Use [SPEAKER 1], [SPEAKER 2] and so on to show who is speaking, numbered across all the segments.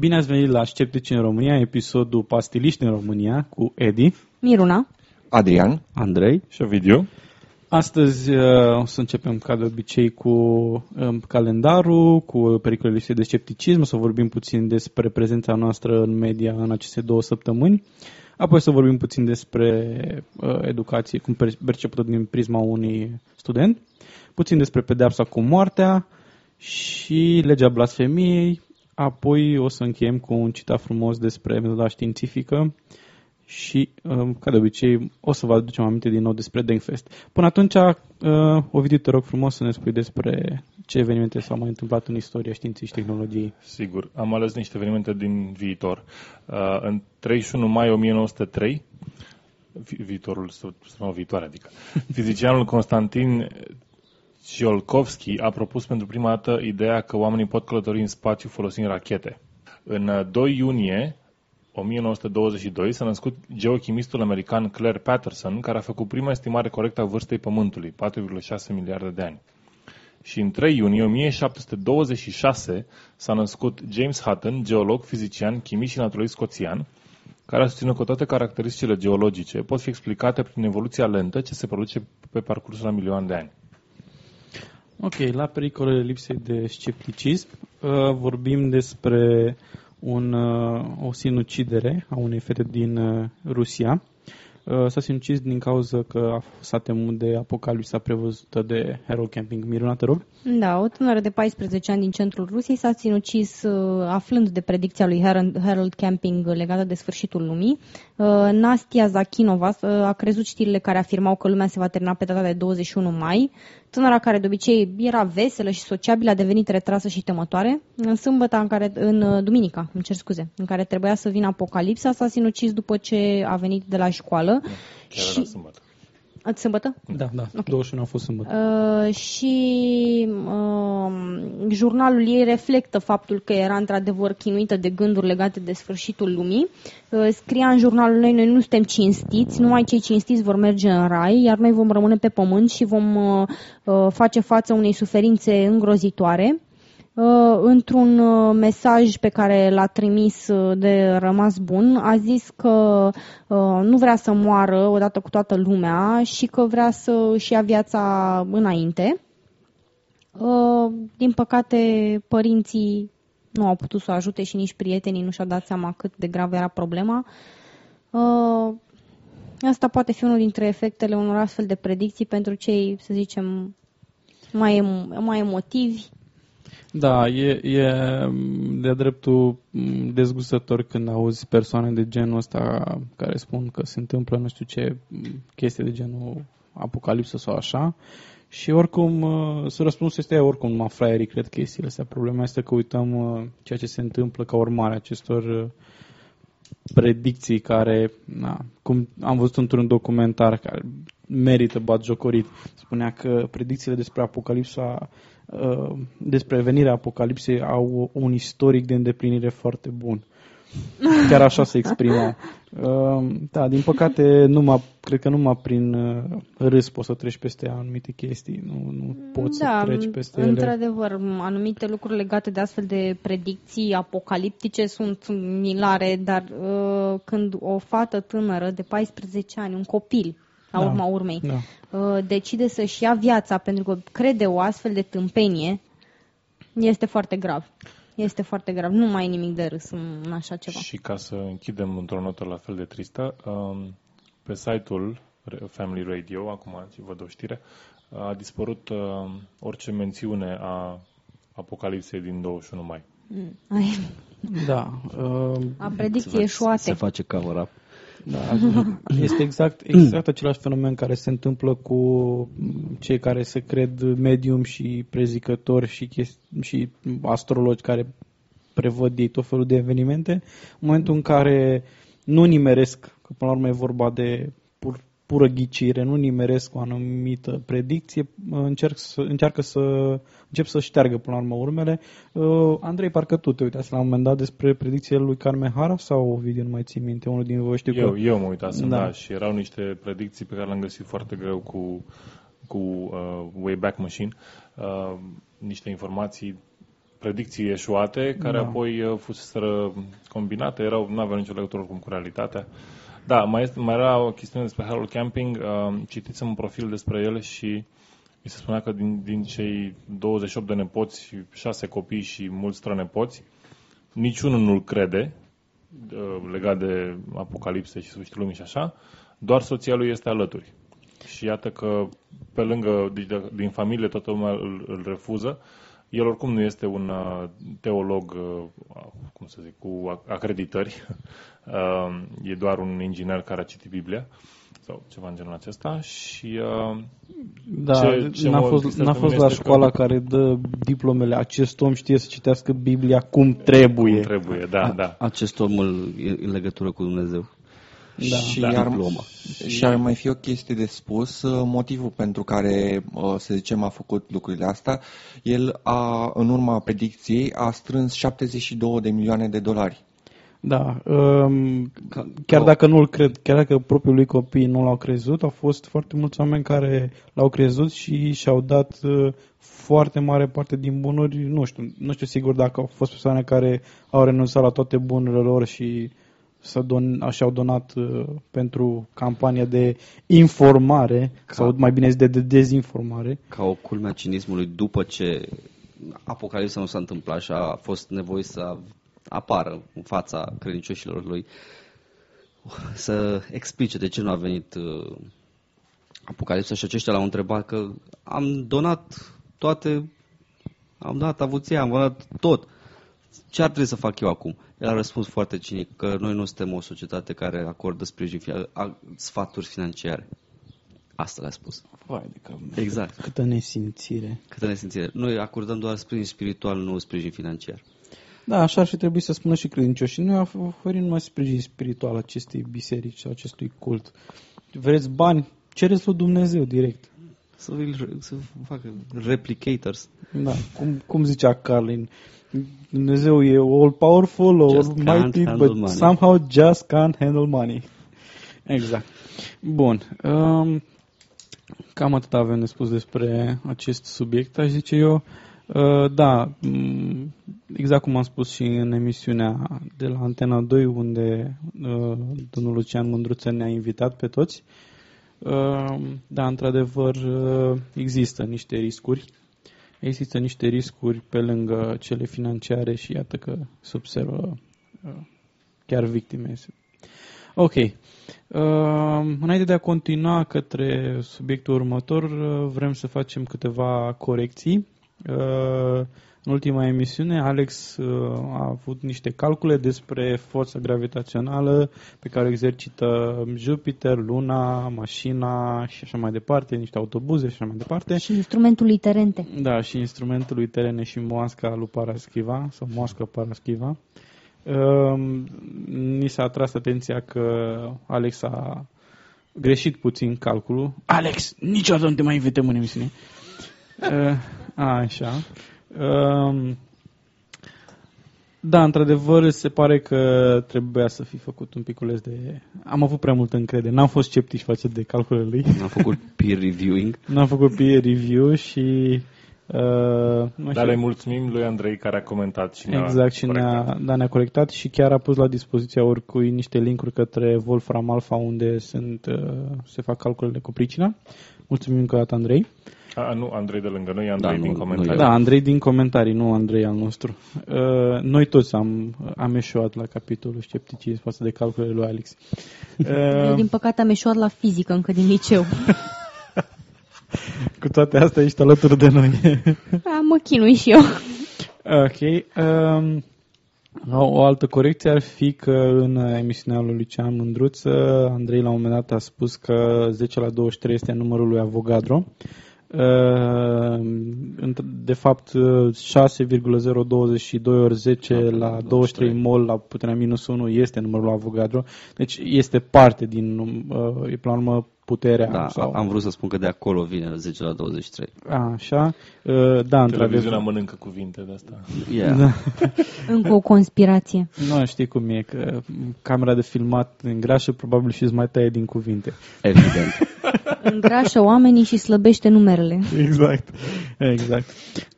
[SPEAKER 1] Bine ați venit la Sceptici în România, episodul Pastiliști în România cu Edi,
[SPEAKER 2] Miruna.
[SPEAKER 3] Adrian
[SPEAKER 1] Andrei.
[SPEAKER 4] Și video.
[SPEAKER 1] Astăzi uh, o să începem ca de obicei cu um, calendarul, cu pericolele lipsei de scepticism, o să vorbim puțin despre prezența noastră în media în aceste două săptămâni, apoi să vorbim puțin despre uh, educație, cum per- percepută din prisma unui student, puțin despre pedeapsa cu moartea și legea blasfemiei, apoi o să încheiem cu un citat frumos despre metoda științifică și, um, ca de obicei, o să vă aducem aminte din nou despre Denkfest. Până atunci, uh, Ovidiu, te rog frumos să ne spui despre ce evenimente s-au mai întâmplat în istoria științei și tehnologiei.
[SPEAKER 4] Sigur, am ales niște evenimente din viitor. Uh, în 31 mai 1903, vi- viitorul, săptămâna viitoare, adică, fizicianul Constantin Tsiolkovski a propus pentru prima dată ideea că oamenii pot călători în spațiu folosind rachete. În uh, 2 iunie 1922 s-a născut geochimistul american Claire Patterson, care a făcut prima estimare corectă a vârstei Pământului, 4,6 miliarde de ani. Și în 3 iunie 1726 s-a născut James Hutton, geolog, fizician, chimist și naturalist scoțian, care a susținut că toate caracteristicile geologice pot fi explicate prin evoluția lentă ce se produce pe parcursul a milioane de ani.
[SPEAKER 1] Ok, la pericolele lipsei de scepticism uh, vorbim despre un, uh, o sinucidere a unei fete din uh, Rusia. Uh, s-a sinucis din cauza că a, s-a temut de apocalipsa prevăzută de Hero Camping. Miruna, te rog?
[SPEAKER 2] Da, o tânără de 14 ani din centrul Rusiei s-a sinucis uh, aflând de predicția lui Harold, Harold Camping legată de sfârșitul lumii. Uh, Nastia Zakhinova uh, a crezut știrile care afirmau că lumea se va termina pe data de 21 mai. Tânăra care de obicei era veselă și sociabilă a devenit retrasă și temătoare. În sâmbătă, în, care, în uh, duminica, îmi cer scuze, în care trebuia să vină apocalipsa, s-a sinucis după ce a venit de la școală.
[SPEAKER 4] Chiar
[SPEAKER 2] Și-
[SPEAKER 4] era sâmbătă.
[SPEAKER 2] Ați sâmbătă?
[SPEAKER 1] Da, da. Okay. 21 a fost sâmbătă.
[SPEAKER 2] Uh, și uh, jurnalul ei reflectă faptul că era într-adevăr chinuită de gânduri legate de sfârșitul lumii. Uh, scria în jurnalul noi, noi nu suntem cinstiți, numai cei cinstiți vor merge în rai, iar noi vom rămâne pe pământ și vom uh, uh, face față unei suferințe îngrozitoare. Uh, într-un uh, mesaj pe care l-a trimis uh, de rămas bun, a zis că uh, nu vrea să moară odată cu toată lumea și că vrea să își ia viața înainte. Uh, Din păcate, părinții nu au putut să o ajute și nici prietenii nu și-au dat seama cât de gravă era problema. Uh, Asta poate fi unul dintre efectele unor astfel de predicții pentru cei, să zicem, mai, emo- mai emotivi.
[SPEAKER 1] Da, e, e m, de-a dreptul m, dezgustător când auzi persoane de genul ăsta care spun că se întâmplă nu știu ce m, chestie de genul apocalipsă sau așa și oricum, uh, să răspunsul este oricum numai fraierii cred chestiile astea. Problema este că uităm uh, ceea ce se întâmplă ca urmare a acestor uh, predicții care, na, cum am văzut într-un documentar care merită batjocorit, spunea că predicțiile despre apocalipsa uh, despre venirea apocalipsei au un istoric de îndeplinire foarte bun. Chiar așa se exprima. Uh, da, din păcate, numai, cred că numai prin uh, râs poți să treci peste anumite chestii. Nu, nu poți
[SPEAKER 2] da,
[SPEAKER 1] să treci peste ele.
[SPEAKER 2] într-adevăr, anumite lucruri legate de astfel de predicții apocaliptice sunt milare, dar uh, când o fată tânără de 14 ani, un copil, la
[SPEAKER 1] Da,
[SPEAKER 2] urma urmei,
[SPEAKER 1] da.
[SPEAKER 2] uh, decide să-și ia viața pentru că crede o astfel de tâmpenie, este foarte grav. Este foarte grav. Nu mai e nimic de râs în, în așa ceva.
[SPEAKER 4] Și ca să închidem într-o notă la fel de tristă, um, pe site-ul Family Radio, acum și văd o știre, a dispărut um, orice mențiune a apocalipsei din 21 mai.
[SPEAKER 2] Ai,
[SPEAKER 1] Da. Uh,
[SPEAKER 2] a predicții eșuate.
[SPEAKER 3] Se face cover up.
[SPEAKER 1] Da, este exact, exact același fenomen care se întâmplă cu cei care se cred medium și prezicători și, chesti- și astrologi care prevăd ei tot felul de evenimente. În momentul în care nu nimeresc, că până la urmă e vorba de pur, pură ghicire, nu nimeresc o anumită predicție, încerc să, încearcă să încep să șteargă până la urmă urmele. Uh, Andrei, parcă tu te uitați la un moment dat despre predicțiile lui Carmen Hara sau Ovidiu, nu mai țin minte, unul din voi știu
[SPEAKER 4] Eu,
[SPEAKER 1] că...
[SPEAKER 4] eu mă uitasem,
[SPEAKER 1] Da.
[SPEAKER 4] da. da, și erau niște predicții pe care le-am găsit foarte greu cu, cu uh, Wayback Machine, uh, niște informații, predicții eșuate, care
[SPEAKER 1] Da.
[SPEAKER 4] da. apoi uh, fuseseră combinate, erau, nu aveau nicio legătură cum cu realitatea. Da, mai, este, mai era o chestiune despre Harold Camping, uh, citisem un profil despre el și mi se spunea că din, din cei 28 de nepoți, 6 copii și mulți strănepoți, niciunul nu-l crede, uh, legat de apocalipse și sfârșitul lumii și așa, doar soția lui este alături. Și iată că pe lângă, deci de- din familie toată lumea îl, îl refuză. El oricum nu este un uh, teolog, uh, cum să zic, cu ac- acreditări. Uh, e doar un inginer care a citit Biblia sau ceva în genul acesta și uh,
[SPEAKER 1] Da,
[SPEAKER 4] Ce- ce
[SPEAKER 1] n-a
[SPEAKER 4] mă
[SPEAKER 1] fost,
[SPEAKER 4] întristează
[SPEAKER 1] n-a
[SPEAKER 4] pe
[SPEAKER 1] fost
[SPEAKER 4] mine
[SPEAKER 1] la
[SPEAKER 4] este că-
[SPEAKER 1] școala care dă diplomele. Acest om știe să citească Biblia cum trebuie.
[SPEAKER 4] cum trebuie, da, da.
[SPEAKER 5] Acest om îl, e în legătură cu Dumnezeu.
[SPEAKER 1] Da.
[SPEAKER 6] și,
[SPEAKER 5] Da.
[SPEAKER 6] ar,
[SPEAKER 5] Diploma.
[SPEAKER 6] și ar mai fi o chestie de spus, uh, motivul pentru care, uh, să zicem, a făcut lucrurile astea, el a, în urma predicției a strâns 72 de milioane de dolari.
[SPEAKER 1] Da, um,
[SPEAKER 5] Ca-
[SPEAKER 1] chiar
[SPEAKER 5] ca-
[SPEAKER 1] dacă nu-l cred, chiar dacă propriul lui copii nu l-au crezut, au fost foarte mulți oameni care l-au crezut și și-au dat uh, foarte mare parte din bunuri, nu știu, nu știu sigur dacă au fost persoane care au renunțat la toate bunurile lor și să don, și-au donat uh, pentru campania de informare,
[SPEAKER 5] Ca-
[SPEAKER 1] sau mai bine zis de, de dezinformare.
[SPEAKER 5] Ca o culme a cinismului după ce apocalipsa nu s-a întâmplat și a fost nevoie să apară în fața credincioșilor lui să explice de ce nu a venit uh, apocalipsa și aceștia l-au întrebat că am donat toate, am dat avuția, am donat tot. Ce ar trebui să fac eu acum? El a răspuns foarte cinic că noi nu suntem o societate care acordă sprijin, fi- a- sfaturi financiare. Asta le-a spus.
[SPEAKER 1] Vai de cap.
[SPEAKER 5] Exact.
[SPEAKER 1] Câtă nesimțire.
[SPEAKER 5] Câtă nesimțire. Noi acordăm doar sprijin spiritual, nu sprijin financiar.
[SPEAKER 1] Da, așa ar fi trebuit să spună și credincioșii. Noi oferim numai sprijin spiritual acestei biserici sau acestui cult. Vreți bani? Cereți lui Dumnezeu direct.
[SPEAKER 5] Să, îl- să facă replicators.
[SPEAKER 1] Da, cum, cum zicea Carlin, Dumnezeu e all powerful,
[SPEAKER 5] Just
[SPEAKER 1] all
[SPEAKER 5] can't
[SPEAKER 1] mighty,
[SPEAKER 5] handle
[SPEAKER 1] but
[SPEAKER 5] money.
[SPEAKER 1] somehow just can't handle money. Exact. Bun. Um, cam atât avem de spus despre acest subiect, aș zice eu. Uh, da, m, exact cum am spus și în emisiunea de la Antena 2, unde uh, domnul Lucian Mândruță ne-a invitat pe toți. Uh, da, într-adevăr, uh, există niște riscuri. Există niște riscuri pe lângă cele financiare și iată că se observă uh, chiar victime. Ok. Uh, înainte de a continua către subiectul următor, uh, vrem să facem câteva corecții. Uh, în ultima emisiune, Alex uh, a avut niște calcule despre forța gravitațională pe care o exercită Jupiter, Luna, mașina și așa mai departe, niște autobuze și așa mai departe.
[SPEAKER 2] Și instrumentul literente.
[SPEAKER 1] Da, și instrumentul lui Terene și moasca lui Paraschiva, sau moasca Paraschiva. Um, ni s-a atras atenția că Alex a greșit puțin calculul. Alex, niciodată nu te mai invităm în emisiune. Uh, a, așa. Um, da, într-adevăr, se pare că trebuia să fi făcut un piculeț de... Am avut prea multă încredere. N-am fost sceptici față de calculele lui.
[SPEAKER 5] Am făcut peer reviewing.
[SPEAKER 1] N-am făcut peer review și... Uh, nu
[SPEAKER 4] Dar
[SPEAKER 1] știu.
[SPEAKER 4] le mulțumim lui Andrei care a comentat și ne-a
[SPEAKER 1] Exact, și
[SPEAKER 4] corectat.
[SPEAKER 1] ne-a, da, ne-a corectat și chiar a pus la dispoziția oricui niște linkuri către Wolfram Alpha unde sunt, uh, se fac calculele cu pricina. Mulțumim încă o dată, Andrei.
[SPEAKER 4] A, nu, Andrei de lângă noi, Andrei
[SPEAKER 5] Da,
[SPEAKER 4] din
[SPEAKER 5] nu-
[SPEAKER 4] comentarii.
[SPEAKER 5] nu
[SPEAKER 1] Da, Andrei din comentarii, nu Andrei al nostru. Uh, noi toți am, am eșuat la capitolul scepticism față de calculele lui Alex.
[SPEAKER 2] Eu,
[SPEAKER 1] Uh,
[SPEAKER 2] din păcate, am eșuat la fizică încă din liceu.
[SPEAKER 1] cu toate astea ești alături de noi.
[SPEAKER 2] A, mă chinui și eu.
[SPEAKER 1] Ok. Um, O altă corecție ar fi că în emisiunea lui Lucian Mândruță, Andrei la un moment dat a spus că 10 la 23 este numărul lui Avogadro. Uh, de fapt, 6,022 ori 10 la 23 mol la puterea minus 1 este numărul lui Avogadro. Deci este parte din, uh, e pe la urmă, puterea.
[SPEAKER 5] Da,
[SPEAKER 1] sau...
[SPEAKER 5] am vrut să spun că de acolo vine 10 la 23.
[SPEAKER 1] Așa, uh, da, într-adevăr.
[SPEAKER 4] Televiziunea mănâncă cuvinte de asta.
[SPEAKER 5] Yeah.
[SPEAKER 1] Da.
[SPEAKER 2] Încă o conspirație.
[SPEAKER 1] Nu știi cum e, că camera de filmat îngrașă probabil și îți mai taie din cuvinte.
[SPEAKER 5] Evident.
[SPEAKER 2] Îngrașă oamenii și slăbește numerele.
[SPEAKER 1] Exact, exact.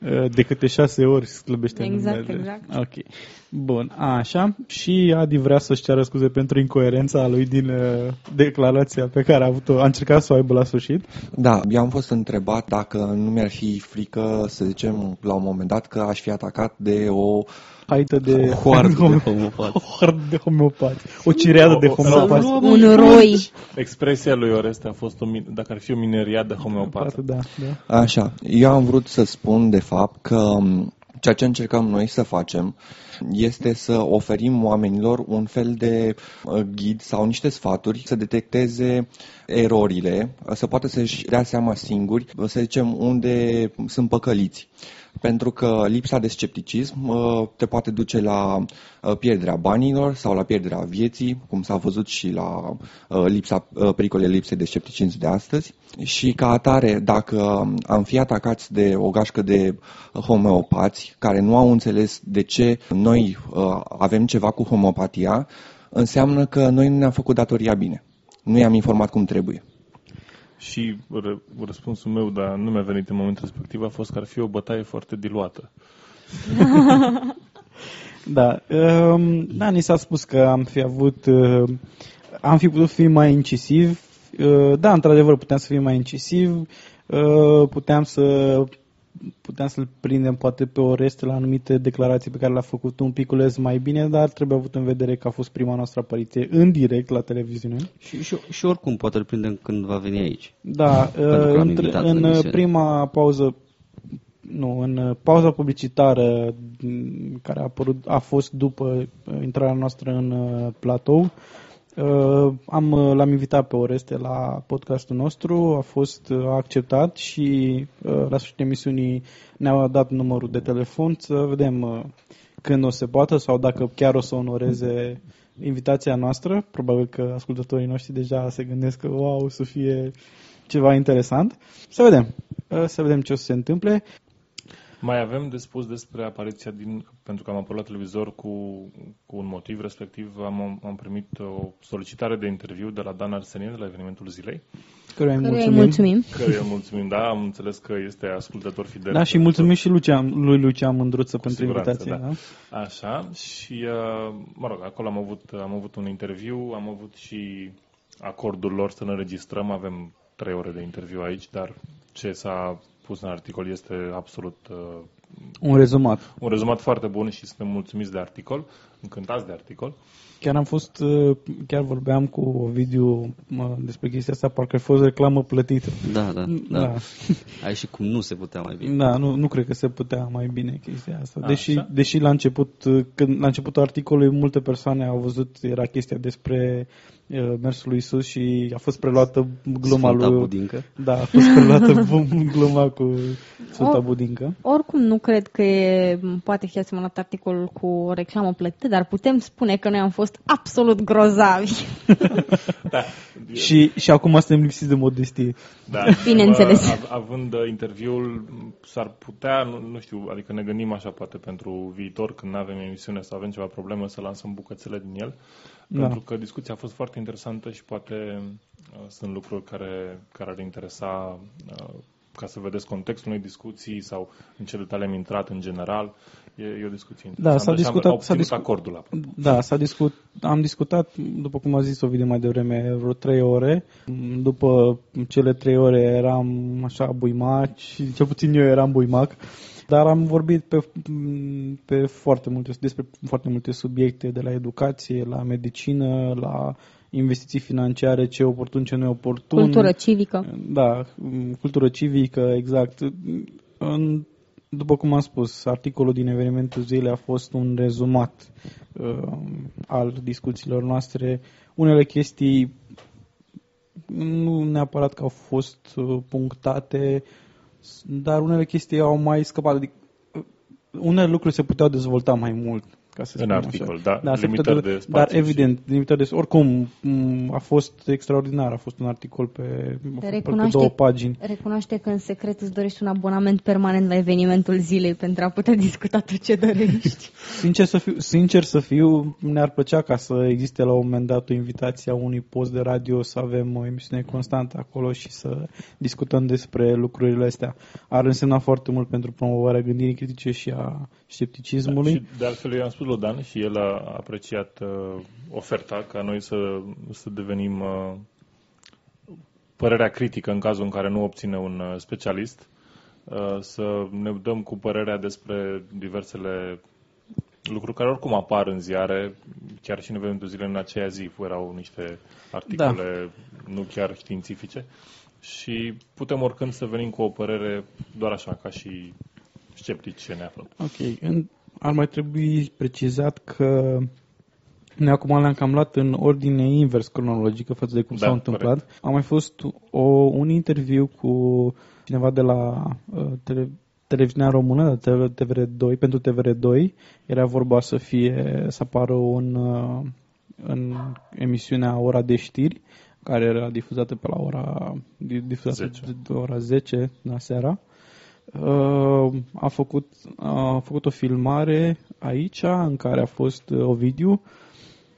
[SPEAKER 1] Uh, De câte șase ori slăbește
[SPEAKER 2] Exact,
[SPEAKER 1] numele.
[SPEAKER 2] exact.
[SPEAKER 1] Ok. Bun, așa. Și Adi vrea să-și ceară scuze pentru incoerența lui din uh, declarația pe care a avut-o. A încercat să o aibă la sfârșit.
[SPEAKER 6] Da, eu am fost întrebat dacă nu mi-ar fi frică, să zicem, la un moment dat, că aș fi atacat de o
[SPEAKER 1] Haită de...
[SPEAKER 5] Hoardă de homopați.
[SPEAKER 1] Hoardă de homeopați. O cireadă de
[SPEAKER 4] O- o-
[SPEAKER 1] homeopați.
[SPEAKER 2] Un roi.
[SPEAKER 4] Expresia lui Oreste a fost o, min- dacă ar fi o mineria de homeopat.
[SPEAKER 1] Da, da.
[SPEAKER 6] Așa, eu am vrut să spun de fapt că m, ceea ce încercăm noi să facem este să oferim oamenilor un fel de uh, ghid sau niște sfaturi să detecteze erorile, uh, să poată să-și dea seama singuri, uh, să zicem, unde sunt păcăliți. Pentru că lipsa de scepticism uh, te poate duce la uh, pierderea banilor sau la pierderea vieții, cum s-a văzut și la uh, lipsa, uh, pericolele lipsei de scepticism de astăzi. Și ca atare, dacă am fi atacați de o gașcă de homeopați care nu au înțeles de ce noi uh, avem ceva cu homeopatia, înseamnă că noi nu ne-am făcut datoria bine. Nu i-am informat cum trebuie.
[SPEAKER 4] Și ră- răspunsul meu, dar nu mi-a venit în momentul respectiv, a fost că ar fi o bătaie foarte diluată.
[SPEAKER 1] Da, um, da, ni s-a spus că am fi avut, uh, am fi putut fi mai incisiv. Uh, da, într-adevăr, puteam să fim mai incisiv, uh, puteam să puteam să-l prindem poate pe Oreste la anumite declarații pe care le-a făcut un piculeț mai bine, dar trebuie avut în vedere că a fost prima noastră apariție în direct la televiziune.
[SPEAKER 5] Și, și, și oricum poate îl prindem când va veni aici.
[SPEAKER 1] Da,
[SPEAKER 5] Pentru că l-am
[SPEAKER 1] între,
[SPEAKER 5] invitat în
[SPEAKER 1] în
[SPEAKER 5] emisiune.
[SPEAKER 1] prima pauză nu, în pauza publicitară m, care a, apărut, a fost după uh, intrarea noastră în uh, platou, uh, am, uh, l-am invitat pe Oreste la podcastul nostru, a fost uh, a acceptat și uh, la sfârșitul emisiunii ne-a dat numărul de telefon să vedem uh, când o se poată sau dacă chiar o să onoreze invitația noastră. Probabil că ascultătorii noștri deja se gândesc că wow, să fie ceva interesant. Să vedem. Uh, Să vedem ce o să se întâmple.
[SPEAKER 4] Mai avem de spus despre apariția din, pentru că am apărut la televizor cu, cu un motiv, respectiv am, am primit o solicitare de interviu de la Dan Arsenin de la evenimentul zilei,
[SPEAKER 1] Căruia îi
[SPEAKER 2] Căruia îi
[SPEAKER 1] mulțumim.
[SPEAKER 2] mulțumim.
[SPEAKER 4] căruia îi mulțumim, da, am înțeles că este ascultător fidel.
[SPEAKER 1] Da, și mulțumim și Lucian, lui Lucian Mândruță pentru
[SPEAKER 4] siguranță,
[SPEAKER 1] invitație.
[SPEAKER 4] da.
[SPEAKER 1] Da.
[SPEAKER 4] Așa, și, uh, mă rog, acolo am avut, am avut un interviu, am avut și acordul lor să ne înregistrăm, avem trei ore de interviu aici, dar ce s-a pus în articol este absolut uh,
[SPEAKER 1] Un rezumat.
[SPEAKER 4] un rezumat foarte bun și suntem mulțumiți de articol, încântați de articol.
[SPEAKER 1] Chiar am fost, uh, chiar vorbeam cu Ovidiu mă, despre chestia asta, parcă a fost reclamă plătită.
[SPEAKER 5] Da, da, da.
[SPEAKER 1] Da.
[SPEAKER 5] Ai și cum nu se putea mai bine.
[SPEAKER 1] Da, nu, nu cred că se putea mai bine chestia asta.
[SPEAKER 4] A,
[SPEAKER 1] Deși,
[SPEAKER 4] așa?
[SPEAKER 1] deși la început, uh, când la începutul articolului multe persoane au văzut, era chestia despre uh, mersul lui Isus și a fost preluată gluma
[SPEAKER 5] Sfânta
[SPEAKER 1] lui...
[SPEAKER 5] Budincă.
[SPEAKER 1] Da, a fost preluată gluma cu Sfânta
[SPEAKER 2] O-
[SPEAKER 1] Budincă.
[SPEAKER 2] Oricum nu cred că e, poate fi asemănat articolul cu o reclamă plătită, dar putem spune că noi am fost absolut grozavi.
[SPEAKER 4] Da,
[SPEAKER 1] Și, și acum suntem lipsiți de modestie.
[SPEAKER 4] Da,
[SPEAKER 2] Bineînțeles.
[SPEAKER 4] av- Având uh, interviul, s-ar putea, nu, nu știu, adică ne gândim așa poate pentru viitor, când nu avem emisiune sau avem ceva problemă, să lansăm bucățele din el.
[SPEAKER 1] Da.
[SPEAKER 4] Pentru că discuția a fost foarte interesantă și poate uh, sunt lucruri care, care ar interesa uh, ca să vedeți contextul unei discuții sau în ce detalii am intrat în general. E, e o discuție
[SPEAKER 1] Da,
[SPEAKER 4] interesantă
[SPEAKER 1] s-a
[SPEAKER 4] și am-
[SPEAKER 1] discutat-
[SPEAKER 4] au
[SPEAKER 1] s-a
[SPEAKER 4] obținut
[SPEAKER 1] discu-
[SPEAKER 4] acordul apropo.
[SPEAKER 1] Da, s-a discut, am discutat, după cum a zis o video mai devreme, vreo trei ore. După cele trei ore eram așa buimac și cel puțin eu eram buimac. Dar am vorbit pe, pe foarte multe, despre foarte multe subiecte, de la educație, la medicină, la investiții financiare, ce e oportun, ce nu e oportun.
[SPEAKER 2] Cultură civică.
[SPEAKER 1] Da, m, cultură civică, exact. În, după cum am spus, articolul din evenimentul zilei a fost un rezumat uh, al discuțiilor noastre. Unele chestii nu neapărat că au fost uh, punctate, dar unele chestii au mai scăpat. Adică, uh, unele lucruri se puteau dezvolta mai mult ca să
[SPEAKER 4] În
[SPEAKER 1] spun
[SPEAKER 4] articol,
[SPEAKER 1] așa.
[SPEAKER 4] da,
[SPEAKER 1] se
[SPEAKER 4] limitări
[SPEAKER 1] putea-
[SPEAKER 4] de spațiu
[SPEAKER 1] Dar
[SPEAKER 4] și-
[SPEAKER 1] evident, limitări de... Oricum, m, a fost extraordinar, a fost un articol pe, pe
[SPEAKER 2] Recunoaște-
[SPEAKER 1] două pagini.
[SPEAKER 2] Recunoaște că în secret îți dorești un abonament permanent la evenimentul zilei pentru a putea discuta tot ce dorești.
[SPEAKER 1] Sincer să fiu, sincer să fiu ne-ar plăcea ca să existe la un moment dat o invitație a unui post de radio să avem o emisiune constantă acolo și să discutăm despre lucrurile astea. Ar însemna foarte mult pentru promovarea gândirii critice și a scepticismului.
[SPEAKER 4] Da, și de altfel eu am spus lui Dan și el a apreciat uh, oferta ca noi să, să devenim uh, părerea critică în cazul în care nu obține un uh, specialist, uh, să ne dăm cu părerea despre diversele lucruri care oricum apar în ziare, chiar și în evenimentul zilei în aceea zi erau niște articole nu chiar științifice și putem oricând să venim cu o părere doar așa, ca și sceptici ce ne aflăm.
[SPEAKER 1] Ok, în, ar mai trebui precizat că noi acum le-am cam luat în ordine invers cronologică față de cum
[SPEAKER 4] Da,
[SPEAKER 1] s-au întâmplat. A mai fost o, un interviu cu cineva de la uh, tele, televiziunea română, de TVR2, pentru TVR2. Era vorba să fie, să apară un, uh, în emisiunea Ora de știri, care era difuzată pe la ora, difuzată
[SPEAKER 4] 10.
[SPEAKER 1] de ora 10 la seara. Uh, a făcut, a făcut o filmare aici în care a fost uh, Ovidiu.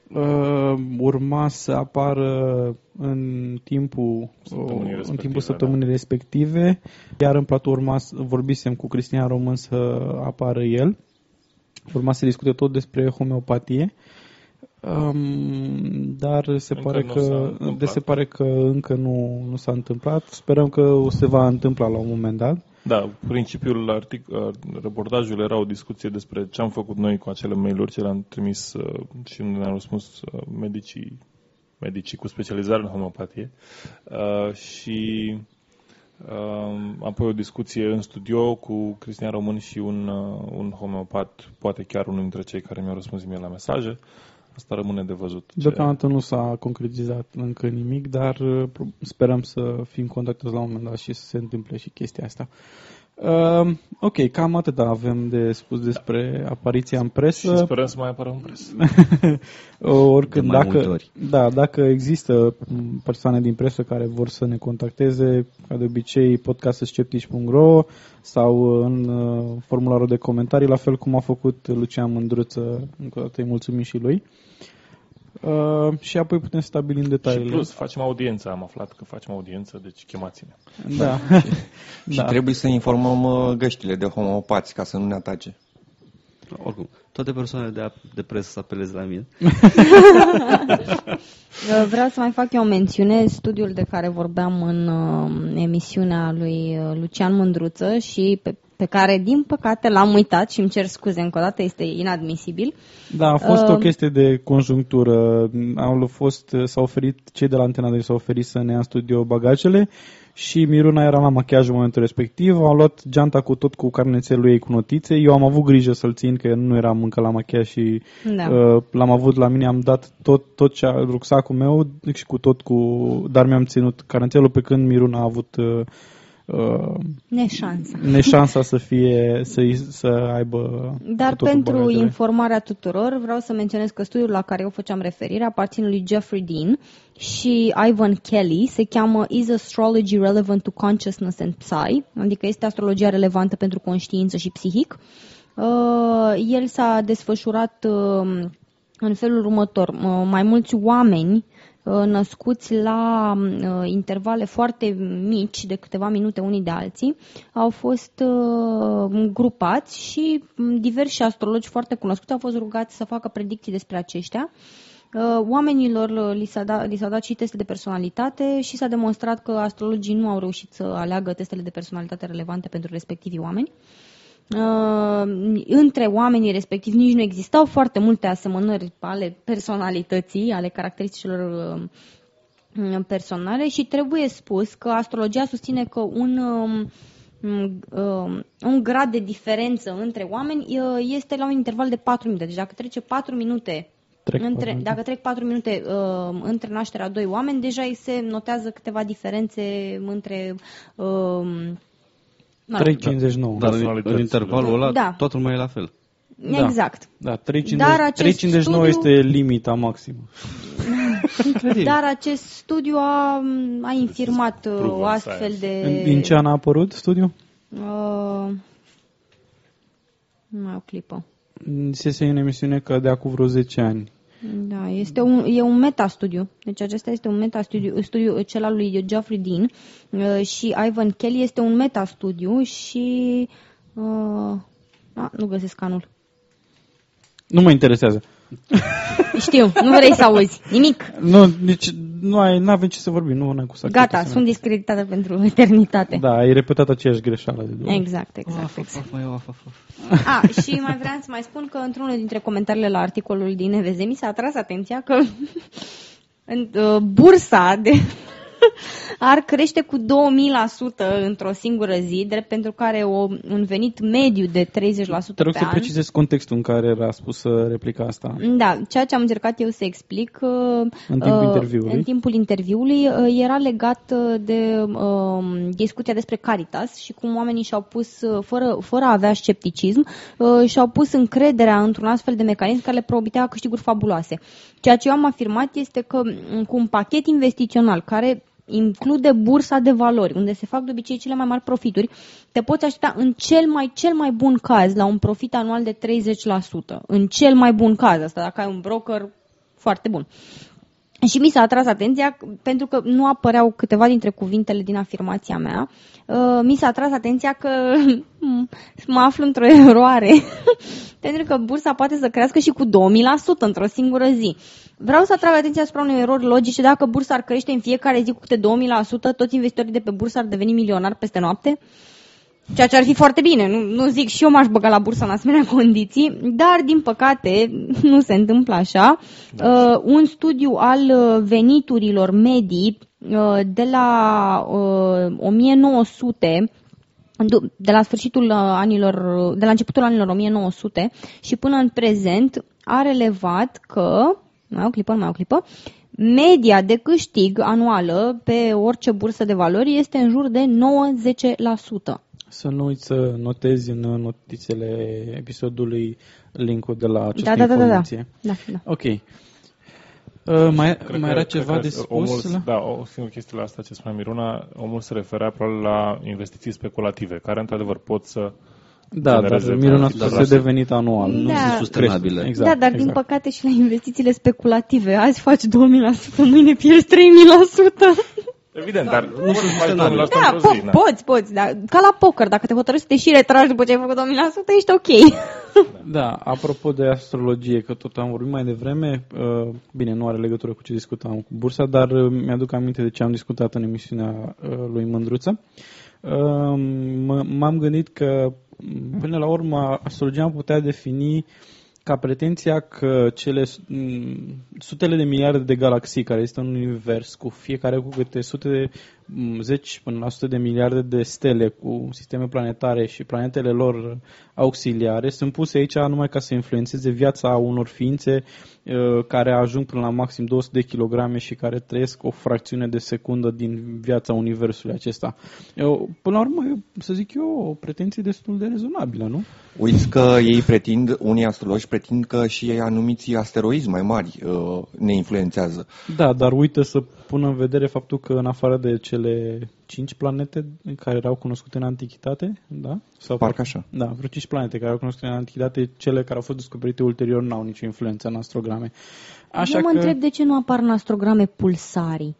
[SPEAKER 1] Uh, urma să apară în timpul
[SPEAKER 4] Săptămânii
[SPEAKER 1] uh, în
[SPEAKER 4] respective,
[SPEAKER 1] timpul
[SPEAKER 4] da.
[SPEAKER 1] săptămânii respective, iar în platou urma să, vorbisem cu Cristian Român să apară el. Urma să discute tot despre homeopatie. Um, dar se
[SPEAKER 4] Încă
[SPEAKER 1] pare
[SPEAKER 4] nu
[SPEAKER 1] că
[SPEAKER 4] s-a
[SPEAKER 1] de
[SPEAKER 4] întâmplat.
[SPEAKER 1] se pare că încă nu, nu s-a întâmplat. Sperăm că o se va întâmpla la un moment dat.
[SPEAKER 4] Da, principiul artic, uh, reportajului era o discuție despre ce am făcut noi cu acele mail-uri ce le-am trimis uh, și unde ne-au răspuns uh, medicii, medicii cu specializare în homeopatie. Uh, și uh, apoi o discuție în studio cu Cristian Român și un, uh, un homeopat, poate chiar unul dintre cei care mi-au răspuns mie la mesaje. Asta rămâne de văzut. Ce-
[SPEAKER 1] Deocamdată nu s-a concretizat încă nimic, dar uh, pro- sperăm să fim contactați la un moment dat și să se întâmple și chestia asta. Uh, ok, cam atât avem de spus despre apariția în
[SPEAKER 4] Și
[SPEAKER 1] presă.
[SPEAKER 4] sperăm să mai apară în presă.
[SPEAKER 1] Oricând,
[SPEAKER 5] De mai
[SPEAKER 1] dacă,
[SPEAKER 5] multe ori.
[SPEAKER 1] da, dacă există m, persoane din presă care vor să ne contacteze, ca de obicei podcastsceptici.ro sau în uh, formularul de comentarii, la fel cum a făcut Lucian Mândruță, încă o dată îi mulțumim și lui. Uh, și apoi putem stabili în
[SPEAKER 4] Și
[SPEAKER 1] detaliile.
[SPEAKER 4] plus, facem audiență, am aflat că facem audiență, deci chemați-ne.
[SPEAKER 1] Da.
[SPEAKER 6] Și
[SPEAKER 1] da.
[SPEAKER 6] trebuie să informăm uh, găștile de homopați ca să nu ne atace.
[SPEAKER 5] Oricum, toate persoanele de, de presă să apeleze la mine.
[SPEAKER 2] Uh, Vreau să mai fac eu o mențiune, studiul de care vorbeam în uh, emisiunea lui uh, Lucian Mândruță și pe, pe care, din păcate, l-am uitat și îmi cer scuze încă o dată, este inadmisibil.
[SPEAKER 1] Da, a fost o
[SPEAKER 2] Um,
[SPEAKER 1] chestie de conjunctură. Au fost, s-au oferit, cei de la Antena 2 s-au oferit să ne ia în studio bagajele și Miruna era la machiaj în momentul respectiv. Au luat geanta cu tot cu carnețelul ei cu notițe. Eu am avut grijă să-l țin, că nu eram încă la machiaj și
[SPEAKER 2] Da.
[SPEAKER 1] uh, l-am avut la mine. Am dat tot, tot ce a, rucsacul meu și cu tot cu... Dar mi-am ținut carnețelul pe când Miruna a avut... Uh, uh,
[SPEAKER 2] Neșansa.
[SPEAKER 1] neșansa să fie să, să aibă
[SPEAKER 2] Dar
[SPEAKER 1] cu totul
[SPEAKER 2] pentru
[SPEAKER 1] bagajele.
[SPEAKER 2] informarea tuturor, vreau să menționez că studiul la care eu făceam referire aparține lui Jeffrey Dean și Ivan Kelly. Se cheamă Is Astrology Relevant to Consciousness and Psy? Adică este astrologia relevantă pentru conștiință și psihic. Uh, el s-a desfășurat uh, în felul următor. Uh, mai mulți oameni uh, născuți la uh, intervale foarte mici, de câteva minute unii de alții, au fost uh, grupați și m, diversi astrologi foarte cunoscuți au fost rugați să facă predicții despre aceștia. Uh, Oamenilor uh, li s-a, dat, li s-a dat și teste de personalitate și s-a demonstrat că astrologii nu au reușit să aleagă testele de personalitate relevante pentru respectivii oameni. Uh, între oamenii respectivi nici nu existau foarte multe asemănări ale personalității, ale caracteristicilor uh, personale și trebuie spus că astrologia susține că un, um, mm, uh, un grad de diferență între oameni uh, este la un interval de 4 minute. Deci dacă trece 4 minute
[SPEAKER 1] Trec patru
[SPEAKER 2] între,
[SPEAKER 1] minute.
[SPEAKER 2] dacă trec 4 minute uh, între nașterea a doi oameni, deja îi se notează câteva diferențe între uh, na,
[SPEAKER 1] 3,59.
[SPEAKER 5] Dar în,
[SPEAKER 4] Personalități.
[SPEAKER 5] în intervalul ăla,
[SPEAKER 2] Da.
[SPEAKER 5] toată lumea e la fel.
[SPEAKER 2] Exact.
[SPEAKER 1] Da, 3,50
[SPEAKER 2] Dar acest
[SPEAKER 1] 3,59
[SPEAKER 2] studiu-
[SPEAKER 1] este limita maximă.
[SPEAKER 2] Dar acest studiu a, a infirmat uh,
[SPEAKER 4] Proven
[SPEAKER 2] o astfel
[SPEAKER 4] science.
[SPEAKER 2] de...
[SPEAKER 1] În- Din ce an a apărut studiul?
[SPEAKER 2] Uh, mai o clipă.
[SPEAKER 1] Se în emisiune că de acum vreo 10 ani.
[SPEAKER 2] Da, este un, e un metastudiu. Deci acesta este un metastudiu, studiu cel al lui Geoffrey Dean uh, și Ivan Kelly este un metastudiu și uh, a, nu găsesc anul.
[SPEAKER 1] Nu mă interesează.
[SPEAKER 2] Știu, nu vrei să auzi nimic.
[SPEAKER 1] Nu, nici, nu ai, avem ce să vorbim, nu ai cu să
[SPEAKER 2] Gata,
[SPEAKER 1] să
[SPEAKER 2] sunt discreditată pentru eternitate.
[SPEAKER 1] Da, ai repetat aceeași greșeală de două ori.
[SPEAKER 2] Exact, exact.
[SPEAKER 5] Of,
[SPEAKER 2] exact.
[SPEAKER 5] of, of, of, of.
[SPEAKER 2] A, și mai vreau să mai spun că într-unul dintre comentariile la articolul din NVZ mi s-a atras atenția că în, uh, bursa de ar crește cu 2000% într-o singură zi, drept pentru care o, un venit mediu de 30%
[SPEAKER 1] Te rog
[SPEAKER 2] pe
[SPEAKER 1] să
[SPEAKER 2] an.
[SPEAKER 1] precizezi contextul în care era spusă replica asta.
[SPEAKER 2] Da, ceea ce am încercat eu să explic uh,
[SPEAKER 1] În timpul
[SPEAKER 2] uh,
[SPEAKER 1] interviului.
[SPEAKER 2] în timpul interviului uh, era legat uh, de uh, discuția despre Caritas și cum oamenii și-au pus, uh, fără, fără a avea scepticism, uh, și-au pus încrederea într-un astfel de mecanism care le promitea câștiguri fabuloase. Ceea ce eu am afirmat este că m, cu un pachet investițional care include bursa de valori, unde se fac de obicei cele mai mari profituri, te poți aștepta în cel mai, cel mai bun caz la un profit anual de 30%. În cel mai bun caz, asta dacă ai un broker foarte bun. Și mi s-a atras atenția pentru că nu apăreau câteva dintre cuvintele din afirmația mea. Uh, mi s-a atras atenția că mă aflu într-o eroare pentru că bursa poate să crească și cu 2000% într-o singură zi. Vreau să atrag atenția asupra unei erori logice. Dacă bursa ar crește în fiecare zi cu câte 2000%, toți investitorii de pe bursă ar deveni milionari peste noapte? Ceea ce ar fi foarte bine, nu, nu zic și eu m-aș băga la bursă în asemenea condiții, dar din păcate nu se întâmplă așa. Da. Uh, un studiu al uh, veniturilor medii uh, de la uh, 1900 du- de la sfârșitul uh, anilor, de la începutul anilor 1900 și până în prezent a relevat că, mai o clipă, mai o clipă, media de câștig anuală pe orice bursă de valori este în jur de 90%.
[SPEAKER 1] Să nu uiți să notezi în notițele episodului linkul de la această
[SPEAKER 2] Da, da, da, da, da.
[SPEAKER 1] informație.
[SPEAKER 2] da, da.
[SPEAKER 1] Ok. Uh, mai
[SPEAKER 4] Cred
[SPEAKER 1] mai
[SPEAKER 4] că-
[SPEAKER 1] era
[SPEAKER 4] cred
[SPEAKER 1] ceva
[SPEAKER 4] că
[SPEAKER 1] de
[SPEAKER 4] Omul,
[SPEAKER 1] spus? la-
[SPEAKER 4] Da, o singură chestie la asta ce spunea Miruna, omul se referea probabil la investiții speculative, care într-adevăr pot să
[SPEAKER 1] Da, dar
[SPEAKER 4] genereze
[SPEAKER 1] Miruna
[SPEAKER 4] profit.
[SPEAKER 1] spuse
[SPEAKER 5] Dar
[SPEAKER 1] de venit anual.
[SPEAKER 2] Da.
[SPEAKER 1] Nu
[SPEAKER 2] sunt
[SPEAKER 1] crește.
[SPEAKER 5] sustenabile.
[SPEAKER 1] Exact,
[SPEAKER 2] da, dar
[SPEAKER 1] exact.
[SPEAKER 2] din păcate și la investițiile speculative, azi faci 2000%, mâine pierzi 3000%.
[SPEAKER 4] Evident, dar nu sunt mai
[SPEAKER 5] sustenabil.
[SPEAKER 4] mult
[SPEAKER 2] Da,
[SPEAKER 4] într-o zi,
[SPEAKER 2] po-
[SPEAKER 4] na.
[SPEAKER 2] poți, poți, da. Ca la poker, dacă te hotărăști să te și retragi după ce ai făcut 2000%, ești ok.
[SPEAKER 1] Da, apropo de astrologie, că tot am vorbit mai devreme, uh, bine, nu are legătură cu ce discutam cu bursa, dar uh, mi-aduc aminte de ce am discutat în emisiunea uh, lui Mândruță. Uh, m- M-am gândit că, m, până la urmă, astrologia am putea defini ca pretenția că cele m, sutele de miliarde de galaxii care este în univers, cu fiecare cu câte sute de m, zeci până la sute de miliarde de stele cu sisteme planetare și planetele lor auxiliare, sunt puse aici numai ca să influențeze viața unor ființe uh, care ajung până la maxim 200 de kilograme și care trăiesc o fracțiune de secundă din viața universului acesta. Eu, până la urmă, eu, să zic eu, o pretenție destul de rezonabilă, nu?
[SPEAKER 6] Uiți că ei pretind, unii astrologi pretind că și ei anumiți asteroizi mai mari uh, ne influențează.
[SPEAKER 1] Da, dar uită să pună în vedere faptul că în afară de cele cinci planete care erau cunoscute în antichitate, da? Sau
[SPEAKER 6] Parcă așa.
[SPEAKER 1] Da, vreo cinci planete care erau cunoscute în antichitate, cele care au fost descoperite ulterior n-au nicio influență în astrograme. Așa
[SPEAKER 2] Eu mă
[SPEAKER 1] că...
[SPEAKER 2] întreb de ce nu apar în astrograme pulsarii.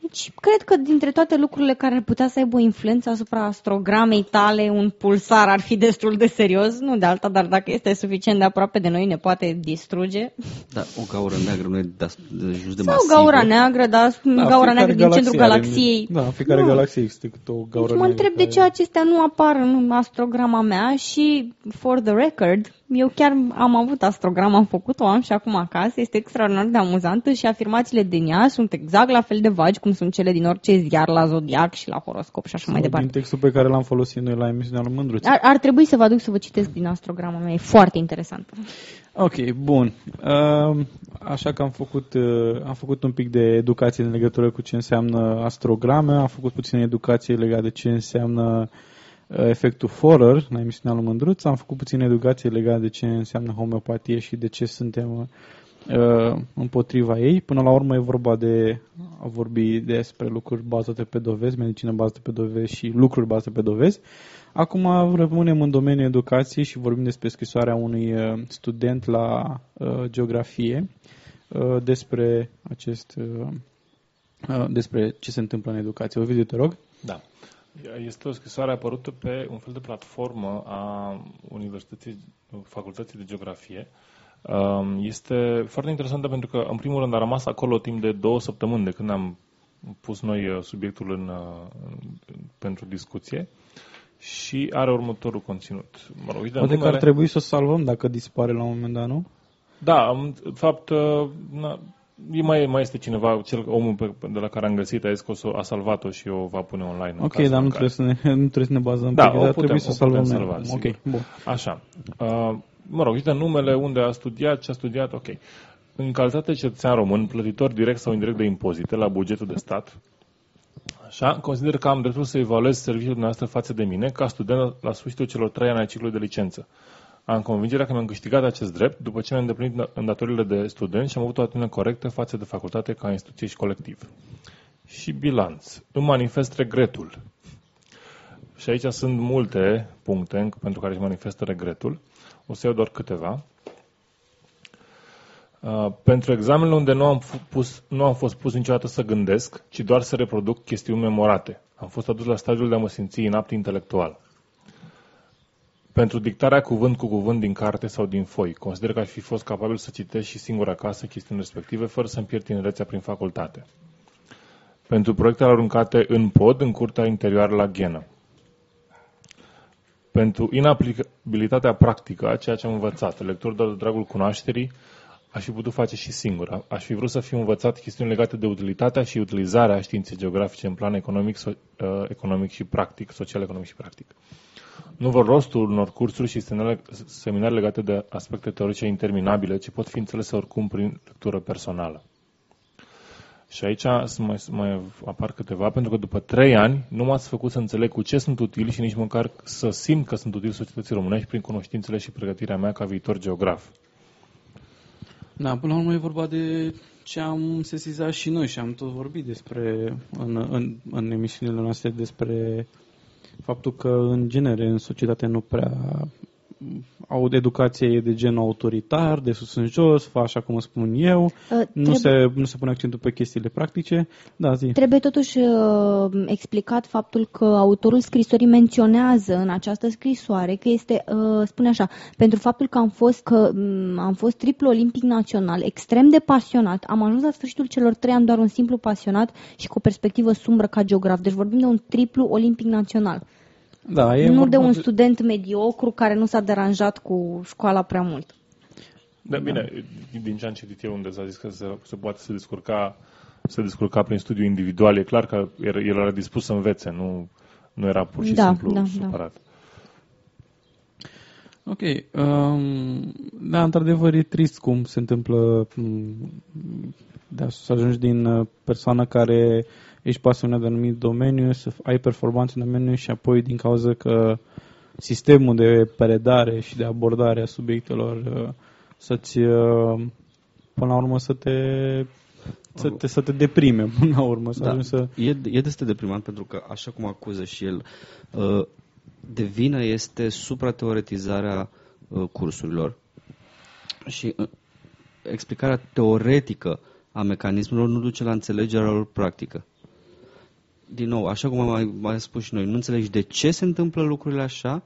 [SPEAKER 2] Deci, cred că dintre toate lucrurile care ar putea să aibă o influență asupra astrogramei tale, un pulsar ar fi destul de serios, nu de alta, dar dacă este suficient de aproape de noi, ne poate distruge.
[SPEAKER 5] Da, o gaură neagră nu e de, de just de
[SPEAKER 2] Sau
[SPEAKER 5] masivă.
[SPEAKER 2] gaura neagră, dar
[SPEAKER 1] Da,
[SPEAKER 2] gaura
[SPEAKER 1] fiecare
[SPEAKER 2] neagră din
[SPEAKER 1] galaxie
[SPEAKER 2] centrul
[SPEAKER 1] are-
[SPEAKER 2] galaxiei.
[SPEAKER 1] Da, în fiecare
[SPEAKER 2] Nu.
[SPEAKER 1] galaxie există câte o gaură
[SPEAKER 2] Deci mă
[SPEAKER 1] neagră
[SPEAKER 2] întreb de
[SPEAKER 1] care-
[SPEAKER 2] ce acestea nu apar în astrograma mea și, for the record, Eu chiar am avut astrogram, am făcut-o, am și acum acasă, este extraordinar de amuzantă și afirmațiile din ea sunt exact la fel de vagi cum sunt cele din orice ziar la zodiac și la horoscop și așa mai
[SPEAKER 1] Sau
[SPEAKER 2] departe.
[SPEAKER 1] Din textul pe care l-am folosit noi la emisiunea lui Mândruț.
[SPEAKER 2] Ar, ar trebui să vă aduc să vă citesc din astrograma mea, e foarte interesant.
[SPEAKER 1] Ok, bun. Uh, Așa că am făcut, uh, am făcut un pic de educație în legătură cu ce înseamnă astrograme, am făcut puțin educație legată de ce înseamnă uh, efectul Forer la emisiunea lui Mândruț, am făcut puțin educație legată de ce înseamnă homeopatie și de ce suntem uh, împotriva ei. Până la urmă e vorba de a vorbi despre lucruri bazate pe dovezi, medicină bazată pe dovezi și lucruri bazate pe dovezi. Acum rămânem în domeniul educației și vorbim despre scrisoarea unui uh, student la uh, geografie uh, despre acest uh, uh, despre ce se întâmplă în educație. Ovidiu, te rog.
[SPEAKER 4] Da. Este o scrisoare apărută pe un fel de platformă a Universității, Facultății de Geografie. Um, Este foarte interesantă pentru că, în primul rând, a rămas acolo timp de două săptămâni de când am pus noi uh, subiectul în, uh, pentru discuție și are următorul conținut. Mă rog, uite,
[SPEAKER 1] Poate că
[SPEAKER 4] numele-
[SPEAKER 1] ar trebui să o salvăm dacă dispare la un moment dat, nu?
[SPEAKER 4] Da, în fapt, uh, na, e mai, mai este cineva, cel, omul pe, de la care am găsit, a zis că o să, a salvat-o și o va pune online. în
[SPEAKER 1] Ok,
[SPEAKER 4] cazul
[SPEAKER 1] dar
[SPEAKER 4] în
[SPEAKER 1] nu
[SPEAKER 4] care-
[SPEAKER 1] trebuie, să ne, nu trebuie să ne bazăm
[SPEAKER 4] Da,
[SPEAKER 1] pe
[SPEAKER 4] o
[SPEAKER 1] dar
[SPEAKER 4] putem-
[SPEAKER 1] trebuie să
[SPEAKER 4] o
[SPEAKER 1] o salvăm
[SPEAKER 4] putem
[SPEAKER 1] noi.
[SPEAKER 4] salva, sigur.
[SPEAKER 1] Ok, bun.
[SPEAKER 4] Așa. Uh, mă rog, uite numele, unde a studiat, ce a studiat, ok. În calitate de cetățean român, plătitor direct sau indirect de impozite la bugetul de stat, așa, consider că am dreptul să evaluez serviciul dumneavoastră față de mine ca student la sfârșitul celor trei ani ai ciclului de licență. Am convingerea că mi-am câștigat acest drept după ce mi-am îndeplinit îndatoririle de student și am avut o atitudine corectă față de facultate ca instituție și colectiv. Și bilanț. Îmi manifest regretul. Și aici sunt multe puncte pentru care își manifestă regretul. O să iau doar câteva. Uh, pentru examenele unde nu am, fu- pus, nu am fost pus niciodată să gândesc, ci doar să reproduc chestiuni memorate. Am fost adus la stadiul de a mă simți inapt intelectual. Pentru dictarea cuvânt cu cuvânt din carte sau din foi, consider că aș fi fost capabil să citesc și singur acasă chestiuni respective, fără să-mi pierd tinerețea prin facultate. Pentru proiectele aruncate în pod, în curtea interioară la ghenă. Pentru inaplicabilitatea practică a ceea ce am învățat, lectură doar de dragul cunoașterii, aș fi putut face și singur. Aș fi vrut să fiu învățat chestiuni legate de utilitatea și utilizarea științei geografice în plan economic, so, uh, economic și practic, social, economic și practic. Nu vor rostul unor cursuri și seminare- seminarii legate de aspecte teorice interminabile, ce pot fi înțelese oricum prin lectură personală. Și aici să mai, să mai apar câteva, pentru că după trei ani nu m-ați făcut să înțeleg cu ce sunt utili și nici măcar să simt că sunt utili societății românești prin cunoștințele și pregătirea mea ca viitor geograf.
[SPEAKER 1] Da, până la urmă e vorba de ce am sesizat și noi și am tot vorbit despre, în, în, în emisiunile noastre despre faptul că, în genere, în societate nu prea au educație de gen autoritar, de sus în jos, fa așa cum spun eu,
[SPEAKER 2] Uh,
[SPEAKER 1] nu
[SPEAKER 2] trebuie-
[SPEAKER 1] se, nu se pune accentul pe chestiile practice. Da, zi.
[SPEAKER 2] Trebuie totuși uh, explicat faptul că autorul scrisorii menționează în această scrisoare că este, uh, spune așa, pentru faptul că am fost, că, um, am fost triplu olimpic național, extrem de pasionat, am ajuns la sfârșitul celor trei ani doar un simplu pasionat și cu o perspectivă sumbră ca geograf. Deci vorbim de un triplu olimpic național.
[SPEAKER 1] Da, e
[SPEAKER 2] nu
[SPEAKER 1] vorba
[SPEAKER 2] de un student mediocru care nu s-a deranjat cu școala prea mult.
[SPEAKER 4] Da, bine, din ce am citit eu unde s-a zis că se, se poate să descurca, se descurca prin studiu individual, e clar că el el era dispus să învețe, nu, nu era pur și
[SPEAKER 2] Da,
[SPEAKER 4] simplu
[SPEAKER 2] da, da.
[SPEAKER 4] supărat.
[SPEAKER 1] Ok. Um, da, într-adevăr e trist cum se întâmplă m, de să ajungi din uh, persoană care ești pasionat de anumit domeniu, să ai performanțe în domeniu și apoi din cauza că sistemul de predare și de abordare a subiectelor uh, să-ți uh, până la urmă să te să te, să te deprime până la urmă, să
[SPEAKER 5] Da,
[SPEAKER 1] ajungi să...
[SPEAKER 5] e, e destul de deprimant pentru că, așa cum acuză și el, uh, de vină este suprateoretizarea uh, cursurilor și uh, explicarea teoretică a mecanismelor nu duce la înțelegerea lor practică. Din nou, așa cum am mai, mai spus și noi, nu înțelegi de ce se întâmplă lucrurile așa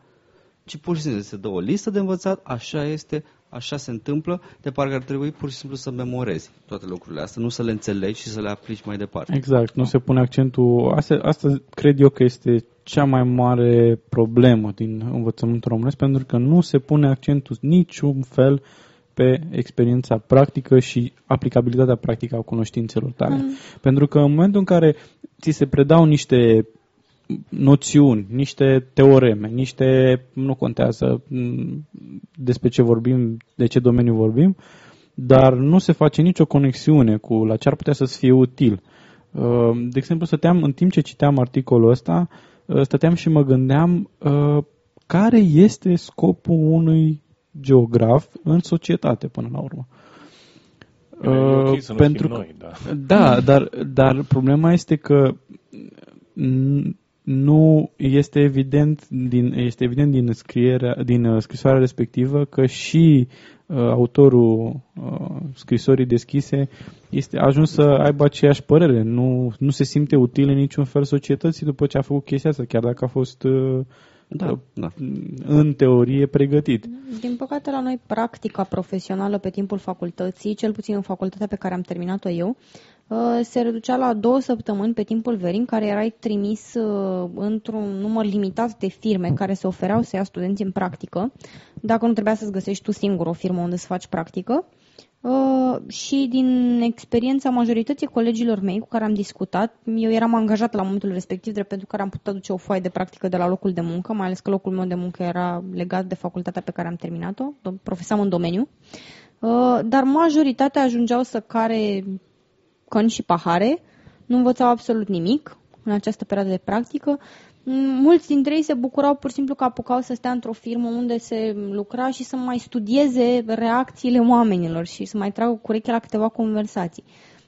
[SPEAKER 5] ci pur și simplu se dă o listă de învățat, așa este, așa se întâmplă, de parcă ar trebui pur și simplu să memorezi toate lucrurile astea, nu să le înțelegi și să le aplici mai departe.
[SPEAKER 1] Exact, nu se pune accentul. Asta, asta cred eu că este cea mai mare problemă din învățământul românesc, pentru că nu se pune accentul niciun fel pe experiența practică și aplicabilitatea practică a cunoștințelor tale. Mm. Pentru că în momentul în care ți se predau niște noțiuni, niște teoreme, niște, nu contează mm, despre ce vorbim, de ce domeniu vorbim, dar nu se face nicio conexiune cu la ce ar putea să fie util. Uh, de exemplu, stăteam, în timp ce citeam articolul ăsta, uh, stăteam și mă gândeam uh, care este scopul unui geograf în societate până la urmă.
[SPEAKER 4] E okay să pentru noi, da.
[SPEAKER 1] da, dar, dar problema este că nu este evident din, este evident din, scrierea, din uh, scrisoarea respectivă că și uh, autorul uh, scrisorii deschise este ajuns să aibă aceeași părere. Nu, nu se simte util în niciun fel societății după ce a făcut chestia asta, chiar dacă a fost uh, da, da. în teorie pregătit.
[SPEAKER 2] Din păcate la noi practica profesională pe timpul facultății, cel puțin în facultatea pe care am terminat-o eu, Uh, se reducea la două săptămâni pe timpul verii în care erai trimis uh, într-un număr limitat de firme care se ofereau să ia studenți în practică, dacă nu trebuia să-ți găsești tu singur o firmă unde să faci practică. Uh, și din experiența majorității colegilor mei cu care am discutat, eu eram angajat la momentul respectiv, drept pentru care am putut aduce o foaie de practică de la locul de muncă, mai ales că locul meu de muncă era legat de facultatea pe care am terminat-o, profesam în domeniu, dar majoritatea ajungeau să care căni și pahare, nu învățau absolut nimic în această perioadă de practică. Mulți dintre ei se bucurau pur și simplu că apucau să stea într-o firmă unde se lucra și să mai studieze reacțiile oamenilor și să mai tragă cu la câteva conversații.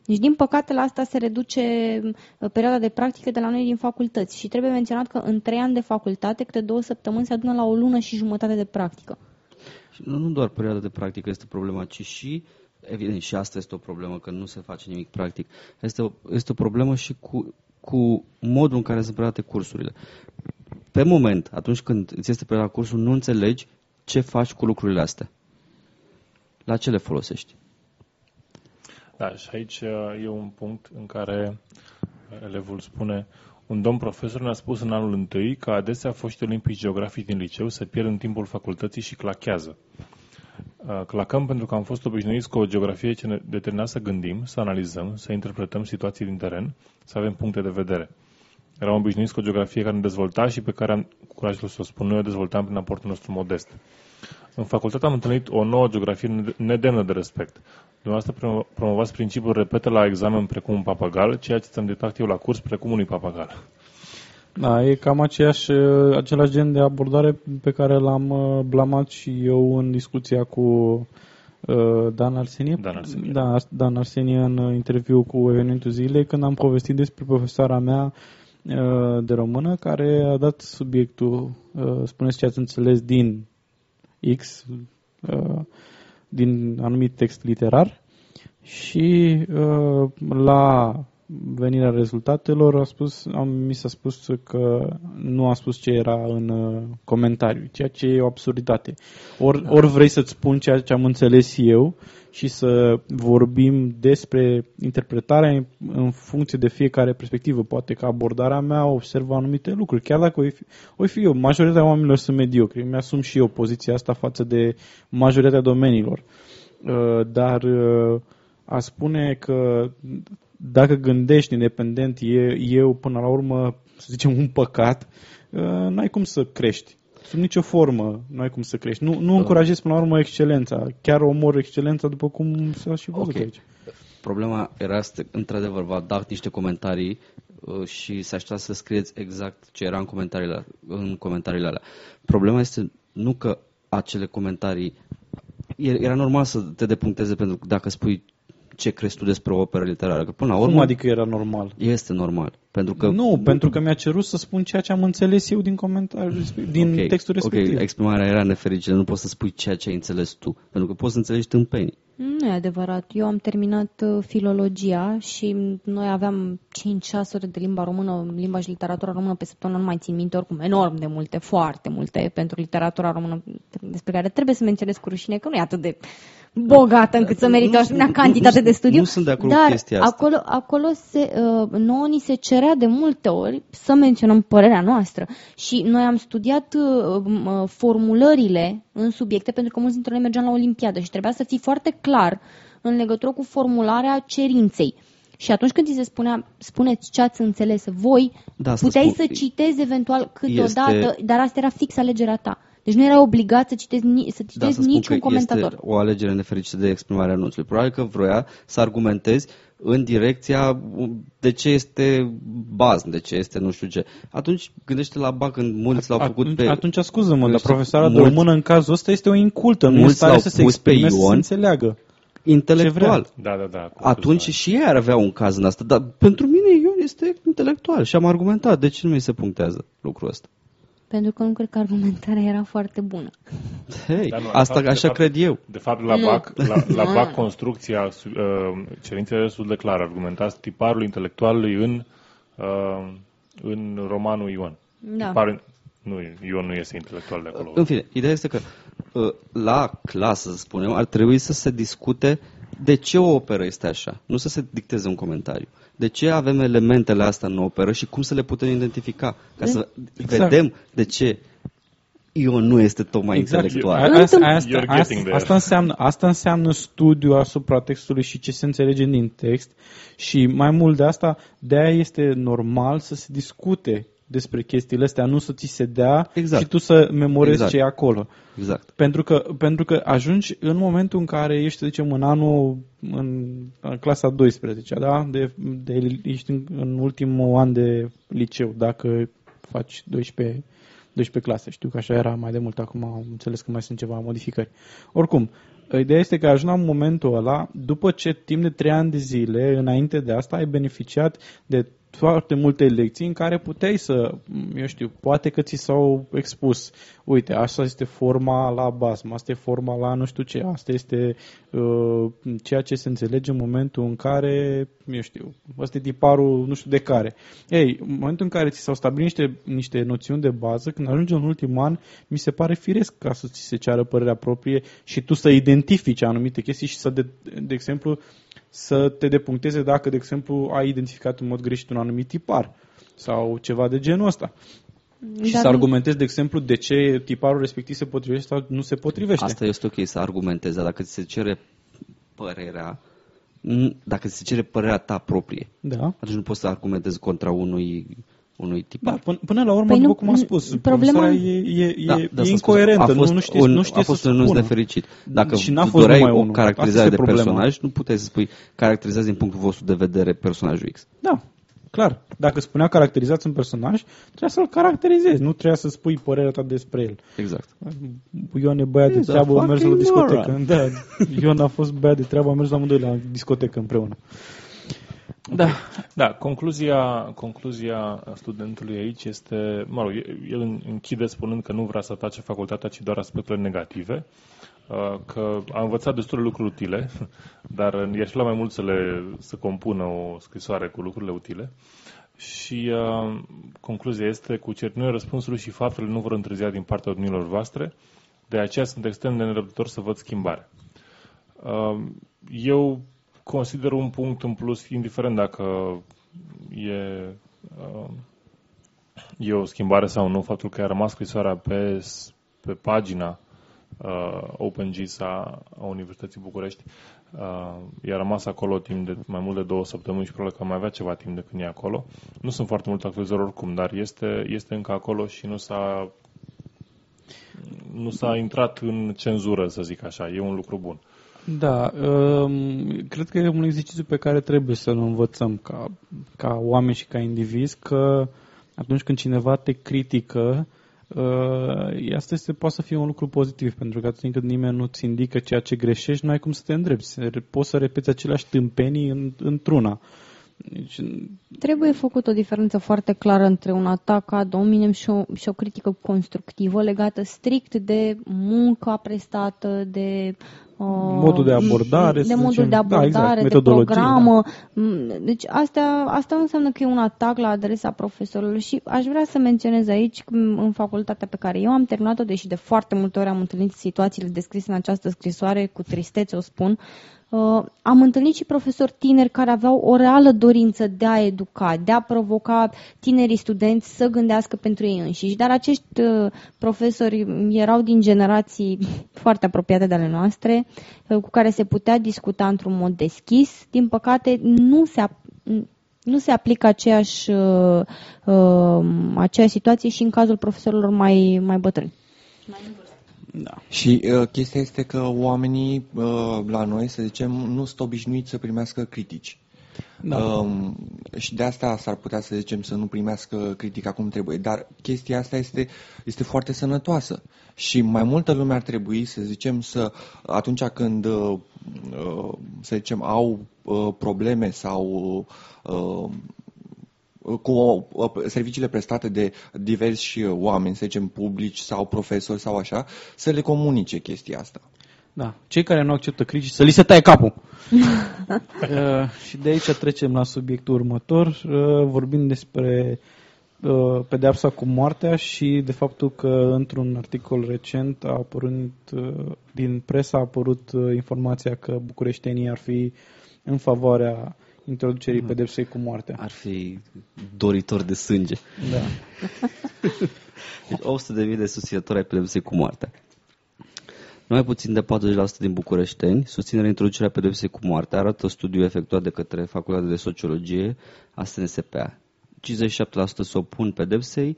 [SPEAKER 2] Deci, din păcate, la asta se reduce uh, perioada de practică de la noi din facultăți și trebuie menționat că în trei ani de facultate, câte două săptămâni se adună la o lună și jumătate de practică.
[SPEAKER 5] Și nu, nu doar perioada de practică este problema, ci și evident, și asta este o problemă, că nu se face nimic practic. Este o, este o problemă și cu, cu modul în care sunt predate cursurile. Pe moment, atunci când îți este predat cursul, nu înțelegi ce faci cu lucrurile astea. La ce le folosești?
[SPEAKER 4] Da, și aici uh, e un punct în care elevul spune un domn profesor ne-a spus în anul întâi că adesea foști olimpici geografici din liceu se pierd în timpul facultății și clachează. Uh, clacăm pentru că am fost obișnuiți cu o geografie ce ne determina să gândim, să analizăm, să interpretăm situații din teren, să avem puncte de vedere. Eram obișnuiți cu o geografie care ne dezvolta și pe care am curajul să o spun noi o dezvoltam prin aportul nostru modest. În facultate am întâlnit o nouă geografie nedemnă de respect. Dumneavoastră promovați principiul repete la examen precum un papagal, ceea ce ți-am dictat eu la curs precum unui papagal.
[SPEAKER 1] Da, e cam aceeași, același gen de abordare pe care l-am uh, blamat și eu în discuția cu uh, Dan Arsenie.
[SPEAKER 4] Dan Arsenie.
[SPEAKER 1] Da, Dan Arsenie în interviu cu evenimentul zilei, când am povestit despre profesoara mea uh, de română, care a dat subiectul, spuneți ce ați înțeles din X, din anumit text literar, și la venirea rezultatelor, a spus, am, mi s-a spus că nu a spus ce era în uh, comentariu, ceea ce e o absurditate. Ori, da. ori vrei să-ți spun ceea ce am înțeles eu și să vorbim despre interpretarea în funcție de fiecare perspectivă. Poate că abordarea mea observă anumite lucruri, chiar dacă o fi, o fi eu. Majoritatea oamenilor sunt mediocri. Mi-asum și eu poziția asta față de majoritatea domeniilor. Uh, dar uh, a spune că dacă gândești independent, e, eu până la urmă, să zicem, un păcat, uh, n-ai cum să crești. Sub nicio formă nu ai cum să crești. Nu, nu încurajezi până la urmă excelența. Chiar omor excelența după cum s-a și văzut okay. aici.
[SPEAKER 5] Problema era, într-adevăr, v-a dat niște comentarii uh, și s-a aștepta să scrieți exact ce era în comentariile, în comentariile alea. Problema este nu că acele comentarii era normal să te depuncteze pentru că dacă spui ce crezi tu despre o operă literară. Că până la urmă,
[SPEAKER 1] Cum adică era normal?
[SPEAKER 5] Este normal. Pentru că,
[SPEAKER 1] nu, pentru că mi-a cerut să spun ceea ce am înțeles eu din comentariu, din okay, textul respectiv.
[SPEAKER 5] Ok, exprimarea era nefericită, nu poți să spui ceea ce ai înțeles tu, pentru că poți să înțelegi tâmpenii.
[SPEAKER 2] Nu e adevărat. Eu am terminat uh, filologia și noi aveam 5-6 ore de limba română, limba și literatura română pe săptămână, nu mai țin minte, oricum enorm de multe, foarte multe pentru literatura română, despre care trebuie să menționez cu rușine că nu e atât de bogată încât să merită o asemenea cantitate de studiu.
[SPEAKER 5] Nu sunt de acord cu
[SPEAKER 2] dar
[SPEAKER 5] chestia asta.
[SPEAKER 2] acolo, acolo se, uh, nouă ni se cerea de multe ori să menționăm părerea noastră și noi am studiat uh, m- uh, formulările în subiecte pentru că mulți dintre noi mergeam la Olimpiadă și trebuia să fii foarte clar în legătură cu formularea cerinței. Și atunci când ți se spunea, spuneți ce ați înțeles voi,
[SPEAKER 5] Da, asta
[SPEAKER 2] puteai
[SPEAKER 5] spun.
[SPEAKER 2] să citezi eventual câteodată,
[SPEAKER 5] Este-
[SPEAKER 2] dar asta era fix alegerea ta. Deci nu era obligat să citezi, ni- să
[SPEAKER 5] Da,
[SPEAKER 2] citezi
[SPEAKER 5] să spun
[SPEAKER 2] niciun
[SPEAKER 5] că
[SPEAKER 2] comentator.
[SPEAKER 5] este o alegere nefericită de exprimarea anunțului. Probabil că vroia să argumentezi în direcția de ce este bază, de ce este nu știu ce. Atunci gândește la BAC când mulți l-au făcut
[SPEAKER 1] atunci,
[SPEAKER 5] pe...
[SPEAKER 1] atunci scuză-mă, dar
[SPEAKER 5] Mulți-
[SPEAKER 1] profesoara de
[SPEAKER 5] mulți-
[SPEAKER 1] română în cazul ăsta este o incultă, nu e în
[SPEAKER 5] mulți
[SPEAKER 1] stare
[SPEAKER 5] l-au
[SPEAKER 1] să se
[SPEAKER 5] pus pe
[SPEAKER 1] exprime, să se
[SPEAKER 5] Ion.
[SPEAKER 1] înțeleagă.
[SPEAKER 5] intelectual.
[SPEAKER 4] Da, da, da. cu
[SPEAKER 5] Atunci
[SPEAKER 4] câțiva
[SPEAKER 5] și ei ar avea un caz în asta, dar pentru mine Ion este intelectual și am argumentat. De ce nu mi se punctează lucrul ăsta?
[SPEAKER 2] Pentru că nu cred că argumentarea era foarte bună.
[SPEAKER 5] Hei,
[SPEAKER 4] Dar nu, de
[SPEAKER 5] asta
[SPEAKER 4] fapt- de
[SPEAKER 5] așa
[SPEAKER 4] fapt-
[SPEAKER 5] cred eu.
[SPEAKER 4] De fapt, la
[SPEAKER 2] Nu.
[SPEAKER 4] BAC, la, la
[SPEAKER 2] Nu.
[SPEAKER 4] BAC construcția, su- uh, cerințele destul de clar, argumentați tiparul intelectualului în, uh, în romanul Ion.
[SPEAKER 2] Da.
[SPEAKER 4] Tipar, nu, Ion nu este intelectual de acolo.
[SPEAKER 5] În fine, ideea este că uh, la clasă, să spunem, ar trebui să se discute de ce o operă este așa, nu să se dicteze un comentariu. De ce avem elementele astea în operă și cum să le putem identifica, ca să
[SPEAKER 1] Exact.
[SPEAKER 5] vedem de ce Ion nu este tocmai
[SPEAKER 1] Exact.
[SPEAKER 5] intelectual.
[SPEAKER 1] A- Asta,
[SPEAKER 2] Întâmpl-
[SPEAKER 1] asta,
[SPEAKER 4] You're
[SPEAKER 1] asta,
[SPEAKER 4] getting there.
[SPEAKER 1] asta, înseamnă, asta înseamnă studiu asupra textului și ce se înțelege din text și mai mult de asta, de aia este normal să se discute despre chestiile astea, nu să ți se dea
[SPEAKER 5] Exact.
[SPEAKER 1] și tu să memorezi
[SPEAKER 5] Exact.
[SPEAKER 1] ce e acolo.
[SPEAKER 5] Exact.
[SPEAKER 1] Pentru că, pentru că ajungi în momentul în care ești, să zicem, în anul, în, în clasa 12, da? De, de, ești în, în ultimul an de liceu, dacă faci 12, 12 clase. Știu că așa era mai de mult, acum am înțeles că mai sunt ceva modificări. Oricum, ideea este că ajungi la momentul ăla, după ce timp de 3 ani de zile, înainte de asta, ai beneficiat de foarte multe lecții în care puteai să, eu știu, poate că ți s-au expus, uite, asta este forma la basm, asta e forma la nu știu ce, asta este uh, ceea ce se înțelege în momentul în care, eu știu, ăsta e tiparul nu știu de care. Ei, în momentul în care ți s-au stabilit niște, niște noțiuni de bază, când ajungi în ultimul an, mi se pare firesc ca să ți se ceară părerea proprie și tu să identifici anumite chestii și să, de, de exemplu, să te depuncteze dacă, de exemplu, ai identificat în mod greșit un anumit tipar sau ceva de genul ăsta. Și
[SPEAKER 2] Dar
[SPEAKER 1] să
[SPEAKER 2] nu-
[SPEAKER 1] argumentezi, de exemplu, de ce tiparul respectiv se potrivește sau nu se potrivește.
[SPEAKER 5] Asta este ok să argumentezi, dar dacă ți se cere părerea, n- dacă ți se cere părerea ta proprie,
[SPEAKER 1] Da.
[SPEAKER 5] atunci nu poți să argumentezi contra unui, unui tipar.
[SPEAKER 1] Da, până, până la urmă,
[SPEAKER 2] Păi
[SPEAKER 1] după
[SPEAKER 2] nu-
[SPEAKER 1] cum am spus,
[SPEAKER 2] problema-
[SPEAKER 1] profesoara e, e, e,
[SPEAKER 5] Da,
[SPEAKER 1] e
[SPEAKER 5] de asta
[SPEAKER 1] incoerentă,
[SPEAKER 5] spun. a fost
[SPEAKER 1] nu, nu știe,
[SPEAKER 5] un,
[SPEAKER 1] nu știe
[SPEAKER 5] a fost
[SPEAKER 1] să
[SPEAKER 5] un anunț
[SPEAKER 1] spună.
[SPEAKER 5] nefericit. Dacă
[SPEAKER 1] Și n-a
[SPEAKER 5] tu
[SPEAKER 1] fost
[SPEAKER 5] doreai
[SPEAKER 1] numai
[SPEAKER 5] o
[SPEAKER 1] unul.
[SPEAKER 5] caracterizare
[SPEAKER 1] Asta
[SPEAKER 5] de
[SPEAKER 1] este problema.
[SPEAKER 5] personaj, nu puteai să spui caracterizați din punctul vostru de vedere personajul X.
[SPEAKER 1] Da, clar. Dacă spunea caracterizați un personaj, trebuia să-l caracterizezi, nu trebuia să spui părerea ta despre el.
[SPEAKER 5] Exact.
[SPEAKER 1] Ion e băiat de
[SPEAKER 5] He's a
[SPEAKER 1] treabă, a mers la
[SPEAKER 5] fucking
[SPEAKER 1] discotecă.
[SPEAKER 5] moron.
[SPEAKER 1] Da, Ion a fost băiat de treabă, a mers la amândoi la discotecă împreună. Da,
[SPEAKER 4] Da, concluzia, concluzia studentului aici este, mă rog, el închide spunând că nu vrea să atace facultatea, ci doar aspectele negative, uh, că a învățat destule lucruri utile, dar i-aș vrea mai mult să, le, să compună o scrisoare cu lucrurile utile. Și uh, concluzia este, cu certitudine răspunsul și faptele nu vor întârzia din partea domnilor voastre, de aceea sunt extrem de nerăbdător să văd schimbare. Uh, eu consider un punct în plus, indiferent dacă e, uh, e o schimbare sau nu, faptul că a rămas scrisoarea pe, s- pe pagina uh, OpenGIS a, a Universității București, uh, i-a rămas acolo timp de mai mult de două săptămâni și probabil că mai avea ceva timp de când e acolo. Nu sunt foarte multe actualizări oricum, dar este, este încă acolo și nu s-a nu s-a intrat în cenzură, să zic așa. E un lucru bun.
[SPEAKER 1] Da, um, cred că e un exercițiu pe care trebuie să-l învățăm ca, ca oameni și ca indivizi, că atunci când cineva te critică, uh, asta este, poate să fie un lucru pozitiv, pentru că atunci când nimeni nu-ți indică ceea ce greșești, nu ai cum să te îndrepți. Poți să repeți aceleași tâmpenii în, într-una. Deci,
[SPEAKER 2] Trebuie făcut o diferență foarte clară între un atac ad hominem și o, și o critică constructivă legată strict de munca prestată, de uh,
[SPEAKER 1] Modul de abordare,
[SPEAKER 2] de
[SPEAKER 1] să
[SPEAKER 2] modul
[SPEAKER 1] zicem.
[SPEAKER 2] de
[SPEAKER 1] Da,
[SPEAKER 2] abordare,
[SPEAKER 1] exact,
[SPEAKER 2] de
[SPEAKER 1] metodologie,
[SPEAKER 2] programă. Mm, Deci asta, asta înseamnă că e un atac la adresa profesorilor și aș vrea să menționez aici că în facultatea pe care eu am terminat-o, deși de foarte multe ori am întâlnit situațiile descrise în această scrisoare, cu tristețe o spun, Uh, am întâlnit și profesori tineri care aveau o reală dorință de a educa, de a provoca tinerii studenți să gândească pentru ei înșiși, dar acești uh, profesori erau din generații foarte apropiate de ale noastre, uh, cu care se putea discuta într-un mod deschis. Din păcate, nu se ap- nu se aplică aceeași, uh, uh, aceeași situație și în cazul profesorilor mai, mai bătrâni.
[SPEAKER 1] Da.
[SPEAKER 6] Și uh, chestia este că oamenii uh, la noi, să zicem, nu sunt obișnuiți să primească critici.
[SPEAKER 1] Da.
[SPEAKER 6] Um, și de asta s-ar putea să zicem să nu primească critica cum trebuie. Dar chestia asta este, este foarte sănătoasă. Și mai multă lume ar trebui, să zicem, să atunci când, uh, uh, să zicem, au uh, probleme sau uh, cu uh, serviciile prestate de diversi oameni, să zicem, publici sau profesori sau așa, să le comunice chestia asta.
[SPEAKER 1] Da. Cei care nu acceptă critici, să li se taie capul. uh, și de aici trecem la subiectul următor, uh, vorbind despre uh, pedeapsa cu moartea și de faptul că într-un articol recent a apărut, uh, din presă a apărut uh, informația că bucureștenii ar fi în favoarea introducerii
[SPEAKER 5] Mhm.
[SPEAKER 1] pedepsei cu moartea.
[SPEAKER 5] Ar fi doritor de sânge.
[SPEAKER 1] Da.
[SPEAKER 5] Deci 800.000 de susținători ai pedepsei cu moartea. Numai puțin de 40% din bucureșteni susțin introducerea pedepsei cu moartea, arată studiul efectuat de către Facultatea de Sociologie a SNSPA. 57% se opun pedepsei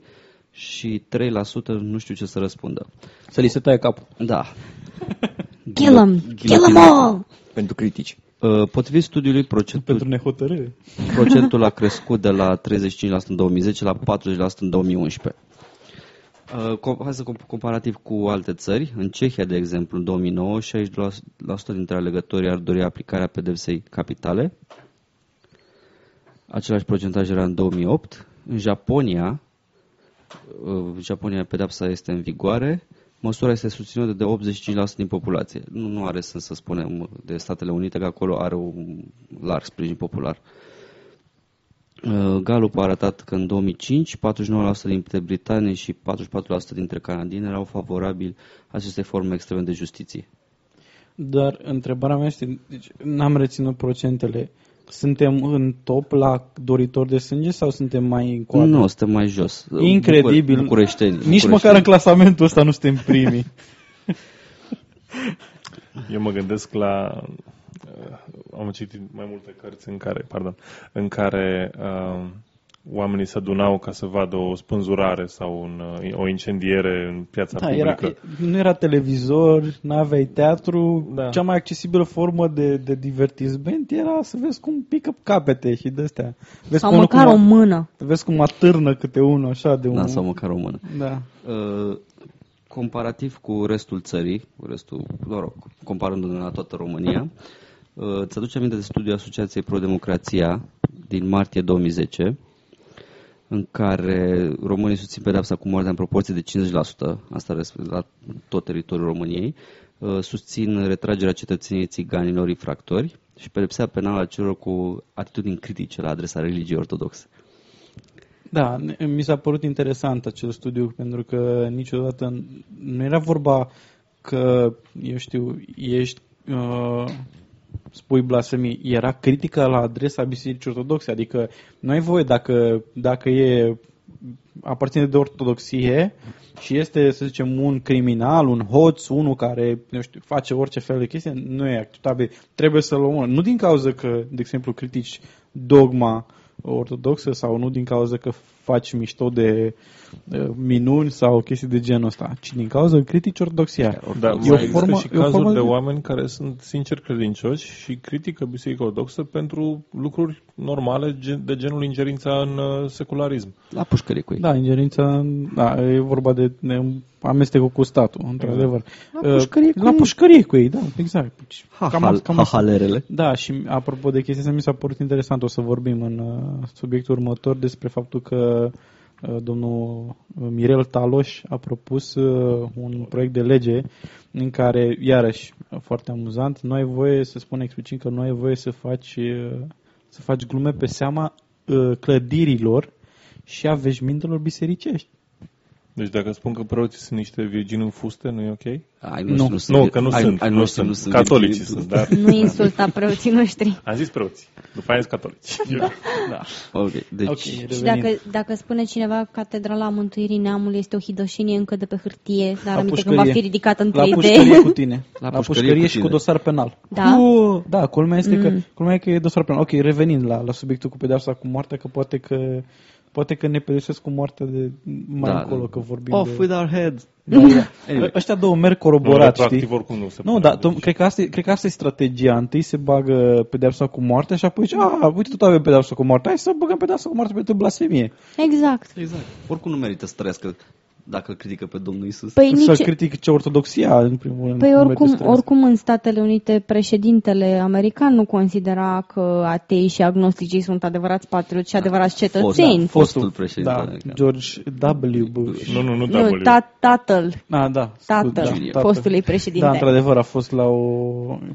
[SPEAKER 5] și 3% nu știu ce să răspundă.
[SPEAKER 1] Să li se taie capul.
[SPEAKER 5] Da.
[SPEAKER 2] Kill 'em! Kill 'em all!
[SPEAKER 6] Pentru critici.
[SPEAKER 5] Uh, Potrivit studiului, procentul,
[SPEAKER 1] Pentru nehotărâre.
[SPEAKER 5] procentul a crescut de la 35% în 2010 la 40% în 2011. Uh, com- Hai să comp- comparativ cu alte țări. În Cehia, de exemplu, în 2009, 62% dintre alegătorii ar dori aplicarea pedepsei capitale. Același procentaj era în 2008. În Japonia, uh, în Japonia pedepsa este în vigoare. Măsura este susținută de 85% din populație. Nu, nu are sens să spunem de Statele Unite că acolo are un larg sprijin popular. Uh, Gallup a arătat că în 2005 49% dintre britanii și 44% dintre canadieni erau favorabili acestei forme extreme de justiție.
[SPEAKER 1] Dar întrebarea mea este, deci n-am reținut procentele. Suntem în top la doritori de sânge sau suntem mai în coadă?
[SPEAKER 5] Nu, suntem mai jos.
[SPEAKER 1] Incredibil.
[SPEAKER 5] Bucur- bucureșteni.
[SPEAKER 1] Nici
[SPEAKER 5] bucureșteni.
[SPEAKER 1] măcar în clasamentul ăsta nu suntem primii.
[SPEAKER 4] Eu mă gândesc la... Uh, am citit mai multe cărți în care, pardon, în care uh, oamenii se adunau ca să vadă o spânzurare sau un, uh, o incendiere în piața
[SPEAKER 1] Da, era,
[SPEAKER 4] publică.
[SPEAKER 1] nu era televizor, nu aveai teatru,
[SPEAKER 4] Da.
[SPEAKER 1] cea mai accesibilă formă de, de divertisment era să vezi cum pică capete și de astea. Vezi
[SPEAKER 2] Sau
[SPEAKER 1] cum,
[SPEAKER 2] măcar
[SPEAKER 1] cum,
[SPEAKER 2] o mână.
[SPEAKER 1] Vezi cum atârnă câte unul așa de un...
[SPEAKER 5] Da, sau măcar o mână.
[SPEAKER 1] Da.
[SPEAKER 5] Uh, comparativ cu restul țării, cu restul, mă rog, comparându-ne la toată România, uh, îți aduce aminte de studiul Asociației Pro-Democrația din martie 2010, în care românii susțin pedepsa cu moartea în proporție de 50%, asta res- la tot teritoriul României, uh, susțin retragerea cetățeniei țiganilor infractori și pedepsea penală a celor cu atitudini critice la adresa religiei ortodoxe.
[SPEAKER 1] Da, ne- mi s-a părut interesant acel studiu pentru că niciodată nu era vorba că, eu știu, ești, uh, spui blasfemii, era critică la adresa Bisericii Ortodoxe, adică nu ai voie dacă, dacă e aparține de ortodoxie și este, să zicem, un criminal, un hoț, unul care, nu știu, face orice fel de chestie, nu e acceptabil. Trebuie să-l omoră. Nu din cauza că, de exemplu, critici dogma ortodoxă sau nu din cauza că faci mișto de uh, minuni sau chestii de genul ăsta, ci din cauza că critici ortodoxia.
[SPEAKER 4] Da,
[SPEAKER 1] E o
[SPEAKER 4] mai există
[SPEAKER 1] formă-
[SPEAKER 4] și
[SPEAKER 1] e o
[SPEAKER 4] cazuri
[SPEAKER 1] formă
[SPEAKER 4] de
[SPEAKER 1] de-
[SPEAKER 4] oameni care sunt sincer credincioși și critică Biserica Ortodoxă pentru lucruri normale gen- de genul ingerința în uh, secularism.
[SPEAKER 5] La pușcărie cu ei.
[SPEAKER 1] Da, ingerința, da, e vorba de, de amestecul cu statul, într-adevăr.
[SPEAKER 5] La
[SPEAKER 1] Uh,
[SPEAKER 5] pușcărie cu
[SPEAKER 1] La
[SPEAKER 5] ei.
[SPEAKER 1] pușcărie cu ei, da, exact. Deci,
[SPEAKER 5] Hahal,
[SPEAKER 1] cam asta.
[SPEAKER 5] hahalerele.
[SPEAKER 1] Da, și apropo de chestia asta, mi s-a părut interesant, o să vorbim în uh, subiectul următor despre faptul că uh, domnul Mirel Taloș a propus uh, un proiect de lege în care, iarăși, foarte amuzant, nu ai voie să spun explicit că nu ai voie să faci, uh, să faci glume pe seama uh, clădirilor și a veșmintelor bisericești.
[SPEAKER 4] Deci dacă spun că preoții sunt niște virgini în fuste, nu e ok?
[SPEAKER 5] Ai
[SPEAKER 1] Nu.
[SPEAKER 5] noștri sunt,
[SPEAKER 4] Nu, că nu
[SPEAKER 5] ai,
[SPEAKER 4] sunt.
[SPEAKER 5] ai
[SPEAKER 4] nu
[SPEAKER 5] noștri
[SPEAKER 4] sunt.
[SPEAKER 5] nu sunt
[SPEAKER 4] Catolicii
[SPEAKER 5] virgini.
[SPEAKER 4] sunt, dar
[SPEAKER 2] Nu insulta preoții noștri.
[SPEAKER 4] am zis preoții. După aia sunt catolici.
[SPEAKER 1] Da.
[SPEAKER 5] Ok, deci
[SPEAKER 1] Ok,
[SPEAKER 2] Și
[SPEAKER 1] revenim.
[SPEAKER 2] dacă, dacă spune cineva că Catedrala Mântuirii Neamului este o hidășenie încă de pe hârtie, dar
[SPEAKER 1] La
[SPEAKER 2] aminte când
[SPEAKER 1] pușcărie.
[SPEAKER 2] va fi ridicată în
[SPEAKER 1] La
[SPEAKER 2] 3D.
[SPEAKER 1] pușcărie cu tine.
[SPEAKER 5] La
[SPEAKER 1] La,
[SPEAKER 5] pușcărie
[SPEAKER 1] pușcărie,
[SPEAKER 5] cu
[SPEAKER 1] și cu
[SPEAKER 5] tine.
[SPEAKER 1] dosar penal.
[SPEAKER 2] Da?
[SPEAKER 1] Uh, da, culmea este,
[SPEAKER 2] Mm.
[SPEAKER 1] că, culmea e că e dosar penal. Ok, revenind la, la subiectul cu pedeapsa cu moartea, că poate că Poate că ne pedepsesc cu moartea de mai
[SPEAKER 5] Da.
[SPEAKER 1] încolo, că vorbim
[SPEAKER 5] Off
[SPEAKER 1] de...
[SPEAKER 5] with our heads.
[SPEAKER 1] Da, da.
[SPEAKER 5] Anyway.
[SPEAKER 1] Ăștia două merg
[SPEAKER 4] Nu,
[SPEAKER 1] coroborat, știi?
[SPEAKER 4] retroactiv oricum nu se
[SPEAKER 1] Nu,
[SPEAKER 4] poate.
[SPEAKER 1] da,
[SPEAKER 4] Deci-
[SPEAKER 1] tom, cred, că asta, e- cred că asta e strategia. Întâi se bagă pedeapsa cu moartea și apoi zice, a, uite, tot avem pedeapsa cu moartea, hai să băgăm pedeapsa cu moartea pentru blasfemie.
[SPEAKER 2] Exact.
[SPEAKER 5] Exact. Oricum nu merită să trăiască dacă îl critică pe Domnul Isus.
[SPEAKER 2] Păi,
[SPEAKER 1] Să
[SPEAKER 2] nici,
[SPEAKER 1] critic ce ortodoxia, în primul rând.
[SPEAKER 2] păi
[SPEAKER 1] cum
[SPEAKER 2] oricum,
[SPEAKER 1] merge strâns.
[SPEAKER 2] oricum în Statele Unite președintele american nu considera că atei și agnosticii sunt adevărați patrioți și adevărați cetățeni.
[SPEAKER 5] Fost, fostul președinte
[SPEAKER 1] Da,
[SPEAKER 5] american.
[SPEAKER 1] George W. Bush.
[SPEAKER 4] Nu, nu, nu,
[SPEAKER 2] Nu,
[SPEAKER 4] W.
[SPEAKER 2] ta, tatăl,
[SPEAKER 1] Ah, da.
[SPEAKER 2] tatăl
[SPEAKER 1] scuze, da,
[SPEAKER 2] fostului președinte.
[SPEAKER 1] Da, într-adevăr, a fost la o...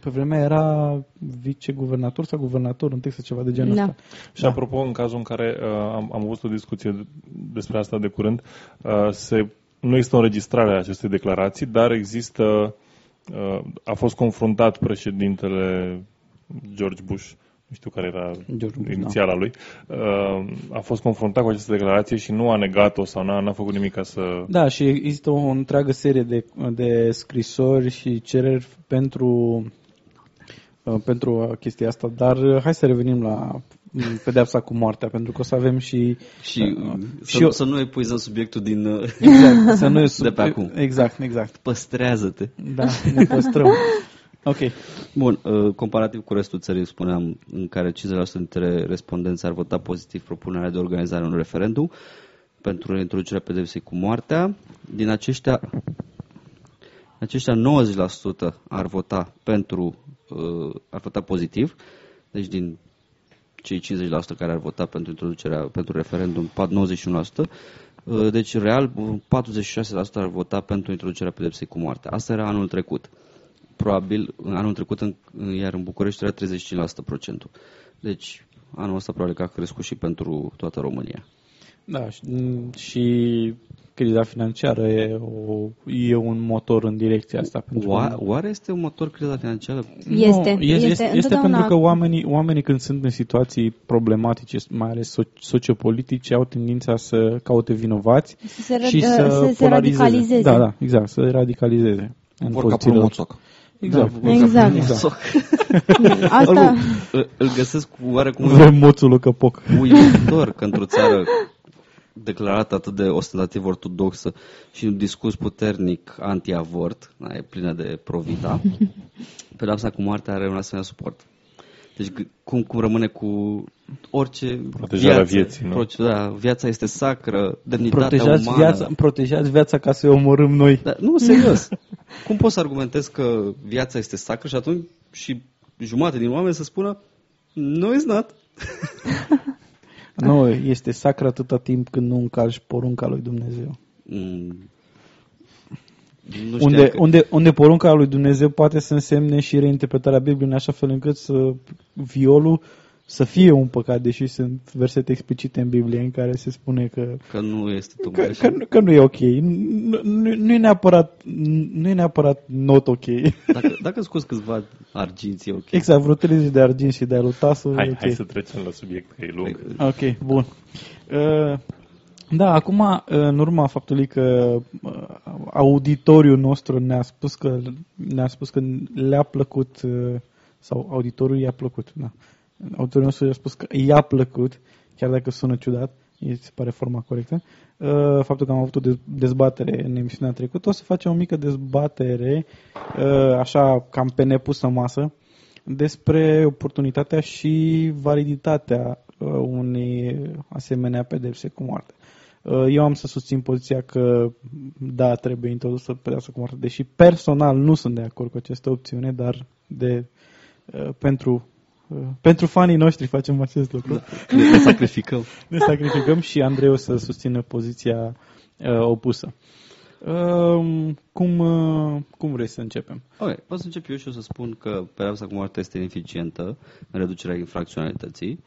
[SPEAKER 1] Pe vremea era viceguvernator sau guvernator în Texas, ceva de genul
[SPEAKER 2] Da.
[SPEAKER 1] ăsta.
[SPEAKER 4] Și apropo, în cazul în care uh, am, am avut o discuție despre asta de curând, uh, se, nu există o înregistrare a acestei declarații, dar există, uh, a fost confruntat președintele George Bush, nu știu care era
[SPEAKER 1] George Bush,
[SPEAKER 4] inițiala lui, uh, a fost confruntat cu această declarație și nu a negat-o sau n-a, n-a făcut nimic ca să...
[SPEAKER 1] Da, și există o întreagă serie de, de scrisori și cereri pentru, uh, pentru chestia asta, dar uh, hai să revenim la mm, pedeapsa cu moartea, pentru că o să avem și...
[SPEAKER 5] Și,
[SPEAKER 1] Uh,
[SPEAKER 5] să,
[SPEAKER 1] și eu-
[SPEAKER 5] să nu epuizăm subiectul din... uh,
[SPEAKER 1] Exact, să nu e sub...
[SPEAKER 5] De pe acum.
[SPEAKER 1] Exact, exact.
[SPEAKER 5] Păstrează-te.
[SPEAKER 1] Da, ne păstrăm. Ok.
[SPEAKER 5] Bun, uh, comparativ cu restul țării, spuneam, în care 50% dintre respondenți ar vota pozitiv propunerea de organizare a unui referendum pentru introducerea pedepsei cu moartea, din aceștia, aceștia 90% ar vota pentru, uh, ar vota pozitiv, deci din cei 50% care ar vota pentru introducerea, pentru referendum, 91%, uh, deci real 46% ar vota pentru introducerea pedepsei cu moartea. Asta era anul trecut probabil în anul trecut, în, iar în București era 35% procentul. Deci anul ăsta probabil că a crescut și pentru toată România.
[SPEAKER 1] Da, și, și criza financiară e, o, e un motor în direcția asta. Pentru că-
[SPEAKER 5] Oa, oare este un motor criza financiară?
[SPEAKER 2] Este,
[SPEAKER 1] Nu, este,
[SPEAKER 2] este,
[SPEAKER 1] este, este
[SPEAKER 2] întotdeauna-
[SPEAKER 1] pentru că oamenii, oamenii când sunt în situații problematice, mai ales so- sociopolitice, au tendința să caute vinovați
[SPEAKER 2] să se,
[SPEAKER 1] și
[SPEAKER 2] rad-
[SPEAKER 1] să,
[SPEAKER 2] să se
[SPEAKER 1] polarizeze.
[SPEAKER 2] radicalizeze.
[SPEAKER 1] Da, da, exact, să radicalizeze. În
[SPEAKER 6] Vor ca
[SPEAKER 1] pozițiile lor.
[SPEAKER 6] promoțoc.
[SPEAKER 1] Exact.
[SPEAKER 2] Exact.
[SPEAKER 1] exact.
[SPEAKER 2] Asta,
[SPEAKER 5] Îl, îl găsesc oarecum
[SPEAKER 1] Vrem moțul lui Căpoc.
[SPEAKER 5] uimitor că într-o țară declarată atât de ostentativ ortodoxă și un discurs puternic anti-avort, da, e plină de provita, pedapsa cu moartea are un asemenea suport. Deci g- cum, cum rămâne cu orice
[SPEAKER 4] Protejarea
[SPEAKER 5] viață,
[SPEAKER 4] vieții, nu?
[SPEAKER 5] Proce- da, viața este sacră, demnitatea
[SPEAKER 1] Protejați
[SPEAKER 5] umană.
[SPEAKER 1] viața, protejați viața ca să o omorâm noi.
[SPEAKER 5] Da, nu, serios. Cum poți să argumentezi că viața este sacră și atunci și jumate din oameni să spună no, it's not.
[SPEAKER 1] Nu, este sacră atâta timp când nu încalci porunca lui Dumnezeu.
[SPEAKER 5] Mm. Nu știam
[SPEAKER 1] Unde,
[SPEAKER 5] că...
[SPEAKER 1] unde, unde porunca lui Dumnezeu poate să însemne și reinterpretarea Bibliei în așa fel încât să violul să fie un păcat, deși sunt versete explicite în Biblie în care se spune că,
[SPEAKER 5] Că nu este tocmai
[SPEAKER 1] că,
[SPEAKER 5] așa.
[SPEAKER 1] că, nu- că nu e ok. Nu, nu, nu, e neapărat, nu e neapărat not ok.
[SPEAKER 5] Dacă, dacă scoți câțiva arginți, e ok.
[SPEAKER 1] Exact, vreo 30 de argint și de alutasul.
[SPEAKER 4] Hai,
[SPEAKER 1] e ok.
[SPEAKER 4] hai să trecem la subiect, că e lung.
[SPEAKER 1] Ok, bun. Uh, da, acum, uh, în urma faptului că uh, auditoriul nostru ne-a spus că ne-a spus că le-a plăcut uh, sau auditorul i-a plăcut, da. Auditorul nostru i-a spus că i-a plăcut, chiar dacă sună ciudat, îi se pare forma corectă, uh, faptul că am avut o dez- dezbatere în emisiunea trecută, o să facem o mică dezbatere, uh, așa, cam pe nepusă masă, despre oportunitatea și validitatea uh, unei asemenea pedepse cu moarte. Uh, Eu am să susțin poziția că da, trebuie introdusă pedeapsa cu moarte, deși personal nu sunt de acord cu această opțiune, dar de, uh, pentru Uh, Pentru fanii noștri facem acest lucru.
[SPEAKER 5] Ne, ne sacrificăm.
[SPEAKER 1] Ne sacrificăm și Andrei o să susțină poziția uh, opusă. Uh, cum, uh, cum vrei să începem?
[SPEAKER 5] Ok, pot să încep eu și o să spun că pedeapsa cu moartea este eficientă în reducerea infracționalității.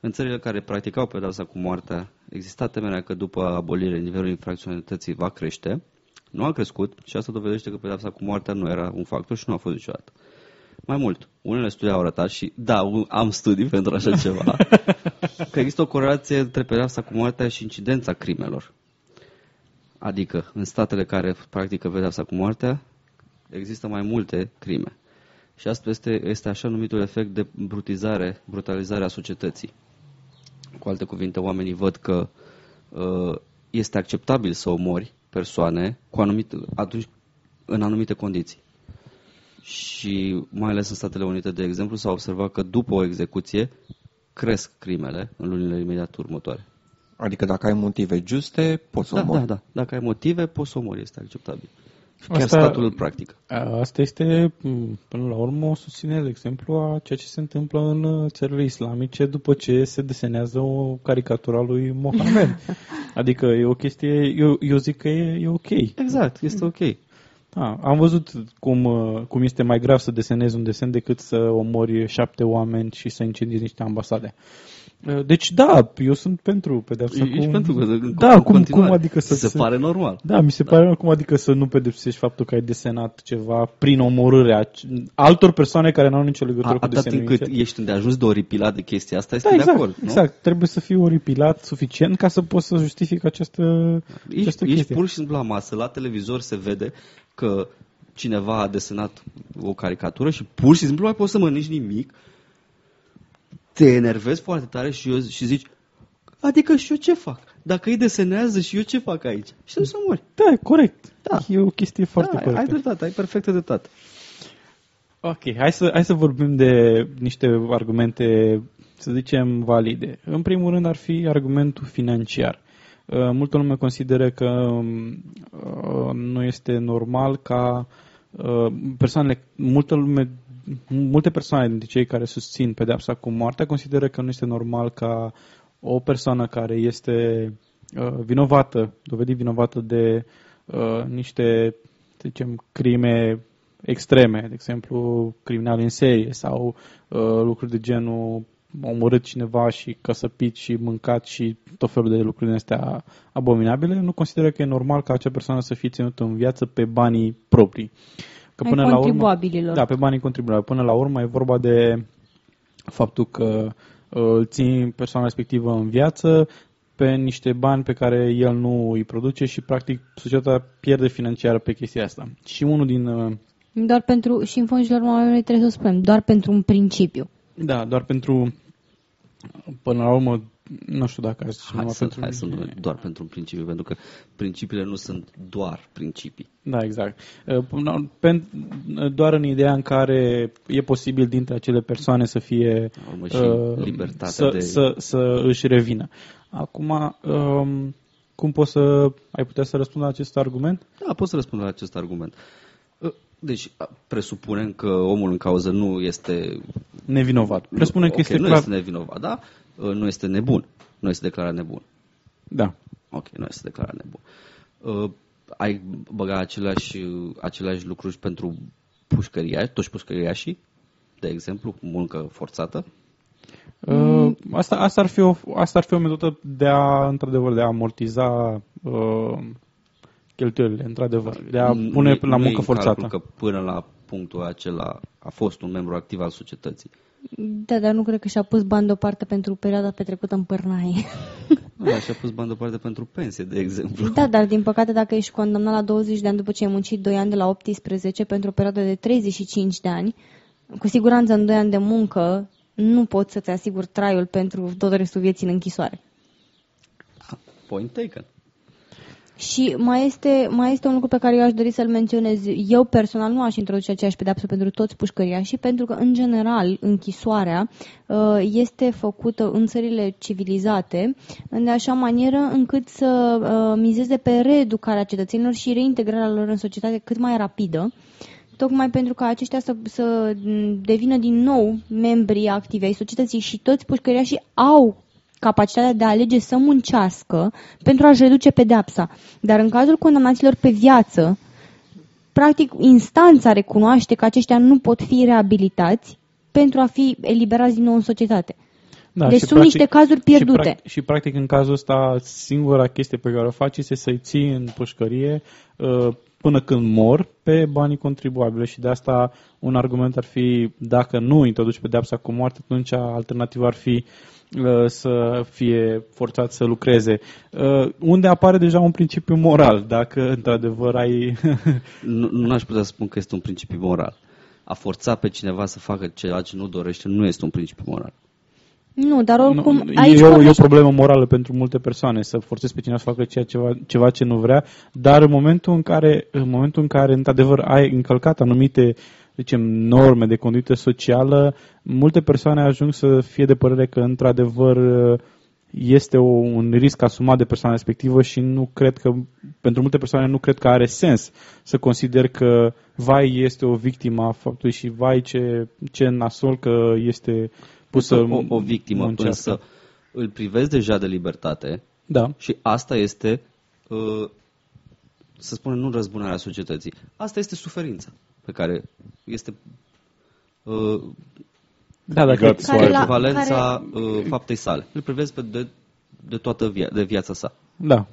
[SPEAKER 5] În țările care practicau pedeapsa cu moartea, exista temerea că după abolire nivelul infracționalității va crește. Nu a crescut și asta dovedește că pedeapsa cu moartea nu era un factor și nu a fost niciodată. Mai mult, unele studii au arătat și, da, un- am studii pentru așa ceva, că există o corelație între pedeapsa cu moartea și incidența crimelor. Adică, în statele care practică pedeapsa cu moartea, există mai multe crime. Și asta este, este așa numitul efect de brutizare, brutalizare a societății. Cu alte cuvinte, oamenii văd că uh, este acceptabil să omori persoane cu anumit, atunci, în anumite condiții. Și mai ales în Statele Unite, de exemplu, s-a observat că după o execuție cresc crimele în lunile imediat următoare.
[SPEAKER 6] Adică dacă ai motive juste, poți să
[SPEAKER 5] Da,
[SPEAKER 6] omori.
[SPEAKER 5] da, da. Dacă ai motive, poți să omori, este acceptabil. Și chiar
[SPEAKER 1] Asta-
[SPEAKER 5] statul îl practică.
[SPEAKER 1] A- Asta este, m, până la urmă, o susținere, de exemplu, a ceea ce se întâmplă în uh, țările islamice după ce se desenează o caricatură a lui Mohamed. adică e o chestie, eu, eu zic că e, e ok.
[SPEAKER 5] Exact, este ok.
[SPEAKER 1] Da, am văzut cum, uh, cum este mai grav să desenezi un desen decât să omori șapte oameni și să incendiezi niște ambasade. Uh, Deci da, eu sunt pentru pedeapsa
[SPEAKER 5] Ești
[SPEAKER 1] cu...
[SPEAKER 5] pentru că
[SPEAKER 1] Da,
[SPEAKER 5] în
[SPEAKER 1] cum,
[SPEAKER 5] continuare.
[SPEAKER 1] cum adică să
[SPEAKER 5] Se pare normal.
[SPEAKER 1] Da, mi se pare cum adică să nu pedepsești faptul că ai desenat ceva prin omorârea altor persoane care nu au nicio legătură
[SPEAKER 5] A,
[SPEAKER 1] cu
[SPEAKER 5] atât
[SPEAKER 1] desenul
[SPEAKER 5] încât
[SPEAKER 1] inițial.
[SPEAKER 5] ești îndeajuns de oripilat de chestia asta, este
[SPEAKER 1] Da,
[SPEAKER 5] de
[SPEAKER 1] exact,
[SPEAKER 5] acord. nu?
[SPEAKER 1] exact. Trebuie să fii oripilat suficient ca să poți să justifici această,
[SPEAKER 5] Ești,
[SPEAKER 1] această
[SPEAKER 5] ești
[SPEAKER 1] chestie.
[SPEAKER 5] pur și simplu la masă, la televizor se vede că cineva a desenat o caricatură și pur și simplu nu mai poți să mănânci nimic, te enervezi foarte tare și, eu, și zici, adică și eu ce fac? Dacă îi desenează și eu ce fac aici? Și să mori.
[SPEAKER 1] Da, corect.
[SPEAKER 5] Da.
[SPEAKER 1] E o chestie foarte
[SPEAKER 5] da, ai
[SPEAKER 1] corectă.
[SPEAKER 5] dreptate, ai perfectă dreptate.
[SPEAKER 1] Ok, hai să, hai să vorbim de niște argumente, să zicem, valide. În primul rând ar fi argumentul financiar. Uh, Multă lume consideră că um, uh, nu este normal ca uh, persoanele, multă lume, multe persoane dintre cei care susțin pedeapsa cu moartea consideră că nu este normal ca o persoană care este uh, vinovată, dovedit vinovată de uh, niște, să zicem, crime extreme, de exemplu, criminali în serie sau uh, lucruri de genul omorât cineva și căsăpit și mâncat și tot felul de lucruri din astea abominabile, nu consideră că e normal ca acea persoană să fie ținută în viață pe banii proprii. Că
[SPEAKER 2] Ai
[SPEAKER 1] până la urmă,
[SPEAKER 2] contribuabililor.
[SPEAKER 1] da, pe banii contribuabili. Până la urmă e vorba de faptul că uh, îl ții persoana respectivă în viață pe niște bani pe care el nu îi produce și practic societatea pierde financiar pe chestia asta. Și unul din uh,
[SPEAKER 2] Doar pentru, și în fond și la urmă noi trebuie să spunem, doar pentru un principiu.
[SPEAKER 1] Da, doar pentru până la urmă nu știu dacă aș zice
[SPEAKER 5] Hai
[SPEAKER 1] numai
[SPEAKER 5] să,
[SPEAKER 1] pentru
[SPEAKER 5] hai să nu doar pentru un principiu, pentru că principiile nu sunt doar principii.
[SPEAKER 1] Da, exact. Uh, până la urmă, pen- doar în ideea în care e posibil dintre acele persoane să fie
[SPEAKER 5] La urmă și
[SPEAKER 1] uh,
[SPEAKER 5] libertatea
[SPEAKER 1] să,
[SPEAKER 5] de...
[SPEAKER 1] să, să își revină. Acum, um, cum poți să ai putea să răspunzi la acest argument?
[SPEAKER 5] Da, pot să răspund la acest argument. Uh, Deci, a, presupunem că omul în cauză nu este...
[SPEAKER 1] Nevinovat. Presupune că
[SPEAKER 5] ok,
[SPEAKER 1] este
[SPEAKER 5] nu
[SPEAKER 1] clar.
[SPEAKER 5] este nevinovat, da? Uh, Nu este nebun. Nu este declarat nebun.
[SPEAKER 1] Da.
[SPEAKER 5] Ok, nu este declarat nebun. Uh, ai băga aceleași, aceleași lucruri pentru pușcăriași, toți pușcăriașii, de exemplu, muncă forțată.
[SPEAKER 1] Uh, asta, asta, ar fi o, asta ar fi o metodă de a, într-adevăr, de a amortiza uh, cheltuielile, într-adevăr, de a
[SPEAKER 5] Nu-
[SPEAKER 1] pune
[SPEAKER 5] nu
[SPEAKER 1] la
[SPEAKER 5] e
[SPEAKER 1] muncă
[SPEAKER 5] în
[SPEAKER 1] forțată.
[SPEAKER 5] calcul că până la punctul acela a fost un membru activ al societății.
[SPEAKER 2] Da, dar nu cred că și-a pus bani deoparte pentru perioada petrecută în pârnaie.
[SPEAKER 5] Da, și-a pus bani deoparte pentru pensie, de exemplu.
[SPEAKER 2] Da, dar din păcate dacă ești condamnat la 20 de ani după ce ai muncit 2 ani de la 18 pentru o perioadă de 35 de ani, cu siguranță în 2 ani de muncă nu poți să-ți asiguri traiul pentru tot restul vieții în închisoare.
[SPEAKER 5] Point taken.
[SPEAKER 2] Și mai este, mai este un lucru pe care eu aș dori să-l menționez. Eu personal nu aș introduce aceeași pedeapsă pentru toți pușcăriașii, pentru că, în general, închisoarea uh, este făcută în țările civilizate în așa manieră încât să uh, mizeze pe reeducarea cetățenilor și reintegrarea lor în societate cât mai rapidă tocmai pentru ca aceștia să, să devină din nou membri activi ai societății și toți pușcăriașii au capacitatea de a alege să muncească pentru a-și reduce pedepsa. Dar în cazul condamnaților pe viață, practic instanța recunoaște că aceștia nu pot fi reabilitați pentru a fi eliberați din nou în societate.
[SPEAKER 1] Da,
[SPEAKER 2] deci
[SPEAKER 1] și
[SPEAKER 2] sunt niște cazuri pierdute.
[SPEAKER 1] Și, practic, și practic în cazul ăsta singura chestie pe care o faci este să-i ții în pușcărie uh, până când mor pe banii contribuabile și de asta un argument ar fi dacă nu introduci pedeapsa cu moarte, atunci alternativa ar fi uh, să fie forțat să lucreze. Uh, unde apare deja un principiu moral, dacă într-adevăr ai...
[SPEAKER 5] nu, nu aș putea să spun că este un principiu moral. A forța pe cineva să facă ceea ce nu dorește nu este un principiu moral.
[SPEAKER 2] Nu, dar oricum...
[SPEAKER 1] Nu, aici e, o, e o problemă morală pentru multe persoane să forțezi pe cineva să facă ceea, ceva, ceva ce nu vrea, dar în momentul în care, în momentul în care într-adevăr ai încălcat anumite zicem, norme de conduită socială, multe persoane ajung să fie de părere că într-adevăr este o, un risc asumat de persoana respectivă și nu cred că, pentru multe persoane nu cred că are sens să consider că vai este o victimă a faptului și vai ce, ce nasol că este
[SPEAKER 5] pusă o, o victimă, muncească. însă îl privezi deja de libertate
[SPEAKER 1] da.
[SPEAKER 5] și asta este, uh, să spunem, nu răzbunarea societății. Asta este suferința pe care este uh,
[SPEAKER 1] da, dacă
[SPEAKER 5] care la, echivalența care... uh, faptei sale. Îl privezi pe de, de toată via, de viața sa.
[SPEAKER 1] Da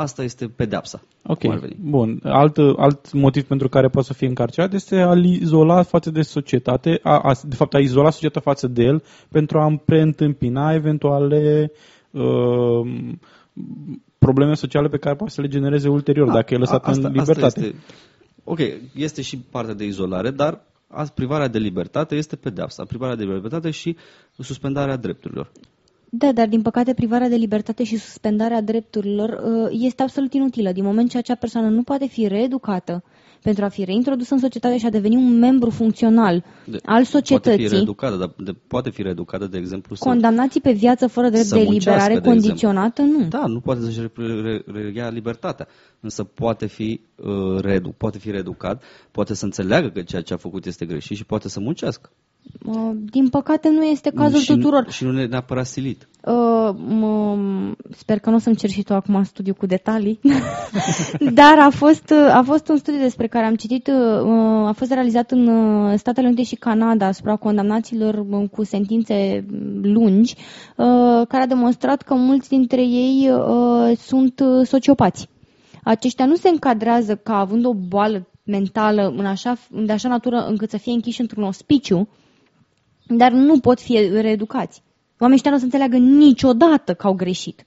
[SPEAKER 5] asta este pedepsa.
[SPEAKER 1] Ok, bun. Alt, alt motiv pentru care poate să fie încarcerat este a-l izola față de societate, a, a, de fapt a izola societatea față de el pentru a preîntâmpina eventuale uh, probleme sociale pe care poate să le genereze ulterior, a, dacă e lăsat a, asta, în libertate. Asta
[SPEAKER 5] este, ok, este și partea de izolare, dar privarea de libertate este pedepsa. Privarea de libertate și suspendarea drepturilor.
[SPEAKER 2] Da, dar din păcate privarea de libertate și suspendarea drepturilor uh, este absolut inutilă. Din moment ce acea persoană nu poate fi reeducată pentru a fi reintrodusă în societate și a deveni un membru funcțional de, al societății. Poate
[SPEAKER 5] fi reeducată, dar de, poate fi reeducată, de exemplu, să,
[SPEAKER 2] Condamnații pe viață fără drept de eliberare de condiționată,
[SPEAKER 5] exemplu.
[SPEAKER 2] nu.
[SPEAKER 5] Da, nu poate să-și reia libertatea, însă poate fi, uh, reedu, poate fi reeducat, poate să înțeleagă că ceea ce a făcut este greșit și poate să muncească.
[SPEAKER 2] Din păcate nu este cazul
[SPEAKER 5] și,
[SPEAKER 2] tuturor.
[SPEAKER 5] Și nu ne neapărat silit.
[SPEAKER 2] Uh, mă, sper că nu o să-mi cer și tu acum studiu cu detalii, dar a fost, a fost un studiu despre care am citit, uh, a fost realizat în uh, Statele Unite și Canada asupra condamnaților uh, cu sentințe lungi, uh, care a demonstrat că mulți dintre ei uh, sunt sociopați. Aceștia nu se încadrează ca având o boală mentală în așa, de așa natură încât să fie închiși într-un ospiciu, dar nu pot fi reeducați. Oamenii ăștia nu o să înțeleagă niciodată că au greșit.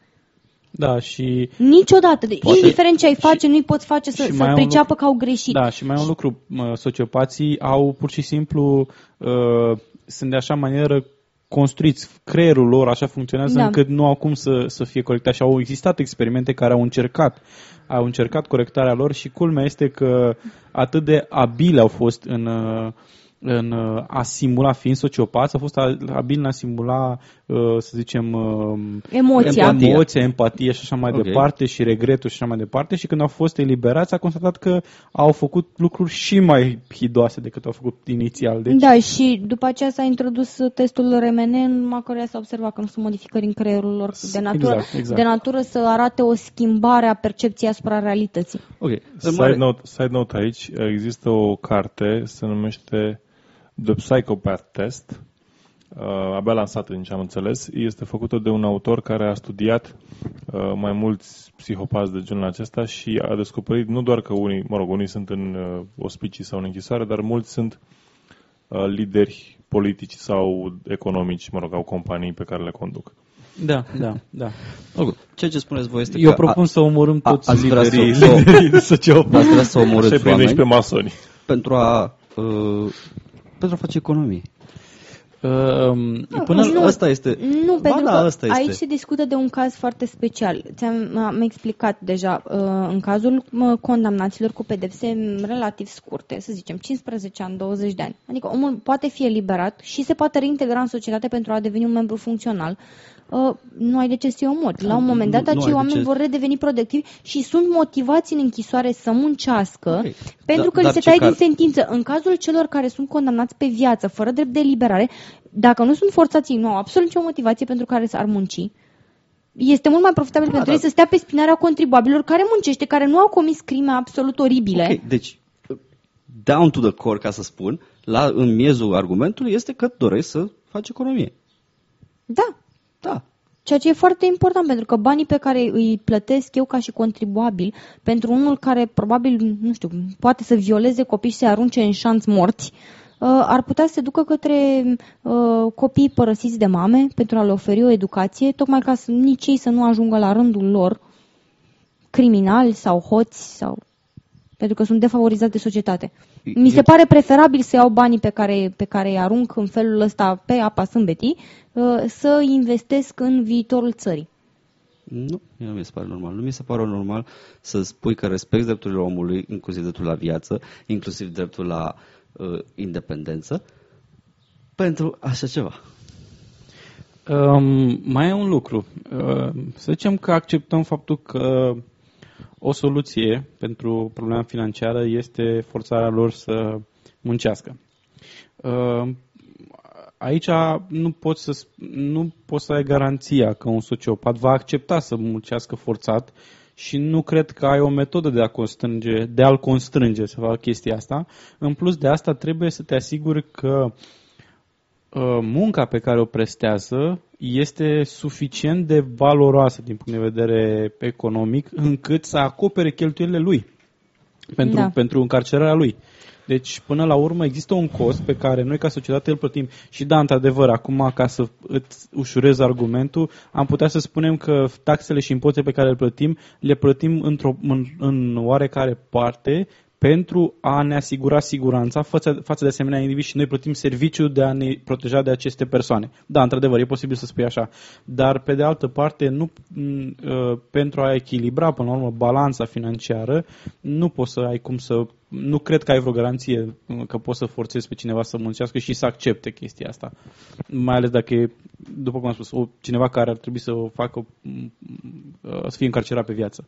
[SPEAKER 1] Da, și...
[SPEAKER 2] Niciodată. Poate... Indiferent ce ai face, nu-i poți face să, să priceapă lucru... că au greșit.
[SPEAKER 1] Da, și mai un lucru. Sociopații au pur și simplu... Uh, sunt de așa manieră construiți, creierul lor așa funcționează da. încât nu au cum să, să fie corectați. Și au existat experimente care au încercat au încercat corectarea lor și culmea este că atât de abile au fost în uh, în uh, a simula, fiind sociopați, a fost abil în a simula, uh, să zicem, uh,
[SPEAKER 2] emoția,
[SPEAKER 1] empatia, emoția, empatie și așa mai okay. departe și regretul și așa mai departe și când au fost eliberați a constatat că au făcut lucruri și mai hidoase decât au făcut inițial.
[SPEAKER 2] Deci... Da, și după aceea s-a introdus testul RMN în care s-a observat că nu sunt modificări în creierul lor de natură, exact, exact. de natură să arate o schimbare a percepției asupra realității.
[SPEAKER 4] Ok, side note, side note aici, există o carte, se numește The Psychopath Test, uh, abia lansată din ce am înțeles, este făcută de un autor care a studiat uh, mai mulți psihopați de genul acesta și a descoperit nu doar că unii, mă rog, unii sunt în uh, ospicii sau în închisoare, dar mulți sunt uh, lideri politici sau economici, mă rog, au companii pe care le conduc.
[SPEAKER 1] Da, da, da.
[SPEAKER 5] Okay. Ceea ce spuneți voi este
[SPEAKER 1] Eu
[SPEAKER 5] că
[SPEAKER 1] propun
[SPEAKER 5] a,
[SPEAKER 1] să omorâm toți
[SPEAKER 5] a,
[SPEAKER 1] liderii,
[SPEAKER 5] să,
[SPEAKER 1] liderii de sociopați.
[SPEAKER 5] Ați vrea să omorâți oameni
[SPEAKER 4] și pe masoni.
[SPEAKER 5] Pentru a uh, pentru a face economie.
[SPEAKER 1] Uh, până
[SPEAKER 2] nu,
[SPEAKER 5] asta este.
[SPEAKER 2] Nu, pentru
[SPEAKER 5] da,
[SPEAKER 2] că
[SPEAKER 5] asta este.
[SPEAKER 2] aici se discută de un caz foarte special. Ți-am am explicat deja. Uh, în cazul uh, condamnaților cu pedepse relativ scurte, să zicem 15 ani, 20 de ani. Adică omul poate fi eliberat și se poate reintegra în societate pentru a deveni un membru funcțional. Uh, nu ai de ce să-i omori. La un moment dat,
[SPEAKER 5] Nu- nu ai
[SPEAKER 2] acei
[SPEAKER 5] de
[SPEAKER 2] oameni
[SPEAKER 5] ce-
[SPEAKER 2] vor redeveni productivi și sunt motivați în închisoare să muncească
[SPEAKER 5] Ok.
[SPEAKER 2] pentru
[SPEAKER 5] Da-
[SPEAKER 2] că li
[SPEAKER 5] dar
[SPEAKER 2] se
[SPEAKER 5] ce
[SPEAKER 2] taie
[SPEAKER 5] car-
[SPEAKER 2] din sentință. În cazul celor care sunt condamnați pe viață, fără drept de eliberare, dacă nu sunt forțați, ei nu au absolut nicio motivație pentru care să ar munci. Este mult mai profitabil
[SPEAKER 5] Da,
[SPEAKER 2] pentru
[SPEAKER 5] da.
[SPEAKER 2] ei să stea pe spinarea contribuabililor care muncește, care nu au comis crime absolut oribile.
[SPEAKER 5] Ok, deci, down to the core, ca să spun, la, în miezul argumentului este că doresc să faci economie.
[SPEAKER 2] Da,
[SPEAKER 5] Da.
[SPEAKER 2] Ceea ce e foarte important, pentru că banii pe care îi plătesc eu ca și contribuabil, pentru unul care probabil, nu știu, poate să violeze copii și să arunce în șanț morți, uh, ar putea să se ducă către uh, copii părăsiți de mame pentru a le oferi o educație, tocmai ca să nici ei să nu ajungă la rândul lor criminali sau hoți sau pentru că sunt defavorizați de societate. Mi se pare preferabil să iau banii pe care, pe care îi arunc în felul ăsta pe apa sâmbetii, uh, să îi investesc în viitorul țării.
[SPEAKER 5] Nu, mie nu mi se pare normal. Nu mi se pare normal să spui că respecti drepturile omului, inclusiv dreptul la viață, inclusiv dreptul la uh, independență, pentru așa ceva.
[SPEAKER 1] Um, mai e un lucru. Uh, să zicem că acceptăm faptul că o soluție pentru problema financiară este forțarea lor să muncească. Uh, aici nu poți, să, sp- nu poți să ai garanția că un sociopat va accepta să muncească forțat și nu cred că ai o metodă de, a constrânge, de a-l constrânge să facă chestia asta. În plus de asta trebuie să te asiguri că uh, munca pe care o prestează este suficient de valoroasă din punct de vedere economic încât să acopere cheltuielile lui pentru,
[SPEAKER 2] Da.
[SPEAKER 1] pentru încarcerarea lui. Deci, până la urmă, există un cost pe care noi, ca societate, îl plătim. Și da, într-adevăr, acum, ca să îți ușurez argumentul, am putea să spunem că taxele și impozitele pe care le plătim, le plătim într-o, în, în oarecare parte pentru a ne asigura siguranța față, față de asemenea indivizi și noi plătim serviciul de a ne proteja de aceste persoane. Da, într-adevăr, e posibil să spui așa. Dar, pe de altă parte, nu, m, uh, pentru a echilibra, până la urmă, balanța financiară, nu poți să ai cum să... Nu cred că ai vreo garanție uh, că poți să forțezi pe cineva să muncească și să accepte chestia asta. Mai ales dacă e, după cum am spus, o, cineva care ar trebui să o facă, m, uh, să fie încarcerat pe viață.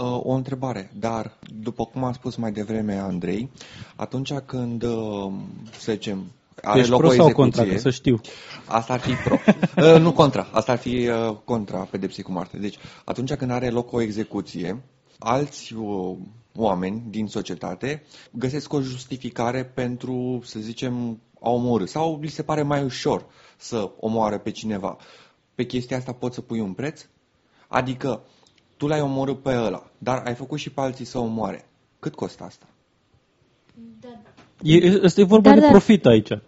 [SPEAKER 6] Uh, O întrebare, dar după cum a spus mai devreme Andrei, atunci când, uh, să zicem, are
[SPEAKER 1] Ești
[SPEAKER 6] loc
[SPEAKER 1] pro
[SPEAKER 6] o
[SPEAKER 1] sau
[SPEAKER 6] execuție,
[SPEAKER 1] contra, că să știu.
[SPEAKER 6] asta ar fi pro. Uh, nu contra, asta ar fi uh, contra pedepsei cu moarte. Deci, atunci când are loc o execuție, alți uh, oameni din societate găsesc o justificare pentru, să zicem, a omorâ sau li se pare mai ușor să omoară pe cineva. Pe chestia asta poți să pui un preț? Adică, tu l-ai omorât pe ăla, dar ai făcut și pe alții să omoare. Cât costă asta?
[SPEAKER 1] E, asta e vorba
[SPEAKER 2] Dar,
[SPEAKER 1] de
[SPEAKER 2] dar-
[SPEAKER 1] profit aici.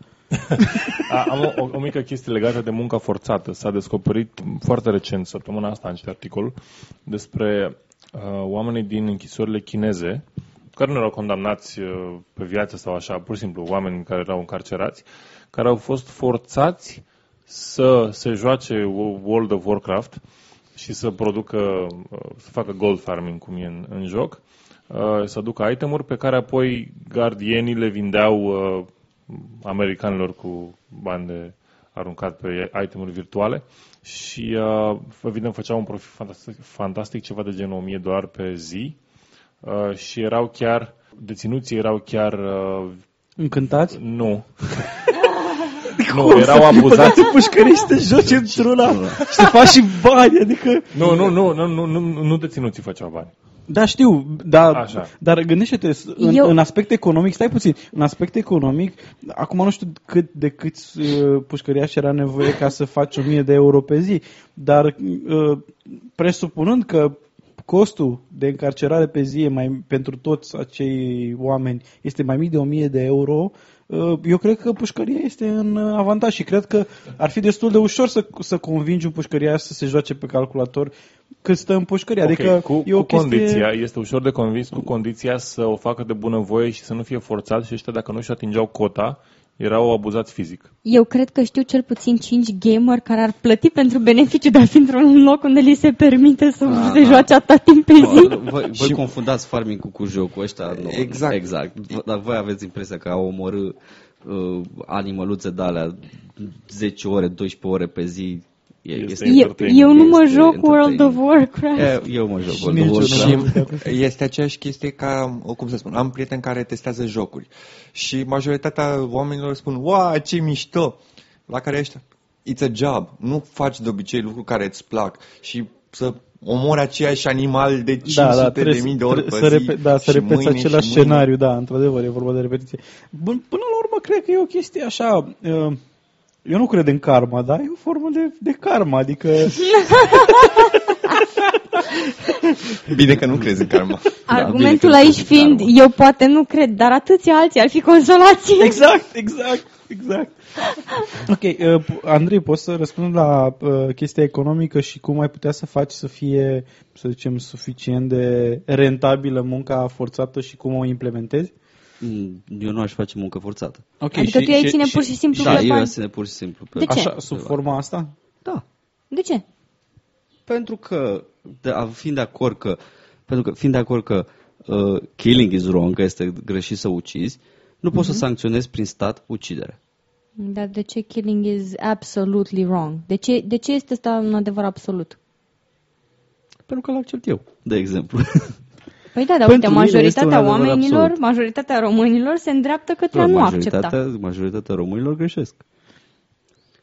[SPEAKER 4] A, am o, o mică chestie legată de munca forțată. S-a descoperit foarte recent, săptămâna asta, în acest articol, despre uh, oamenii din închisorile chineze, care nu erau condamnați uh, pe viață sau așa, pur și simplu oameni care erau încarcerați, care au fost forțați să se joace World of Warcraft și să producă, uh, să facă gold farming, cum e în, în joc, uh, să aducă itemuri pe care apoi gardienii le vindeau uh, americanilor cu bani de aruncat pe itemuri virtuale și uh, evident făceau un profit fantastic, fantastic ceva de genul 1000 dolari pe zi uh, și erau chiar deținuții erau chiar uh,
[SPEAKER 1] Încântați?
[SPEAKER 4] nu nu, erau abuzați.
[SPEAKER 1] Pușcării și te joci într-una și să faci și bani, adică...
[SPEAKER 4] nu, nu, nu, nu, nu, nu, nu deținuții făceau bani.
[SPEAKER 1] Da, știu, dar,
[SPEAKER 4] Așa.
[SPEAKER 1] dar gândește-te, în,
[SPEAKER 2] Eu-
[SPEAKER 1] în aspect economic, stai puțin, în aspect economic, acum nu știu cât de câți uh, pușcăriași era nevoie ca să faci 1000 de euro pe zi, dar uh, presupunând că costul de încarcerare pe zi e mai, pentru toți acei oameni este mai mic de 1000 de euro, uh, eu cred că pușcăria este în uh, avantaj și cred că ar fi destul de ușor să, să convingi un pușcăriaș să se joace pe calculator cât stă în pușcărie.
[SPEAKER 4] Ok,
[SPEAKER 1] Adică
[SPEAKER 4] cu,
[SPEAKER 1] e o
[SPEAKER 4] cu
[SPEAKER 1] chestie...
[SPEAKER 4] condiția, este ușor de convins cu condiția să o facă de bunăvoie și să nu fie forțat și ăștia dacă nu și atingeau cota, erau abuzați fizic.
[SPEAKER 2] Eu cred că știu cel puțin 5 gamer care ar plăti pentru beneficiu de a fi într-un loc unde li se permite să
[SPEAKER 5] Ah,
[SPEAKER 2] se
[SPEAKER 5] da.
[SPEAKER 2] joace atâta timp pe zi.
[SPEAKER 5] Voi, voi confundați farming cu jocul ăsta. Nu,
[SPEAKER 6] Exact.
[SPEAKER 5] exact. Dar voi aveți impresia că au omorât uh, animăluțe de alea 10 ore, 12 ore pe zi E,
[SPEAKER 4] Este
[SPEAKER 2] Eu,
[SPEAKER 4] entertainment,
[SPEAKER 2] eu nu mă
[SPEAKER 5] este
[SPEAKER 2] joc World of
[SPEAKER 5] entertainment.
[SPEAKER 2] Warcraft.
[SPEAKER 5] E, eu mă joc
[SPEAKER 1] Și
[SPEAKER 5] World of
[SPEAKER 1] nici eu nu
[SPEAKER 5] Warcraft.
[SPEAKER 1] am.
[SPEAKER 6] Este aceeași chestie ca, cum să spun, am prieteni care testează jocuri și majoritatea oamenilor spun, wow, ce mișto, la care ăștia, it's a job, nu faci de obicei lucruri care îți plac și să omori aceiași animal de 500
[SPEAKER 1] Da, da,
[SPEAKER 6] de
[SPEAKER 1] trebuie
[SPEAKER 6] mii de ori
[SPEAKER 1] să,
[SPEAKER 6] pe
[SPEAKER 1] să,
[SPEAKER 6] zi
[SPEAKER 1] repe, da, să
[SPEAKER 6] și
[SPEAKER 1] repeți
[SPEAKER 6] mâine
[SPEAKER 1] același
[SPEAKER 6] și mâine.
[SPEAKER 1] scenariu, da, într-adevăr, e vorba de repetiție. Bun, până la urmă, cred că e o chestie așa, uh, eu nu cred în karma, dar e o formă de, de karma, adică...
[SPEAKER 6] Bine că nu crezi în karma.
[SPEAKER 2] Argumentul
[SPEAKER 5] bine că
[SPEAKER 2] aici
[SPEAKER 5] nu
[SPEAKER 2] fiind,
[SPEAKER 5] karma.
[SPEAKER 2] eu poate nu cred, dar atâția alții ar fi consolați.
[SPEAKER 1] Exact, exact, exact. Ok, uh, Andrei, poți să răspund la uh, chestia economică și cum ai putea să faci să fie, să zicem, suficient de rentabilă munca forțată și cum o implementezi?
[SPEAKER 5] Mm, Eu nu aș face muncă forțată.
[SPEAKER 1] Ok,
[SPEAKER 2] Adică tu ai ține pur și simplu
[SPEAKER 5] Da,
[SPEAKER 2] pe
[SPEAKER 5] eu
[SPEAKER 2] bani.
[SPEAKER 5] aș ține pur și simplu. Pe
[SPEAKER 2] De ce?
[SPEAKER 1] Așa, sub forma asta?
[SPEAKER 5] Da.
[SPEAKER 2] De ce?
[SPEAKER 5] Pentru că, de, fiind de acord că, pentru că, fiind de acord că uh, killing is wrong, că este greșit să ucizi, nu poți să sancționezi prin stat uciderea.
[SPEAKER 2] Dar de ce killing is absolutely wrong? De ce, de ce este asta un adevăr absolut?
[SPEAKER 5] Pentru că l accept eu, de exemplu.
[SPEAKER 2] Păi da, dar
[SPEAKER 5] Pentru
[SPEAKER 2] uite,
[SPEAKER 5] mine este
[SPEAKER 2] majoritatea
[SPEAKER 5] un adevăr
[SPEAKER 2] oamenilor,
[SPEAKER 5] absolut.
[SPEAKER 2] majoritatea românilor se îndreaptă către a nu accepta.
[SPEAKER 5] majoritatea, majoritatea românilor greșesc.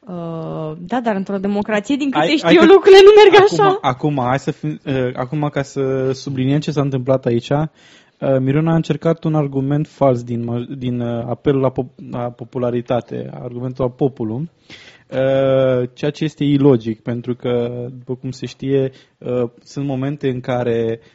[SPEAKER 2] Uh, da, dar într-o democrație, din câte
[SPEAKER 1] Hai-
[SPEAKER 2] știu
[SPEAKER 1] hai
[SPEAKER 2] eu,
[SPEAKER 1] că-
[SPEAKER 2] lucrurile nu merg
[SPEAKER 1] acum,
[SPEAKER 2] așa.
[SPEAKER 1] Acum, hai să fim, uh, acum ca să subliniem ce s-a întâmplat aici, uh, Miruna a încercat un argument fals din, ma- din uh, apelul la, pop- la popularitate, argumentul a populum, uh, ceea ce este ilogic, pentru că, după cum se știe, uh, sunt momente în care uh,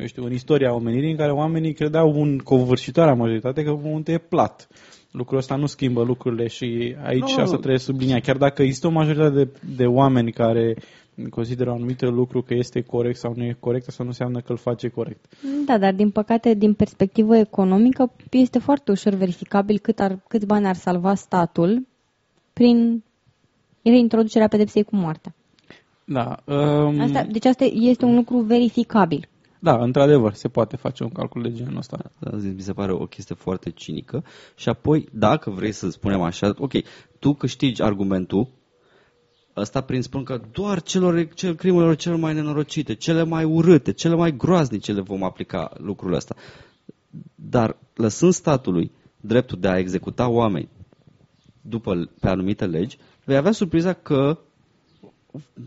[SPEAKER 1] eu știu, în istoria omenirii în care oamenii credeau în covârșitoarea majoritate că pământul e plat. Lucrul ăsta nu schimbă lucrurile și aici
[SPEAKER 5] Nu.
[SPEAKER 1] asta trebuie subliniat. Chiar dacă există o majoritate de, de oameni care consideră un anumit lucru că este corect sau nu e corect, asta nu înseamnă că îl face corect.
[SPEAKER 2] Da, dar din păcate, din perspectivă economică, este foarte ușor verificabil cât ar, câți bani ar salva statul prin reintroducerea pedepsei cu moartea.
[SPEAKER 1] Da, um,
[SPEAKER 2] Asta, deci asta este un lucru verificabil.
[SPEAKER 1] da, într-adevăr, se poate face un calcul de genul ăsta.
[SPEAKER 5] Da, mi se pare o chestie foarte cinică. Și apoi, dacă vrei să spunem așa, ok, tu câștigi argumentul ăsta prin spun că doar celor, cel, crimelor cele mai nenorocite, cele mai urâte, cele mai groaznice le vom aplica lucrul ăsta. Dar lăsând statului dreptul de a executa oameni după, pe anumite legi, vei avea surpriza că,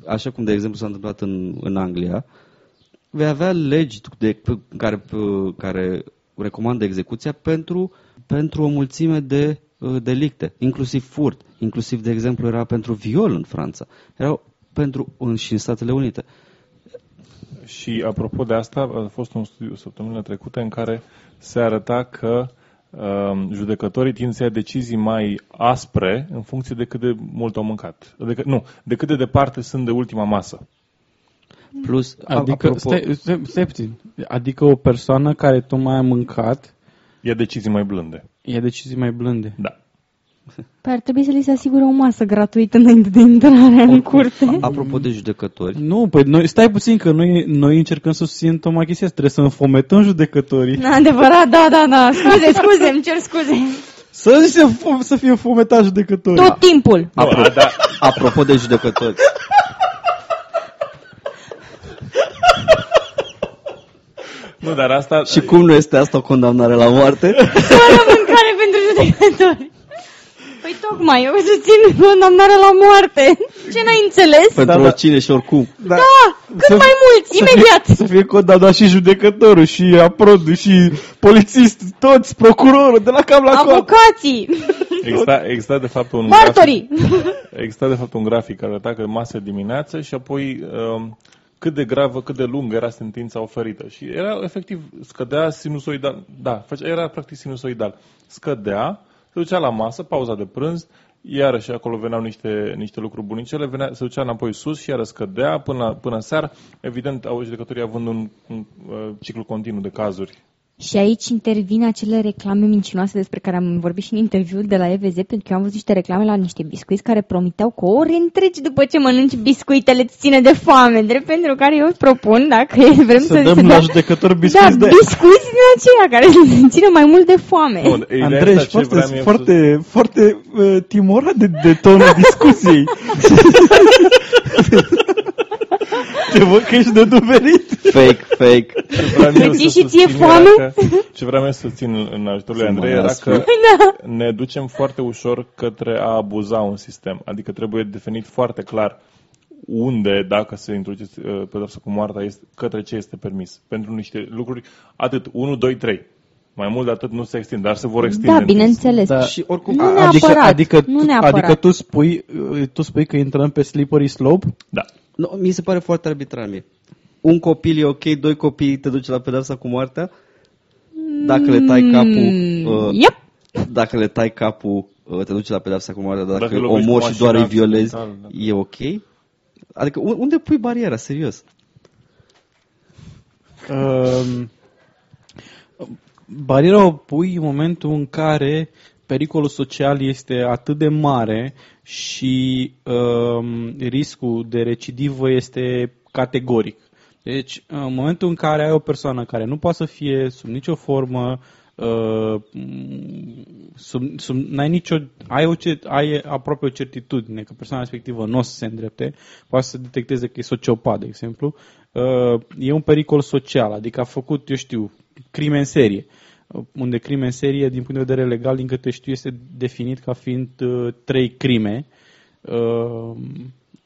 [SPEAKER 5] așa cum de exemplu s-a întâmplat în, în Anglia, vei avea legi de, pe, care, pe, care recomandă execuția pentru, pentru o mulțime de uh, delicte, inclusiv furt, inclusiv, de exemplu, era pentru viol în Franța, erau pentru, în, și în Statele Unite.
[SPEAKER 4] Și apropo de asta, a fost un studiu săptămâna trecută în care se arăta că um, judecătorii tind să ia decizii mai aspre în funcție de cât de mult au mâncat. De, că- nu, de cât de departe sunt de ultima masă.
[SPEAKER 5] Plus, a-
[SPEAKER 1] Adică,
[SPEAKER 5] apropo,
[SPEAKER 1] stai, stai, stai puțin, adică o persoană care tocmai a mâncat
[SPEAKER 4] Ia decizii mai blânde.
[SPEAKER 1] ia decizii mai blânde.
[SPEAKER 4] Da.
[SPEAKER 2] Păi ar trebui să li se asigure o masă gratuită înainte de intrarea în curte.
[SPEAKER 5] apropo de judecători,
[SPEAKER 1] Nu, păi noi, stai puțin că noi, noi încercăm să susținem tocmai chestia asta. Trebuie să înfometăm judecătorii.
[SPEAKER 2] Adevărat, da, da, da. Scuze, scuze, îmi cer scuze.
[SPEAKER 1] Să, se, fo- să fie înfometați judecătorii.
[SPEAKER 2] Tot timpul.
[SPEAKER 5] apropo, apropo de judecători,
[SPEAKER 4] Nu, dar asta...
[SPEAKER 5] și cum nu este asta o condamnare la moarte?
[SPEAKER 2] Fără mâncare pentru judecători. Păi tocmai, eu susțin condamnarea la moarte. Ce n-ai înțeles?
[SPEAKER 5] pentru
[SPEAKER 1] Da, da.
[SPEAKER 5] oricine și oricum.
[SPEAKER 1] Da,
[SPEAKER 2] Cât
[SPEAKER 1] Să-
[SPEAKER 2] mai mulți,
[SPEAKER 1] să
[SPEAKER 2] imediat.
[SPEAKER 1] Fie, să fie condamnat și judecătorul, și aprodul, și polițist, toți, procurorul, de la cap la cap.
[SPEAKER 2] Avocații,
[SPEAKER 4] Exista, exista de fapt un
[SPEAKER 2] martorii.
[SPEAKER 4] Exista de fapt un grafic care arăta că masă dimineață și apoi um, cât de gravă, cât de lungă era sentința oferită. Și era efectiv, scădea sinusoidal, da, făcea- era practic sinusoidal. Scădea, se ducea la masă, pauza de prânz, iarăși acolo veneau niște, niște lucruri bunicele, venea, se ducea înapoi sus și iară scădea până, până seara. Evident, au judecătorii având un, un uh, ciclu continuu de cazuri
[SPEAKER 2] Și aici intervin acele reclame mincinoase despre care am vorbit și în interviul de la EVZ, pentru că eu am văzut niște reclame la niște biscuiți care promiteau că ore întregi după ce mănânci biscuitele îți ține de foame, drept pentru care eu îți propun, dacă vrem
[SPEAKER 1] Să
[SPEAKER 2] să,
[SPEAKER 1] dăm
[SPEAKER 2] să
[SPEAKER 1] la
[SPEAKER 2] dea-
[SPEAKER 1] judecători
[SPEAKER 2] da,
[SPEAKER 1] biscuiți de
[SPEAKER 2] biscuiți din aceia care să țină mai mult de foame.
[SPEAKER 4] Bun, ideea
[SPEAKER 1] Andrei,
[SPEAKER 4] asta
[SPEAKER 1] ești
[SPEAKER 4] ce
[SPEAKER 1] foarte,
[SPEAKER 4] vreau eu să-
[SPEAKER 1] foarte, foarte uh, timorat de, de tonul discuției. Te văd că ești de duverit.
[SPEAKER 5] Fake, fake.
[SPEAKER 4] Ce vreau eu
[SPEAKER 2] Ți-e
[SPEAKER 4] să
[SPEAKER 2] și ție
[SPEAKER 4] susțin era
[SPEAKER 2] foame?
[SPEAKER 4] că- Ce vreau eu să susțin în ajutorul lui
[SPEAKER 3] Să
[SPEAKER 4] Andrei
[SPEAKER 3] mă
[SPEAKER 4] era
[SPEAKER 3] las
[SPEAKER 4] că ne ducem foarte ușor către a abuza un sistem. Adică trebuie definit foarte clar unde, dacă se introduce uh, pedepsa cu moartea, este, către ce este permis. Pentru niște lucruri, atât, 1, 2, 3. Mai mult de atât nu se extind, dar se vor extinde.
[SPEAKER 2] Da,
[SPEAKER 4] în timp.
[SPEAKER 2] bineînțeles.
[SPEAKER 1] Da.
[SPEAKER 5] Și oricum,
[SPEAKER 2] Nu
[SPEAKER 5] a-
[SPEAKER 2] neapărat.
[SPEAKER 1] adică, adică,
[SPEAKER 2] nu
[SPEAKER 1] tu,
[SPEAKER 2] neapărat.
[SPEAKER 1] adică tu spui, uh, tu spui că intrăm pe slippery slope?
[SPEAKER 4] Da.
[SPEAKER 5] Nu, mi se pare foarte arbitrar mie. Un copil e ok, doi copii te duce la pedeapsa cu moartea. Dacă le tai capul, uh,
[SPEAKER 2] Yep.
[SPEAKER 5] dacă le tai capul, uh, te duce la pedeapsa cu moartea, dacă,
[SPEAKER 4] Dacă
[SPEAKER 5] dacă
[SPEAKER 4] lovești
[SPEAKER 5] omori
[SPEAKER 4] cu
[SPEAKER 5] și doar îi
[SPEAKER 4] mașina
[SPEAKER 5] violezi,
[SPEAKER 4] accidental, da.
[SPEAKER 5] e ok? Adică un- unde pui bariera, serios?
[SPEAKER 1] Um, bariera o pui în momentul în care pericolul social este atât de mare și um, riscul de recidivă este categoric. Deci, în momentul în care ai o persoană care nu poate să fie sub nicio formă, uh, sub, sub, n-ai nicio, ai, o, cer- ai aproape o certitudine că persoana respectivă nu o să se îndrepte, poate să detecteze că e sociopat, de exemplu, uh, e un pericol social, adică a făcut, eu știu, crime în serie. Uh, Unde crime în serie, din punct de vedere legal, din câte știu, este definit ca fiind uh, trei crime. Uh,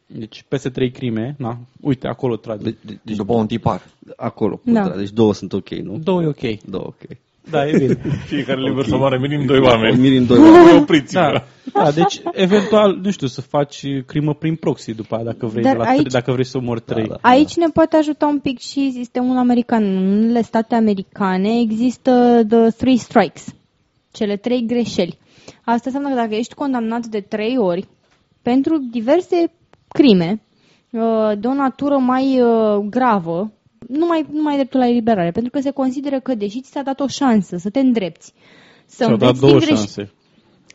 [SPEAKER 1] deci peste trei crime, na, uite, acolo trage.
[SPEAKER 5] De, de, deci
[SPEAKER 6] După un tipar.
[SPEAKER 5] acolo,
[SPEAKER 2] Da.
[SPEAKER 5] da. deci două sunt ok, nu?
[SPEAKER 1] Două e ok.
[SPEAKER 5] Două ok.
[SPEAKER 1] Da, e bine.
[SPEAKER 4] Fiecare liber să moare minim doi oameni.
[SPEAKER 5] Minim doi oameni.
[SPEAKER 4] Opriți-vă.
[SPEAKER 1] Da, da, deci eventual, nu știu, să faci crimă prin proxy după aia, dacă vrei,
[SPEAKER 2] Dar
[SPEAKER 1] de la,
[SPEAKER 2] aici-
[SPEAKER 1] dacă vrei să omori trei.
[SPEAKER 5] da.
[SPEAKER 2] Aici ne poate ajuta un pic și sistemul american. În unele state americane există the three strikes, cele trei greșeli. Asta înseamnă că dacă ești condamnat de trei ori pentru diverse crime uh, de o natură mai uh, gravă, nu mai, nu mai ai dreptul la eliberare, pentru că se consideră că, deși ți s-a dat o șansă să te îndrepți, să
[SPEAKER 1] Ți-au dat
[SPEAKER 2] înveți
[SPEAKER 1] două
[SPEAKER 2] din greș-
[SPEAKER 1] șanse.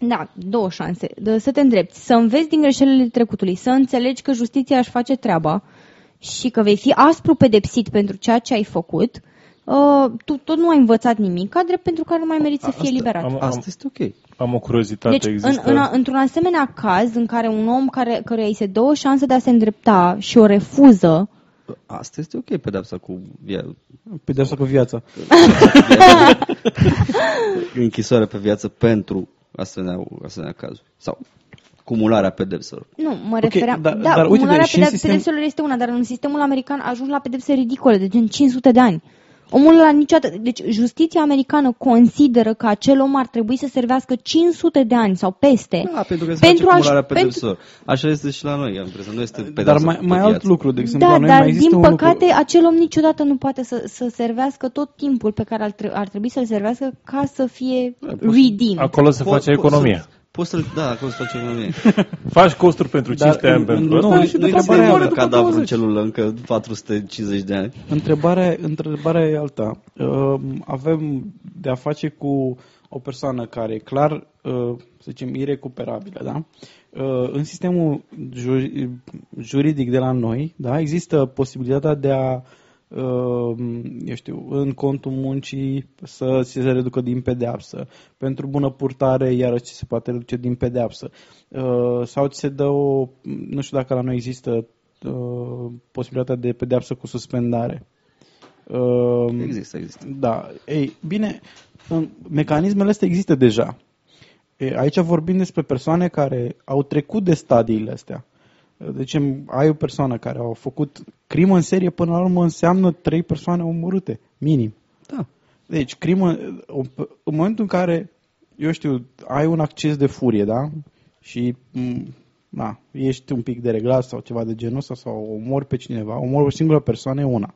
[SPEAKER 2] da, două șanse. De, să te îndrepți, să înveți din greșelile trecutului, să înțelegi că justiția își face treaba și că vei fi aspru pedepsit pentru ceea ce ai făcut, uh, tu tot nu ai învățat nimic, ca drept pentru care nu mai meriți să fie eliberat.
[SPEAKER 4] Am, am,
[SPEAKER 5] Asta este ok.
[SPEAKER 4] am o curiozitate.
[SPEAKER 2] Deci,
[SPEAKER 4] Există...
[SPEAKER 2] în, în, într-un asemenea caz în care un om care, căruia îi se dă o șansă de a se îndrepta și o refuză,
[SPEAKER 5] Asta este ok, pedepsa cu via...
[SPEAKER 1] Pedeapsa cu viața.
[SPEAKER 5] închisoare pe viață pentru asemenea, asemenea cazuri. Sau cumularea pedepselor.
[SPEAKER 2] nu, mă
[SPEAKER 1] Ok,
[SPEAKER 2] refeream...
[SPEAKER 1] dar-
[SPEAKER 2] da,
[SPEAKER 1] dar uite,
[SPEAKER 2] cumularea
[SPEAKER 1] și în
[SPEAKER 2] pedep-
[SPEAKER 1] sistem-
[SPEAKER 2] pedepselor este una, dar în sistemul american ajungi la pedepse ridicole, de gen 500 de ani. Omul la niciodată... Deci justiția americană consideră că acel om ar trebui să servească 500 de ani sau peste.
[SPEAKER 5] Da, pentru că se
[SPEAKER 2] Pentru
[SPEAKER 5] face
[SPEAKER 2] a-și-
[SPEAKER 5] cumularea
[SPEAKER 2] pentru-
[SPEAKER 5] pedepselor. Așa este și la noi, am impresia. Nu este pedepsa
[SPEAKER 1] Dar mai,
[SPEAKER 5] pe
[SPEAKER 1] mai
[SPEAKER 5] viață.
[SPEAKER 1] alt lucru, de exemplu,
[SPEAKER 2] Da,
[SPEAKER 1] la noi
[SPEAKER 2] dar
[SPEAKER 1] mai există
[SPEAKER 2] din
[SPEAKER 1] un
[SPEAKER 2] păcate
[SPEAKER 1] lucru.
[SPEAKER 2] acel om niciodată nu poate să, să servească tot timpul pe care ar, tre- ar trebui să-l servească ca să fie redeemed.
[SPEAKER 4] Acolo se
[SPEAKER 5] Po-
[SPEAKER 4] face
[SPEAKER 5] po-
[SPEAKER 4] economie.
[SPEAKER 5] să- Poți să da, acolo se face economie.
[SPEAKER 4] Faci costuri pentru
[SPEAKER 1] Dar
[SPEAKER 4] 500 ani
[SPEAKER 1] în-
[SPEAKER 4] pentru
[SPEAKER 1] nu,
[SPEAKER 4] asta
[SPEAKER 1] nu,
[SPEAKER 4] și
[SPEAKER 5] Nu
[SPEAKER 4] după
[SPEAKER 5] există
[SPEAKER 4] aceea
[SPEAKER 1] Întrebarea
[SPEAKER 5] un
[SPEAKER 1] după
[SPEAKER 5] cadavru în
[SPEAKER 1] 20.
[SPEAKER 5] celulă încă 450 de ani.
[SPEAKER 1] Întrebarea, întrebarea e alta. Uh, avem de a face cu o persoană care e clar, uh, să zicem, irecuperabilă, da? Uh, în sistemul ju- juridic de la noi, da, există posibilitatea de a uh, eu știu, în contul muncii să se reducă din pedeapsă. Pentru bună purtare, iarăși se poate reduce din pedeapsă. Uh, sau ți se dă o, nu știu dacă la noi există uh, posibilitatea de pedeapsă cu suspendare. Uh,
[SPEAKER 5] Există, există.
[SPEAKER 1] da, ei, bine, în- mecanismele astea există deja. E, aici vorbim despre persoane care au trecut de stadiile astea. Deci ai o persoană care a făcut crimă în serie, până la urmă înseamnă trei persoane omorâte, minim.
[SPEAKER 5] Da.
[SPEAKER 1] Deci, crimă, în momentul în care, eu știu, ai un acces de furie, da? Și, m, na, ești un pic dereglat sau ceva de genul ăsta, sau omori pe cineva, omori o singură persoană, e una.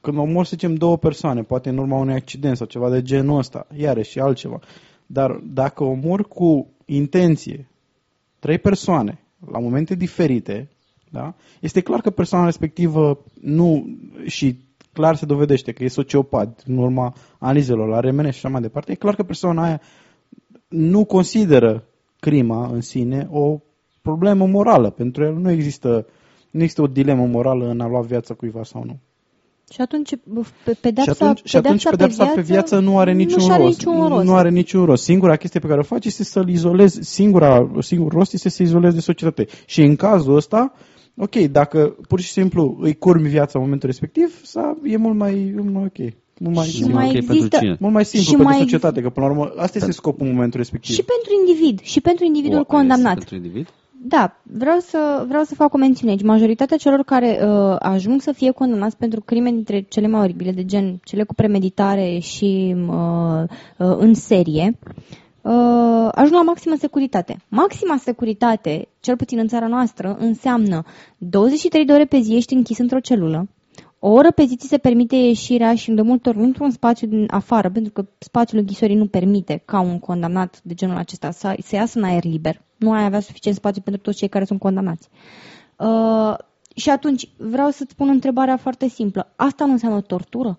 [SPEAKER 1] Când omori, să zicem, două persoane, poate în urma unui accident sau ceva de genul ăsta, iarăși altceva. Dar dacă omori cu intenție trei persoane la momente diferite, da? este clar că persoana respectivă nu și clar se dovedește că e sociopat în urma analizelor la RMN și așa mai departe, e clar că persoana aia nu consideră crima în sine o problemă morală. Pentru el nu există, nu există o dilemă morală în a lua viața cuiva sau nu.
[SPEAKER 2] Și atunci pe- pedepsa,
[SPEAKER 1] și atunci, și atunci pedepsa pe viață nu are niciun,
[SPEAKER 2] nu are
[SPEAKER 1] rost.
[SPEAKER 2] niciun rost.
[SPEAKER 1] Nu are niciun rost. Singura chestie pe care o faci este să-l izolezi, singura, singur rost este să izolezi de societate. Și în cazul ăsta, ok, dacă pur și simplu îi curmi viața în momentul respectiv, sa, e mult mai, mult mai ok. Mult mai,
[SPEAKER 2] Și
[SPEAKER 1] mult
[SPEAKER 2] mai
[SPEAKER 1] mai,
[SPEAKER 5] ok
[SPEAKER 2] există-
[SPEAKER 5] pentru cine?
[SPEAKER 1] mult mai simplu
[SPEAKER 2] și
[SPEAKER 1] pentru
[SPEAKER 2] mai Da.
[SPEAKER 1] societate, că până la urmă asta este scopul în momentul respectiv.
[SPEAKER 2] Și pentru individ, și pentru individul
[SPEAKER 5] O,
[SPEAKER 2] condamnat.
[SPEAKER 5] este Pentru individ?
[SPEAKER 2] Da, vreau să, vreau să fac o mențiune aici. Majoritatea celor care uh, ajung să fie condamnați pentru crime dintre cele mai oribile, de gen cele cu premeditare și uh, uh, în serie, uh, ajung la maximă securitate. Maxima securitate, cel puțin în țara noastră, înseamnă 23 de ore pe zi ești închis într-o celulă, o oră pe zi ți se permite ieșirea și de multe ori într-un spațiu din afară, pentru că spațiul închisorii nu permite ca un condamnat de genul acesta să, să iasă în aer liber. Nu ai avea suficient spațiu pentru toți cei care sunt condamnați. Uh, și atunci vreau să-ți pun întrebarea foarte simplă. Asta nu înseamnă tortură?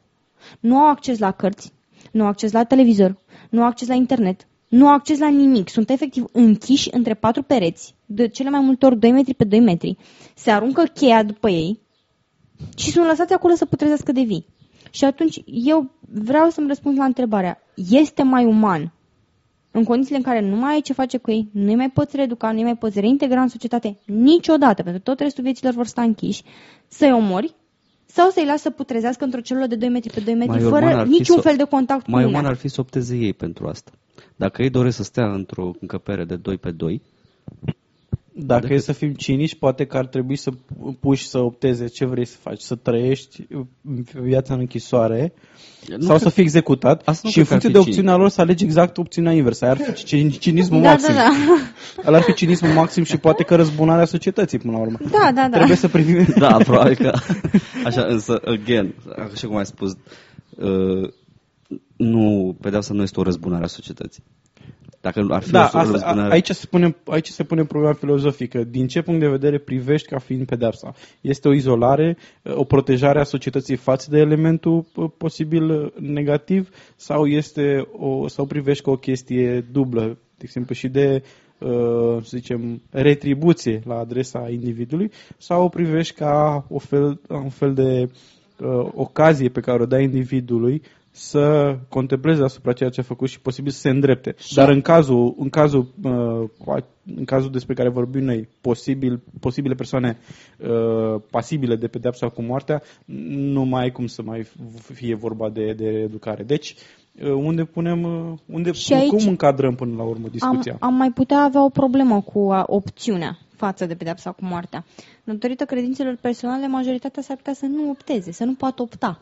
[SPEAKER 2] Nu au acces la cărți, nu au acces la televizor, nu au acces la internet, nu au acces la nimic. Sunt efectiv închiși între patru pereți, de cele mai multe ori 2 metri pe 2 metri. Se aruncă cheia după ei, și sunt lăsați acolo să putrezească de vii. Și atunci eu vreau să-mi răspund la întrebarea, este mai uman în condițiile în care nu mai ai ce face cu ei, nu mai poți reeduca, nu mai poți reintegra în societate niciodată, pentru că tot restul vieților vor sta închiși, să-i omori sau să-i lași să putrezească într-o celulă de 2 metri pe 2 metri,
[SPEAKER 5] Mai uman
[SPEAKER 2] fără
[SPEAKER 5] ar fi
[SPEAKER 2] niciun
[SPEAKER 5] să-
[SPEAKER 2] fel de contact cu
[SPEAKER 5] Mai
[SPEAKER 2] lumea.
[SPEAKER 5] uman ar fi să opteze ei pentru asta. Dacă ei doresc să stea într-o încăpere de 2 pe 2,
[SPEAKER 1] Dacă
[SPEAKER 5] Decât-
[SPEAKER 1] e să fim cinici, poate că ar trebui să puși să opteze ce vrei să faci, să trăiești viața în închisoare
[SPEAKER 5] Nu
[SPEAKER 1] sau
[SPEAKER 5] cred-
[SPEAKER 1] să fii executat
[SPEAKER 5] Asta nu
[SPEAKER 1] și în
[SPEAKER 5] cred că
[SPEAKER 1] funcție
[SPEAKER 5] ar
[SPEAKER 1] de
[SPEAKER 5] fi
[SPEAKER 1] opțiunea lor să alegi exact opțiunea inversă. Ar fi cin- cinismul
[SPEAKER 2] Da,
[SPEAKER 1] maxim.
[SPEAKER 2] da, da.
[SPEAKER 1] Ăla ar fi cinismul maxim și poate că răzbunarea societății până la urmă.
[SPEAKER 2] Da, da, da.
[SPEAKER 1] Trebuie să privim...
[SPEAKER 5] Da, probabil că așa, însă, again, așa cum ai spus, uh, nu, pedeapsa nu este o răzbunare a societății. Dacă ar fi
[SPEAKER 1] Da,
[SPEAKER 5] o
[SPEAKER 1] asta,
[SPEAKER 5] răzbunare...
[SPEAKER 1] a- aici, se pune, aici se pune problema filozofică. Din ce punct de vedere privești ca fiind pedepsa? Este o izolare, o protejare a societății față de elementul uh, posibil uh, negativ sau este o, sau privești ca o chestie dublă, de exemplu și de uh, să zicem, retribuție la adresa individului sau o privești ca o fel, un fel de uh, ocazie pe care o dai individului să contempleze asupra ceea ce a făcut și posibil să se îndrepte. Dar în cazul, în cazul, uh, cu a- în cazul despre care vorbim noi, posibil, posibile persoane uh, pasibile de pedepsa cu moartea, nu mai ai cum să mai f- fie vorba de, de educare. Deci, uh, unde punem, uh, unde,
[SPEAKER 2] Și aici
[SPEAKER 1] cum încadrăm până la urmă
[SPEAKER 2] am,
[SPEAKER 1] discuția?
[SPEAKER 2] am mai putea avea o problemă cu a, opțiunea față de pedepsa cu moartea. Datorită credințelor personale, majoritatea s-ar putea să nu opteze, să nu poată opta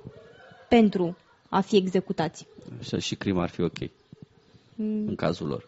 [SPEAKER 2] pentru a fi executați.
[SPEAKER 5] Așa, și crima ar fi ok, în cazul lor.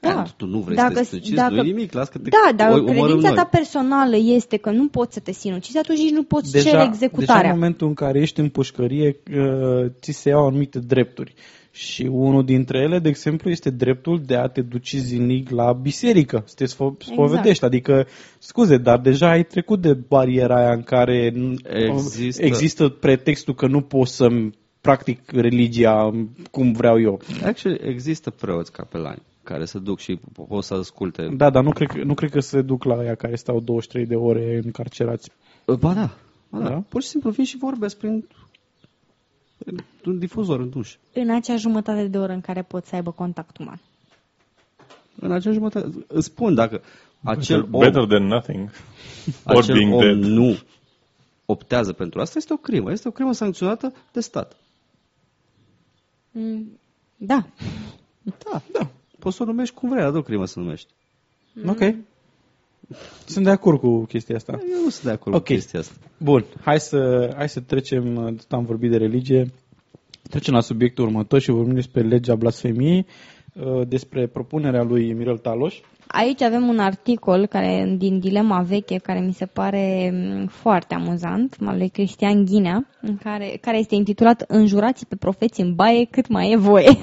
[SPEAKER 2] Da.
[SPEAKER 5] And tu nu vrei
[SPEAKER 2] Dacă-
[SPEAKER 5] să te sinucizi,
[SPEAKER 2] dacă-
[SPEAKER 5] nu nimic, las că te
[SPEAKER 2] Da, dar
[SPEAKER 5] o- omorâm
[SPEAKER 2] credința
[SPEAKER 5] noi.
[SPEAKER 2] ta personală este că nu poți să te sinucizi, atunci nici nu poți cere
[SPEAKER 1] deja în
[SPEAKER 2] executarea.
[SPEAKER 1] momentul în care ești în pușcărie, uh, ți se iau anumite drepturi. Și unul dintre ele, de exemplu, este dreptul de a te duci zilnic la biserică, să te sfo- spovedești.
[SPEAKER 2] Exact.
[SPEAKER 1] Adică, scuze, dar deja ai trecut de bariera aia în care n-
[SPEAKER 5] Există-
[SPEAKER 1] există pretextul că nu poți să-mi practic religia cum vreau eu.
[SPEAKER 5] Actually, există preoți capelani care se duc și pot să asculte.
[SPEAKER 1] Da, dar nu cred, că- nu cred că se duc la aia care stau 23 de ore încarcerați.
[SPEAKER 5] Ba da, ba da.
[SPEAKER 1] Da?
[SPEAKER 5] Pur și simplu vin și vorbesc prin un difuzor în duș.
[SPEAKER 2] În acea jumătate de oră în care poți să aibă contact uman.
[SPEAKER 5] În acea jumătate, îți spun, dacă acel om,
[SPEAKER 4] Better than nothing. Or
[SPEAKER 5] acel
[SPEAKER 4] being
[SPEAKER 5] om
[SPEAKER 4] dead.
[SPEAKER 5] nu optează pentru asta, este o crimă. Este o crimă sancționată de stat.
[SPEAKER 2] Mm, Da.
[SPEAKER 5] Da, da. Poți să o numești cum vrei, dar o crimă să numești.
[SPEAKER 1] Ok. Sunt de acord cu chestia asta.
[SPEAKER 5] Eu nu sunt de acord
[SPEAKER 1] Ok.
[SPEAKER 5] cu chestia asta.
[SPEAKER 1] Bun, hai să, hai să trecem, tot am vorbit de religie, trecem la subiectul următor și vorbim despre legea blasfemiei, uh, despre propunerea lui Mirel Taloș.
[SPEAKER 2] Aici avem un articol care din Dilema Veche care mi se pare mm, foarte amuzant, al lui Cristian Ghinea, în care, care este intitulat Înjurați pe profeți în baie cât mai e voie.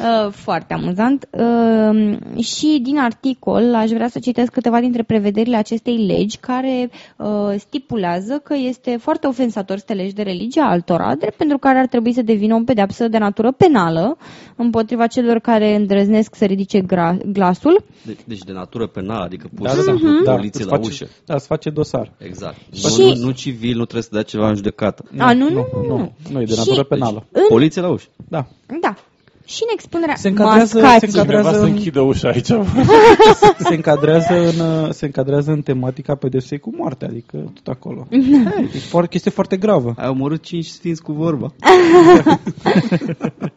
[SPEAKER 2] Uh, foarte amuzant. Uh, și din articol aș vrea să citesc câteva dintre prevederile acestei legi care uh, stipulează că este foarte ofensator să te legi de religia altora, drept pentru care ar trebui să devină o pedeapsă de natură penală împotriva celor care îndrăznesc să ridice gra- glasul.
[SPEAKER 5] De, deci de natură penală, adică pur
[SPEAKER 1] Da,
[SPEAKER 5] și
[SPEAKER 1] da,
[SPEAKER 5] simplu
[SPEAKER 1] da.
[SPEAKER 5] poliție
[SPEAKER 1] îți
[SPEAKER 5] la
[SPEAKER 1] face,
[SPEAKER 5] ușă.
[SPEAKER 1] Da, îți face dosar.
[SPEAKER 5] Exact.
[SPEAKER 2] Și-
[SPEAKER 5] Nu, nu civil, nu trebuie să dea ceva în judecată.
[SPEAKER 2] A, nu, nu, nu,
[SPEAKER 1] nu,
[SPEAKER 2] nu.
[SPEAKER 1] nu, e de
[SPEAKER 2] Și-
[SPEAKER 1] natură penală.
[SPEAKER 2] În,
[SPEAKER 5] Poliție la ușă.
[SPEAKER 1] Da.
[SPEAKER 2] da. Și în expunerea
[SPEAKER 1] Se încadrează-
[SPEAKER 2] mascații.
[SPEAKER 1] se încadrează-
[SPEAKER 4] Cineva să
[SPEAKER 1] în-
[SPEAKER 4] închidă ușa aici.
[SPEAKER 1] se încadrează în, se încadrează în tematica pedepsei cu moarte, adică tot acolo. e foarte, chestie foarte gravă.
[SPEAKER 5] Ai omorât cinci sfinți cu vorba.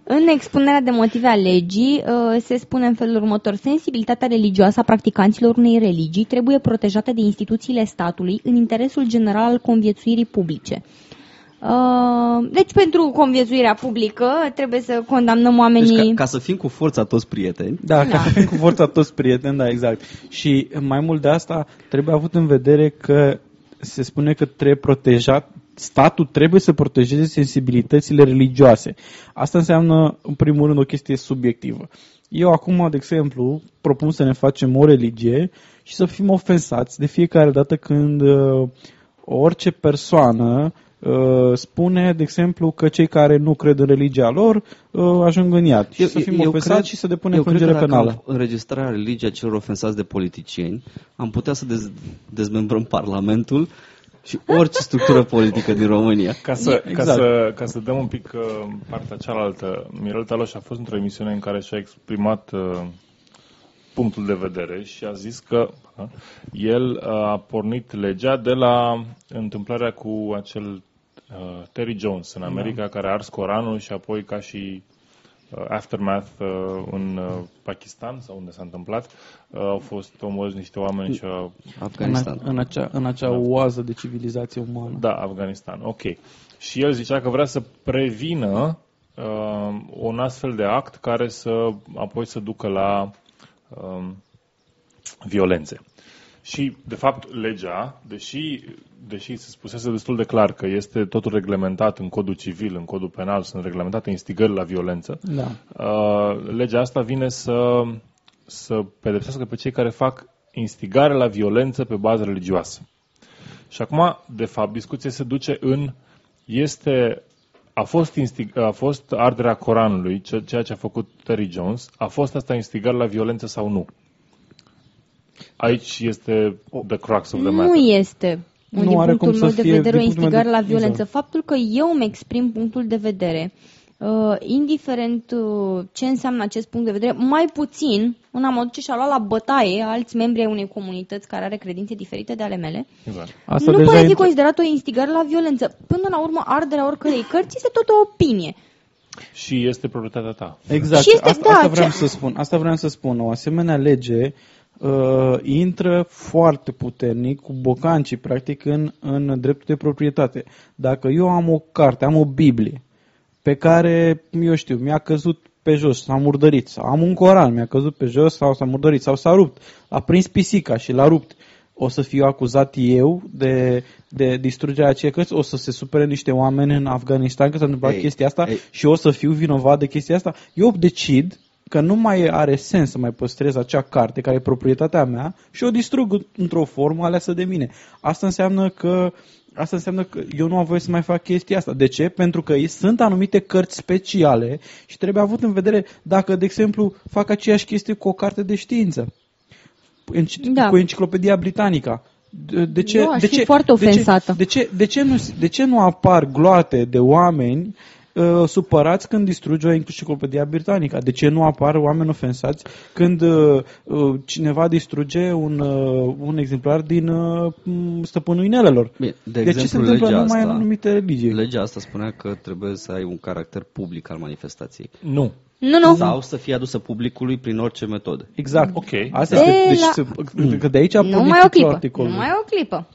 [SPEAKER 2] În expunerea de motive a legii uh, se spune în felul următor. Sensibilitatea religioasă a practicanților unei religii trebuie protejată de instituțiile statului în interesul general al conviețuirii publice. Uh, Deci pentru conviețuirea publică trebuie să condamnăm oamenii...
[SPEAKER 5] Deci ca, ca să fim cu forța toți prieteni,
[SPEAKER 1] Da, ca să fim cu forța toți prieteni, da, exact. Și mai mult de asta, trebuie avut în vedere că se spune că trebuie protejat, statul trebuie să protejeze sensibilitățile religioase. Asta înseamnă, în primul rând, o chestie subiectivă. Eu acum, de exemplu, propun să ne facem o religie și să fim ofensați de fiecare dată când uh, orice persoană uh, spune, de exemplu, că cei care nu cred în religia lor uh, ajung în iad. Și să fim ofensați
[SPEAKER 5] cred-
[SPEAKER 1] și să depunem
[SPEAKER 5] eu cred că
[SPEAKER 1] plângere
[SPEAKER 5] dacă
[SPEAKER 1] penală.
[SPEAKER 5] am înregistrat religia celor ofensați de politicieni, am putea să dez, dezmembrăm Parlamentul și orice structură politică din România.
[SPEAKER 4] Ca să,
[SPEAKER 1] Exact.
[SPEAKER 4] ca, să, ca să dăm un pic uh, partea cealaltă, Mirel Taloș a fost într-o emisiune în care și-a exprimat uh, punctul de vedere și a zis că uh, el uh, a pornit legea de la întâmplarea cu acel uh, Terry Jones în America care a ars Coranul și apoi ca și uh, aftermath uh, în uh, Pakistan sau unde s-a întâmplat, uh, au fost omorâți niște oameni și au
[SPEAKER 1] În,
[SPEAKER 5] Afganistan.
[SPEAKER 1] în, acea, în acea oază de civilizație umană.
[SPEAKER 4] Da, Afganistan, ok. Și el zicea că vrea să prevină uh, un astfel de act care să apoi să ducă la uh, violențe. Și, de fapt, legea, deși, deși se spusese destul de clar că este totul reglementat în codul civil, în codul penal, sunt reglementate instigări la violență,
[SPEAKER 1] Da.
[SPEAKER 4] uh, legea asta vine să, să pedepsească pe cei care fac instigare la violență pe bază religioasă. Și acum, de fapt, discuția se duce în este a fost, instig, a fost arderea Coranului, ce- ceea ce a făcut Terry Jones, a fost asta instigare la violență sau nu? Aici este the crux of the
[SPEAKER 2] Nu
[SPEAKER 4] matter.
[SPEAKER 2] este,
[SPEAKER 1] Nu
[SPEAKER 2] din
[SPEAKER 1] are
[SPEAKER 2] punctul
[SPEAKER 1] cum
[SPEAKER 2] meu
[SPEAKER 1] să
[SPEAKER 2] de
[SPEAKER 1] fie,
[SPEAKER 2] vedere, o
[SPEAKER 1] din punctul meu
[SPEAKER 2] instigare
[SPEAKER 1] de-
[SPEAKER 2] la violență.
[SPEAKER 1] exact.
[SPEAKER 2] Faptul că eu îmi exprim punctul de vedere, uh, indiferent uh, ce înseamnă acest punct de vedere, mai puțin în a mă duce și a lua la bătaie alți membri ai unei comunități care are credințe diferite de ale mele,
[SPEAKER 4] Exact.
[SPEAKER 1] Asta
[SPEAKER 2] nu
[SPEAKER 1] deja
[SPEAKER 2] poate fi
[SPEAKER 1] intră-
[SPEAKER 2] considerat o instigare la violență. Până la urmă, arderea oricărei cărți este tot o opinie.
[SPEAKER 4] Și este proprietatea ta.
[SPEAKER 1] Exact.
[SPEAKER 2] Și este,
[SPEAKER 1] asta,
[SPEAKER 2] da,
[SPEAKER 1] asta vreau
[SPEAKER 2] ce-
[SPEAKER 1] să spun. Asta vreau să spun. O asemenea lege uh, intră foarte puternic cu bocancii, practic, în, în dreptul de proprietate. Dacă eu am o carte, am o Biblie, pe care, eu știu, mi-a căzut pe jos, s-a murdărit, sau am un Coran, mi-a căzut pe jos sau s-a murdărit, sau s-a rupt, a prins pisica și l-a rupt, o să fiu acuzat eu de, de distrugerea acelei cărți, o să se supere niște oameni în Afganistan că s-a întâmplat
[SPEAKER 5] Ei,
[SPEAKER 1] chestia asta
[SPEAKER 5] ei.
[SPEAKER 1] și o să fiu vinovat de chestia asta. Eu decid că nu mai are sens să mai păstrez acea carte care e proprietatea mea și o distrug într-o formă aleasă de mine. Asta înseamnă că Asta înseamnă că eu nu am voie să mai fac chestia asta. De ce? Pentru că sunt anumite cărți speciale și trebuie avut în vedere dacă, de exemplu, fac aceeași chestie cu o carte de știință. Enci-
[SPEAKER 2] Da.
[SPEAKER 1] Cu enciclopedia britanică. De, de ce,
[SPEAKER 2] Eu aș
[SPEAKER 1] de
[SPEAKER 2] fi
[SPEAKER 1] ce,
[SPEAKER 2] foarte
[SPEAKER 1] de ce-
[SPEAKER 2] ofensată.
[SPEAKER 1] De ce, de, ce nu, de ce nu apar gloate de oameni uh, supărați când distruge o enciclopedie britanică? De ce nu apar oameni ofensați când uh, uh, cineva distruge un, uh, un exemplar din uh, m, Stăpânul Inelelor?
[SPEAKER 5] Bine, de,
[SPEAKER 1] De ce se
[SPEAKER 5] exemplu,
[SPEAKER 1] întâmplă
[SPEAKER 5] legea
[SPEAKER 1] numai
[SPEAKER 5] asta,
[SPEAKER 1] în anumite religii?
[SPEAKER 5] legea asta spunea că trebuie să ai un caracter public al manifestației.
[SPEAKER 4] Nu.
[SPEAKER 2] Nu, nu.
[SPEAKER 5] Sau să fie adusă publicului prin orice metodă.
[SPEAKER 1] Exact.
[SPEAKER 4] Ok.
[SPEAKER 1] Asta
[SPEAKER 2] De
[SPEAKER 1] este, deci,
[SPEAKER 2] la-
[SPEAKER 1] se- că de aici a
[SPEAKER 2] Nu
[SPEAKER 1] pornit
[SPEAKER 2] mai o
[SPEAKER 1] titlul
[SPEAKER 2] clipă.
[SPEAKER 1] articolului.
[SPEAKER 2] Nu mai o clipă.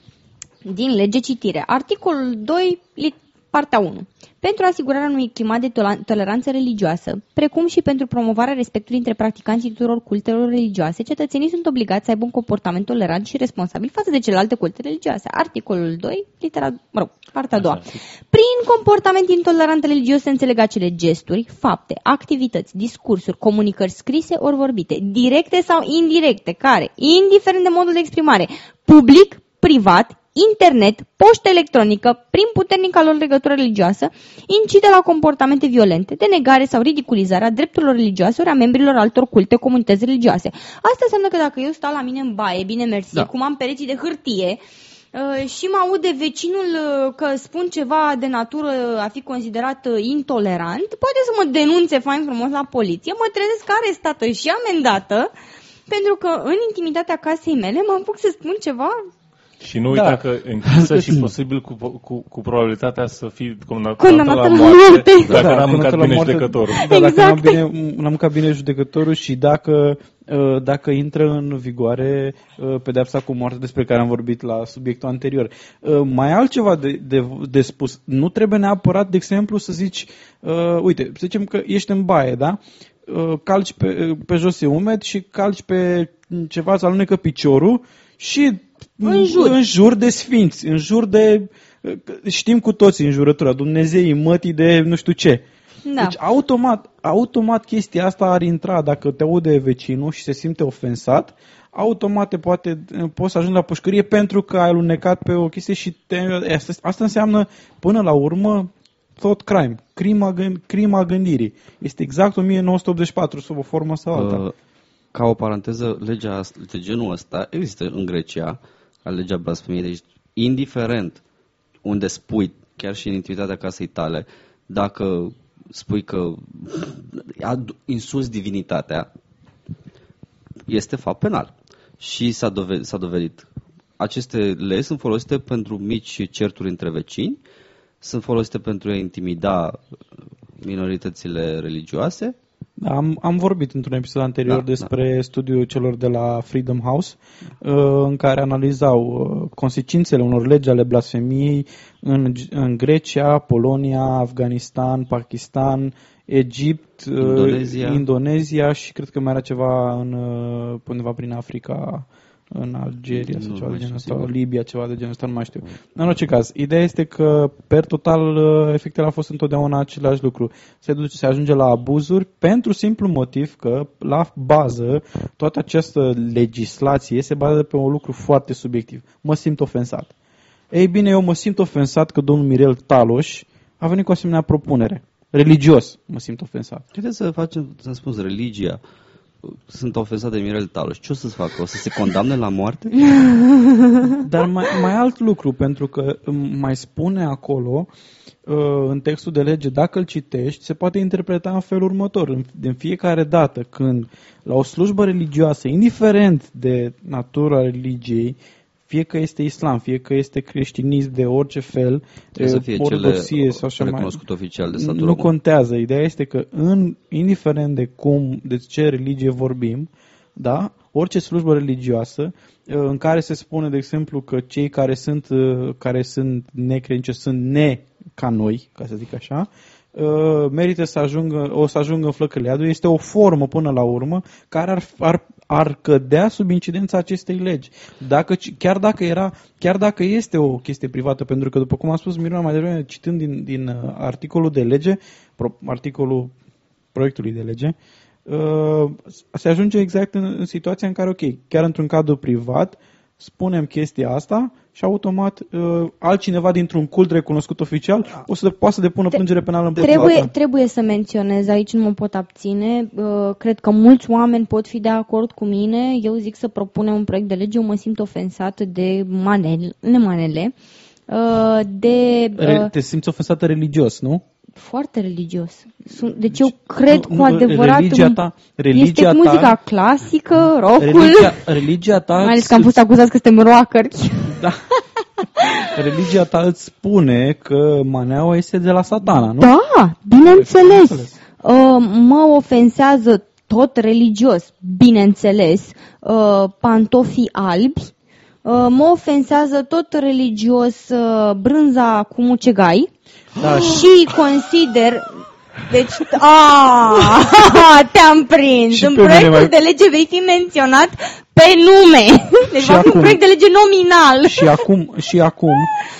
[SPEAKER 2] Din lege citire. Articolul 2, li- Partea 1. Pentru asigurarea unui climat de tola- toleranță religioasă, precum și pentru promovarea respectului între practicanții tuturor cultelor religioase, cetățenii sunt obligați să aibă un comportament tolerant și responsabil față de celelalte culte religioase. Articolul 2, litera, mă rog, partea a doua. Prin comportament intolerant religios se înțeleg acele gesturi, fapte, activități, discursuri, comunicări scrise ori vorbite, directe sau indirecte, care, indiferent de modul de exprimare, public, privat, internet, poștă electronică, prin puternica lor legătură religioasă, incide la comportamente violente, de negare sau ridiculizare a drepturilor religioase ori a membrilor altor culte comunități religioase. Asta înseamnă că dacă eu stau la mine în baie, bine mersi,
[SPEAKER 1] Da.
[SPEAKER 2] cum am pereții de hârtie, uh, și mă aude vecinul uh, că spun ceva de natură a fi considerat uh, intolerant, poate să mă denunțe fain frumos la poliție, mă trezesc arestată și amendată, pentru că în intimitatea casei mele mă apuc să spun ceva
[SPEAKER 4] Și nu uita
[SPEAKER 1] Da.
[SPEAKER 4] că închisă și posibil cu, cu, cu probabilitatea să fii condamnat
[SPEAKER 2] Condamnată
[SPEAKER 4] la
[SPEAKER 2] la
[SPEAKER 4] moarte
[SPEAKER 2] moarte.
[SPEAKER 4] dacă
[SPEAKER 1] Da,
[SPEAKER 4] n-am mâncat
[SPEAKER 1] condamnată la
[SPEAKER 4] bine
[SPEAKER 1] moarte.
[SPEAKER 4] judecătorul.
[SPEAKER 1] Da, dacă n-am,
[SPEAKER 2] Exact.
[SPEAKER 1] bine, n-am mâncat bine judecătorul și dacă, uh, dacă intră în vigoare uh, pedepsa cu moarte despre care am vorbit la subiectul anterior. Uh, Mai altceva de, de, de spus. Nu trebuie neapărat, de exemplu, să zici, uh, uite, să zicem că ești în baie, da? Uh, Calci pe, uh, pe jos e umed și calci pe ceva, îți alunecă piciorul și
[SPEAKER 2] În jur.
[SPEAKER 1] în jur de sfinți, în jur de, uh, știm cu toții în jurătura, Dumnezeii, mătii de nu știu ce.
[SPEAKER 2] Da.
[SPEAKER 1] Deci automat, automat chestia asta ar intra dacă te aude vecinul și se simte ofensat, automat te poate, poți să ajungi la pușcărie pentru că ai alunecat pe o chestie și te, asta, asta înseamnă până la urmă tot crime, crima, gând, crima gândirii. Este exact 1984 sub o formă sau alta.
[SPEAKER 5] Uh, ca o paranteză, legea de genul ăsta există în Grecia, ca legea blasfemiei, deci indiferent unde spui, chiar și în intimitatea casei tale, dacă spui că ad- insulți divinitatea, este fapt penal. Și s-a dovedit, s-a dovedit. Aceste legi sunt folosite pentru mici certuri între vecini, sunt folosite pentru a intimida minoritățile religioase
[SPEAKER 1] Da, Am, am vorbit într-un episod anterior
[SPEAKER 5] Da,
[SPEAKER 1] despre studiul celor de la Freedom House, uh, în care analizau uh, consecințele unor legi ale blasfemiei în, în Grecia, Polonia, Afganistan, Pakistan, Egipt, uh,
[SPEAKER 5] Indonezia.
[SPEAKER 1] Indonezia și cred că mai era ceva în, uh, undeva prin Africa, în Algeria sau
[SPEAKER 5] Nu
[SPEAKER 1] ceva de
[SPEAKER 5] mai
[SPEAKER 1] genul
[SPEAKER 5] știu
[SPEAKER 1] ăsta,
[SPEAKER 5] sigur.
[SPEAKER 1] Libia, ceva de genul ăsta, nu mai știu. În orice caz, ideea este că, per total, uh, efectele au fost întotdeauna același lucru. Se, duce, se ajunge la abuzuri pentru simplu motiv că, la bază, toată această legislație se bazează pe un lucru foarte subiectiv. Mă simt ofensat. Ei bine, eu mă simt ofensat că domnul Mirel Taloș a venit cu o asemenea propunere. Religios mă simt ofensat.
[SPEAKER 5] Haideți să facem, să spun, religia. Sunt ofensat de Mirel Taloș. Ce o să-ți facă? O să se condamne la moarte?
[SPEAKER 1] Dar mai, mai alt lucru, pentru că îmi mai spune acolo, uh, în textul de lege, dacă îl citești, se poate interpreta în felul următor. În- De fiecare dată când la o slujbă religioasă, indiferent de natura religiei, fie că este islam, fie că este creștinism de orice fel,
[SPEAKER 5] Trebuie să
[SPEAKER 1] uh,
[SPEAKER 5] fie
[SPEAKER 1] ortodoxie
[SPEAKER 5] cele
[SPEAKER 1] sau așa mai
[SPEAKER 5] recunoscut oficial de statul
[SPEAKER 1] nu
[SPEAKER 5] român.
[SPEAKER 1] contează. Ideea este că, în, indiferent de cum, de ce religie vorbim, da, orice slujbă religioasă uh, în care se spune, de exemplu, că cei care sunt, uh, care sunt necredincioși sunt ne ca noi, ca să zic așa, uh, merită să ajungă, o să ajungă în flăcările iadului. Este o formă până la urmă care ar, ar, ar cădea sub incidența acestei legi. Dacă, ci- chiar, dacă era, chiar dacă este o chestie privată, pentru că, după cum a spus Miruna mai devreme, citând din, din uh, articolul de lege, pro, articolul proiectului de lege, uh, se ajunge exact în, în situația în care, ok, chiar într-un cadru privat, spunem chestia asta și automat uh, altcineva dintr-un cult recunoscut oficial o să poată să depună plângere penală împotriva
[SPEAKER 2] Trebuie,
[SPEAKER 1] ta.
[SPEAKER 2] trebuie să menționez, aici nu mă pot abține, uh, cred că mulți oameni pot fi de acord cu mine, eu zic să propunem un proiect de lege, eu mă simt ofensat de manele, manele uh, de
[SPEAKER 1] Re-
[SPEAKER 2] uh,
[SPEAKER 1] Te simți ofensată religios, nu?
[SPEAKER 2] Foarte religios. Sunt, deci eu cred
[SPEAKER 1] nu,
[SPEAKER 2] cu
[SPEAKER 1] nu,
[SPEAKER 2] adevărat
[SPEAKER 1] religia ta- religia
[SPEAKER 2] este
[SPEAKER 1] ta-
[SPEAKER 2] cu muzica clasică, rockul,
[SPEAKER 1] Religia, religia ta
[SPEAKER 2] mai ales
[SPEAKER 1] îți-
[SPEAKER 2] că am fost acuzați că suntem rockeri.
[SPEAKER 1] da. religia ta îți spune că maneaua este de la satana, nu?
[SPEAKER 2] Da, bineînțeles.
[SPEAKER 1] Bineînțeles.
[SPEAKER 2] Uh, mă ofensează tot religios, bineînțeles, uh, pantofii albi, Uh, mă ofensează tot religios uh, brânza cu mucegai
[SPEAKER 1] Da,
[SPEAKER 2] și consider... Deci, a, te-am prins.
[SPEAKER 1] Și
[SPEAKER 2] În
[SPEAKER 1] pe mine
[SPEAKER 2] proiectul
[SPEAKER 1] mai-
[SPEAKER 2] de lege vei fi menționat pe nume. Deci
[SPEAKER 1] Și
[SPEAKER 2] va fi un
[SPEAKER 1] acum-
[SPEAKER 2] proiect de lege nominal.
[SPEAKER 1] și acum, și acum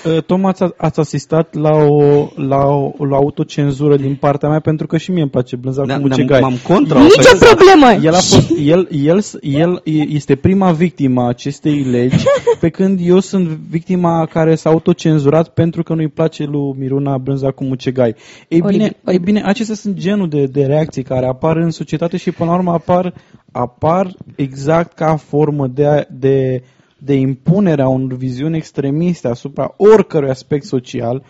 [SPEAKER 1] uh, tocmai ați, ați asistat la o, la o la autocenzură din partea mea pentru că și mie îmi place blânza
[SPEAKER 5] Ne-
[SPEAKER 1] cu
[SPEAKER 5] ne-am-
[SPEAKER 1] mucegai.
[SPEAKER 5] M-am contra.
[SPEAKER 2] Nicio problemă.
[SPEAKER 1] El, a fost, el, el, el este prima victimă a acestei legi, pe când eu sunt victima care s-a autocenzurat pentru că nu-i place lui Miruna Brânza cu mucegai. Ei bine,
[SPEAKER 2] Oribil,
[SPEAKER 1] ei bine, acestea sunt genul de, de reacții care apar în societate și până la urmă apar, apar exact ca formă de, de, de impunerea unor viziuni extremiste asupra oricărui aspect social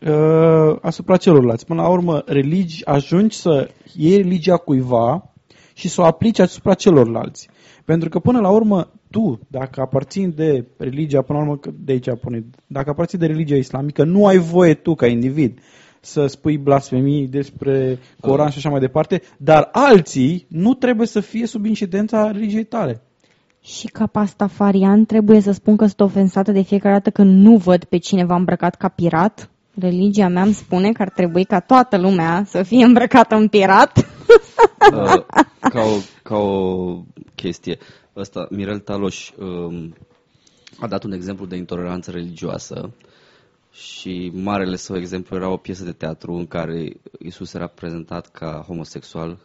[SPEAKER 1] uh, asupra celorlalți. Până la urmă, religi, ajungi să iei religia cuiva și să o aplici asupra celorlalți. Pentru că până la urmă, tu, dacă aparții de religia, până la urmă, că de aici pune, dacă aparții de religia islamică, nu ai voie tu ca individ să spui blasfemii despre Coran și așa mai departe, dar alții nu trebuie să fie sub incidența religiei tale.
[SPEAKER 2] Și ca pastafarian trebuie să spun că sunt ofensată de fiecare dată când nu văd pe cineva îmbrăcat ca pirat. Religia mea îmi spune că ar trebui ca toată lumea să fie îmbrăcată în pirat.
[SPEAKER 5] Uh, ca, o, ca o chestie. Ăsta, Mirel Taloș um, a dat un exemplu de intoleranță religioasă și marele său exemplu era o piesă de teatru în care Isus era prezentat ca homosexual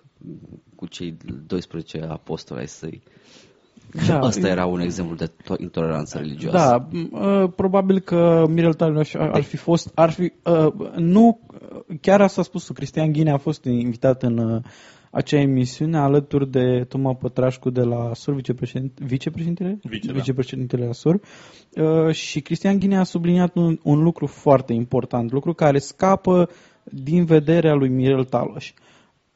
[SPEAKER 5] cu cei 12 apostoli ai săi.
[SPEAKER 1] Da.
[SPEAKER 5] Asta era un exemplu de to- intoleranță religioasă.
[SPEAKER 1] Da, m- uh, probabil că Mirel Talioș ar ar fi fost, ar fi, uh, nu, chiar asta a spus Cristian Ghine a fost invitat în uh, acea emisiune alături de Toma Pătrașcu de la SUR, vicepreședinte, vicepreședintele?
[SPEAKER 4] Vice, da.
[SPEAKER 1] Vicepreședintele la SUR. Uh, și Cristian Ghine a subliniat un, un lucru foarte important, lucru care scapă din vederea lui Mirel Taloș.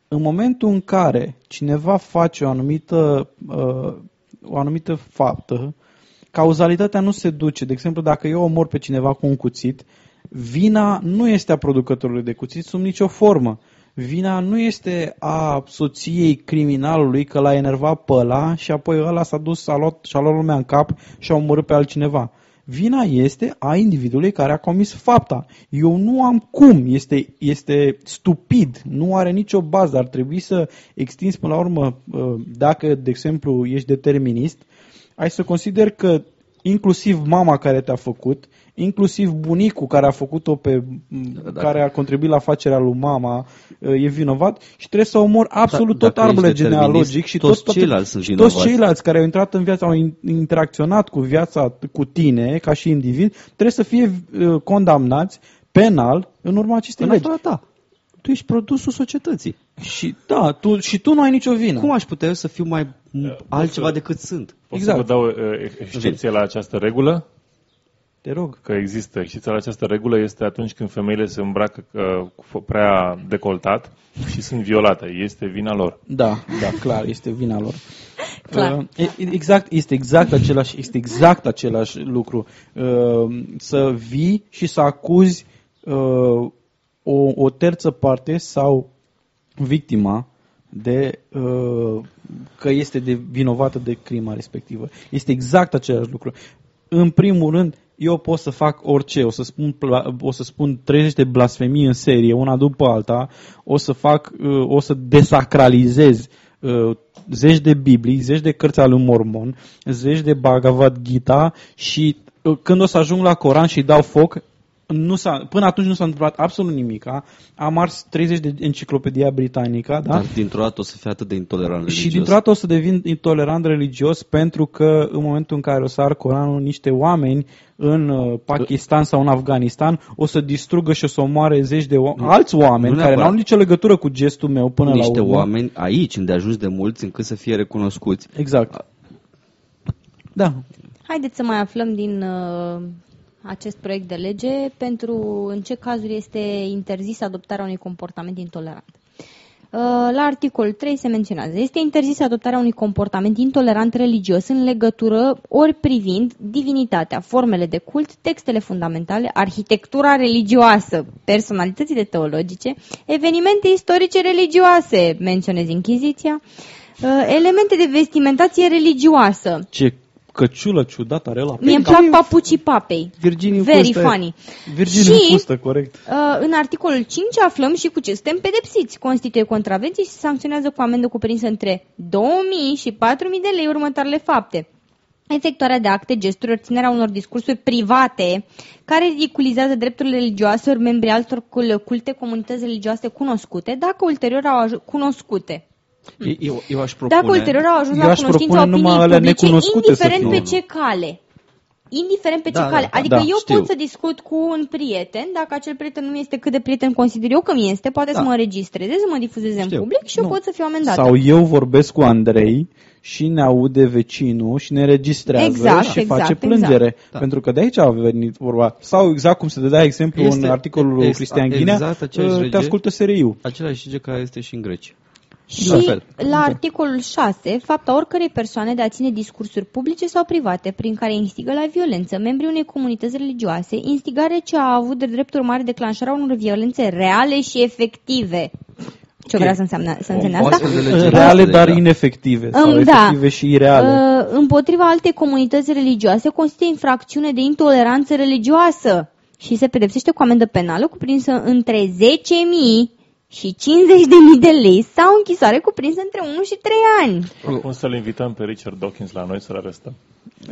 [SPEAKER 1] În momentul în care cineva face o anumită, uh, o anumită faptă, cauzalitatea nu se duce. De exemplu, dacă eu omor pe cineva cu un cuțit, vina nu este a producătorului de cuțit sub nicio formă. Vina nu este a soției criminalului că l-a enervat pe ăla și apoi ăla s-a dus, a luat, și-a luat lumea în cap și a omorât pe altcineva. Vina este a individului care a comis fapta. Eu nu am cum, este, este stupid, nu are nicio bază. Ar trebui să extinzi până la urmă, uh, dacă, de exemplu, ești determinist, ai să consider că inclusiv mama care te-a făcut, inclusiv bunicul care a făcut-o pe,
[SPEAKER 5] dacă-
[SPEAKER 1] care a contribuit la facerea lui mama, uh, e vinovat și trebuie să omor absolut
[SPEAKER 5] Da,
[SPEAKER 1] tot
[SPEAKER 5] dacă
[SPEAKER 1] arbole
[SPEAKER 5] ești determinist,
[SPEAKER 1] genealogic și
[SPEAKER 5] toți
[SPEAKER 1] tot, toate-
[SPEAKER 5] ceilalți sunt
[SPEAKER 1] și toți
[SPEAKER 5] vinovați.
[SPEAKER 1] ceilalți care au intrat în viața, au in- interacționat cu viața, cu tine, ca și individ, trebuie să fie uh, condamnați penal în urma acestei
[SPEAKER 5] În
[SPEAKER 1] legi.
[SPEAKER 5] afara ta. Tu ești produsul societății.
[SPEAKER 1] Și da, tu, și tu nu ai nicio vină.
[SPEAKER 5] Cum aș putea eu să fiu mai altceva decât sunt?
[SPEAKER 4] Pot
[SPEAKER 1] Exact.
[SPEAKER 4] să vă dau uh, excepție la această regulă?
[SPEAKER 1] Te rog.
[SPEAKER 4] Că există excepția la această regulă este atunci când femeile se îmbracă uh, cu fo- prea decoltat și sunt violate. Este vina lor.
[SPEAKER 1] Da, da, clar, este vina lor.
[SPEAKER 2] Clar.
[SPEAKER 1] Uh, e- e- exact, este exact același, este exact același lucru. Uh, să vii și să acuzi uh, o, o terță parte sau victima de uh, că este de vinovată de crima respectivă. Este exact același lucru. În primul rând, eu pot să fac orice, o să spun, pla- o să spun 30 de blasfemii în serie, una după alta, o să fac, uh, o să desacralizez uh, zeci de Biblii, zeci de cărți ale lui Mormon, zeci de Bhagavad Gita și uh, când o să ajung la Coran și dau foc, nu s-a, până atunci nu s-a întâmplat absolut nimic. Am ars 30 de enciclopedia britanică, da?
[SPEAKER 5] Dar dintr-o dată o să fie atât de intolerant religios.
[SPEAKER 1] Și dintr-o dată o să devin intolerant religios pentru că în momentul în care o să ar Coranul niște oameni în uh, Pakistan sau în Afganistan o să distrugă și o să omoare zeci de o- alți oameni
[SPEAKER 5] nu
[SPEAKER 1] care
[SPEAKER 5] neapărat.
[SPEAKER 1] n-au nicio legătură cu gestul meu până
[SPEAKER 5] niște
[SPEAKER 1] la urmă.
[SPEAKER 5] oameni aici, unde ajungi de mulți, încât să fie recunoscuți.
[SPEAKER 1] Exact. Da.
[SPEAKER 2] Haideți să mai aflăm din uh, acest proiect de lege pentru în ce cazuri este interzis adoptarea unui comportament intolerant. Uh, La articolul 3 se menționează este interzis adoptarea unui comportament intolerant religios în legătură ori privind divinitatea, formele de cult, textele fundamentale, arhitectura religioasă, personalitățile teologice, evenimente istorice religioase, menționez Inchiziția, uh, elemente de vestimentație religioasă,
[SPEAKER 1] Ce căciulă ciudată are la
[SPEAKER 2] Mie îmi plac papucii papei.
[SPEAKER 1] Virginii în
[SPEAKER 2] Very
[SPEAKER 1] fustă.
[SPEAKER 2] funny.
[SPEAKER 1] Virginii
[SPEAKER 2] Și-
[SPEAKER 1] în fustă, corect.
[SPEAKER 2] Uh, în articolul 5 aflăm și cu ce suntem pedepsiți. Constituie contravenții și se sancționează cu amendă cuprinsă între 2000 și 4000 de lei următoarele fapte. Efectuarea de acte, gesturi, ori ținerea unor discursuri private care ridiculizează drepturile religioase ori membrii altor cul- culte, comunități religioase cunoscute, dacă ulterior au ajuns cunoscute.
[SPEAKER 5] Eu, eu aș propune...
[SPEAKER 2] Dacă ulterior au ajuns
[SPEAKER 1] Eu
[SPEAKER 2] la
[SPEAKER 1] aș
[SPEAKER 2] cunoștința
[SPEAKER 1] propune numai
[SPEAKER 2] opiniei
[SPEAKER 1] alea
[SPEAKER 2] publice,
[SPEAKER 1] necunoscute să
[SPEAKER 2] indiferent
[SPEAKER 1] fie.
[SPEAKER 2] pe ce cale. Indiferent pe ce
[SPEAKER 5] Da, da,
[SPEAKER 2] cale.
[SPEAKER 5] da,
[SPEAKER 2] adică
[SPEAKER 1] da,
[SPEAKER 2] eu
[SPEAKER 5] știu.
[SPEAKER 2] pot să discut cu un prieten, dacă acel prieten nu este cât de prieten consider eu că mi este, poate
[SPEAKER 5] Da.
[SPEAKER 2] să mă înregistreze, să mă difuzeze în
[SPEAKER 5] Știu.
[SPEAKER 2] public și eu
[SPEAKER 1] Nu.
[SPEAKER 2] pot să fiu amendată.
[SPEAKER 1] Sau eu vorbesc cu Andrei și ne aude vecinul și ne registrează
[SPEAKER 2] Exact,
[SPEAKER 1] și
[SPEAKER 2] exact,
[SPEAKER 1] face
[SPEAKER 2] exact.
[SPEAKER 1] plângere.
[SPEAKER 5] Da.
[SPEAKER 1] Pentru că de aici a venit vorba. Sau exact cum se dădea exemplu
[SPEAKER 5] Este-
[SPEAKER 1] în articolul lui
[SPEAKER 5] ex-
[SPEAKER 1] Cristian Ghinea,
[SPEAKER 5] exact aceeași
[SPEAKER 1] uh, te
[SPEAKER 5] lege.
[SPEAKER 1] ascultă SRI-ul.
[SPEAKER 5] Același lege care este și în Grecia.
[SPEAKER 2] Și
[SPEAKER 5] La fel.
[SPEAKER 2] la articolul 6, fapta oricărei persoane de a ține discursuri publice sau private prin care instigă la violență membrii unei comunități religioase, instigare ce a avut de drept urmare declanșarea unor violențe reale și efective. Ce
[SPEAKER 1] Ok.
[SPEAKER 2] vrea să înseamnă, să însemne
[SPEAKER 5] O
[SPEAKER 2] asta?
[SPEAKER 5] astfel de lege
[SPEAKER 1] Reale,
[SPEAKER 5] există
[SPEAKER 1] dar
[SPEAKER 5] deja.
[SPEAKER 1] inefective. Sau
[SPEAKER 2] Îmi, da.
[SPEAKER 1] efective și ireale.
[SPEAKER 2] Uh, împotriva altei comunități religioase constituie infracțiune de intoleranță religioasă și se pedepsește cu amendă penală cuprinsă între 10.000 și 50.000 de lei sau închisoare cuprinsă între 1 și 3 ani.
[SPEAKER 4] Propun să-l invităm pe Richard Dawkins la noi să-l arestăm.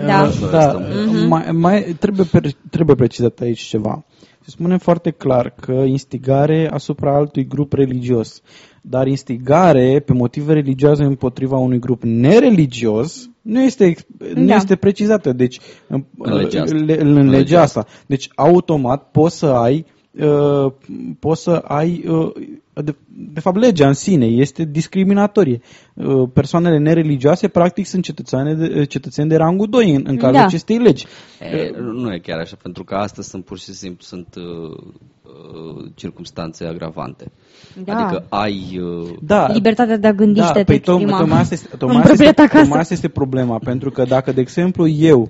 [SPEAKER 2] Da.
[SPEAKER 1] Uh, da
[SPEAKER 2] Mhm.
[SPEAKER 1] mai, mai trebuie, pre- trebuie precizat aici ceva. Se spune foarte clar că instigare asupra altui grup religios, dar instigare pe motive religioase împotriva unui grup nereligios nu este, ex- nu
[SPEAKER 2] Da.
[SPEAKER 1] este precizată. Deci, în,
[SPEAKER 5] În legea asta.
[SPEAKER 1] le- în legea asta. Deci, automat poți să ai uh, poți să ai uh, de, de fapt legea în sine este discriminatorie. Uh, persoanele nereligioase practic sunt cetățeni de, cetățeni de rangul 2 în, în cazul
[SPEAKER 2] Da.
[SPEAKER 1] acestei legi.
[SPEAKER 5] E, nu e chiar așa, pentru că astea sunt pur și simplu sunt uh, uh, circumstanțe agravante.
[SPEAKER 2] Da.
[SPEAKER 5] Adică ai... Uh,
[SPEAKER 1] Da,
[SPEAKER 2] Libertatea de a gândi și de a
[SPEAKER 1] păi
[SPEAKER 2] te exprima.
[SPEAKER 1] tocmai, tocmai asta este,
[SPEAKER 2] în
[SPEAKER 1] tocmai asta
[SPEAKER 2] propria
[SPEAKER 1] este,
[SPEAKER 2] ta casă.
[SPEAKER 1] tocmai asta este problema, pentru că dacă, de exemplu, eu uh,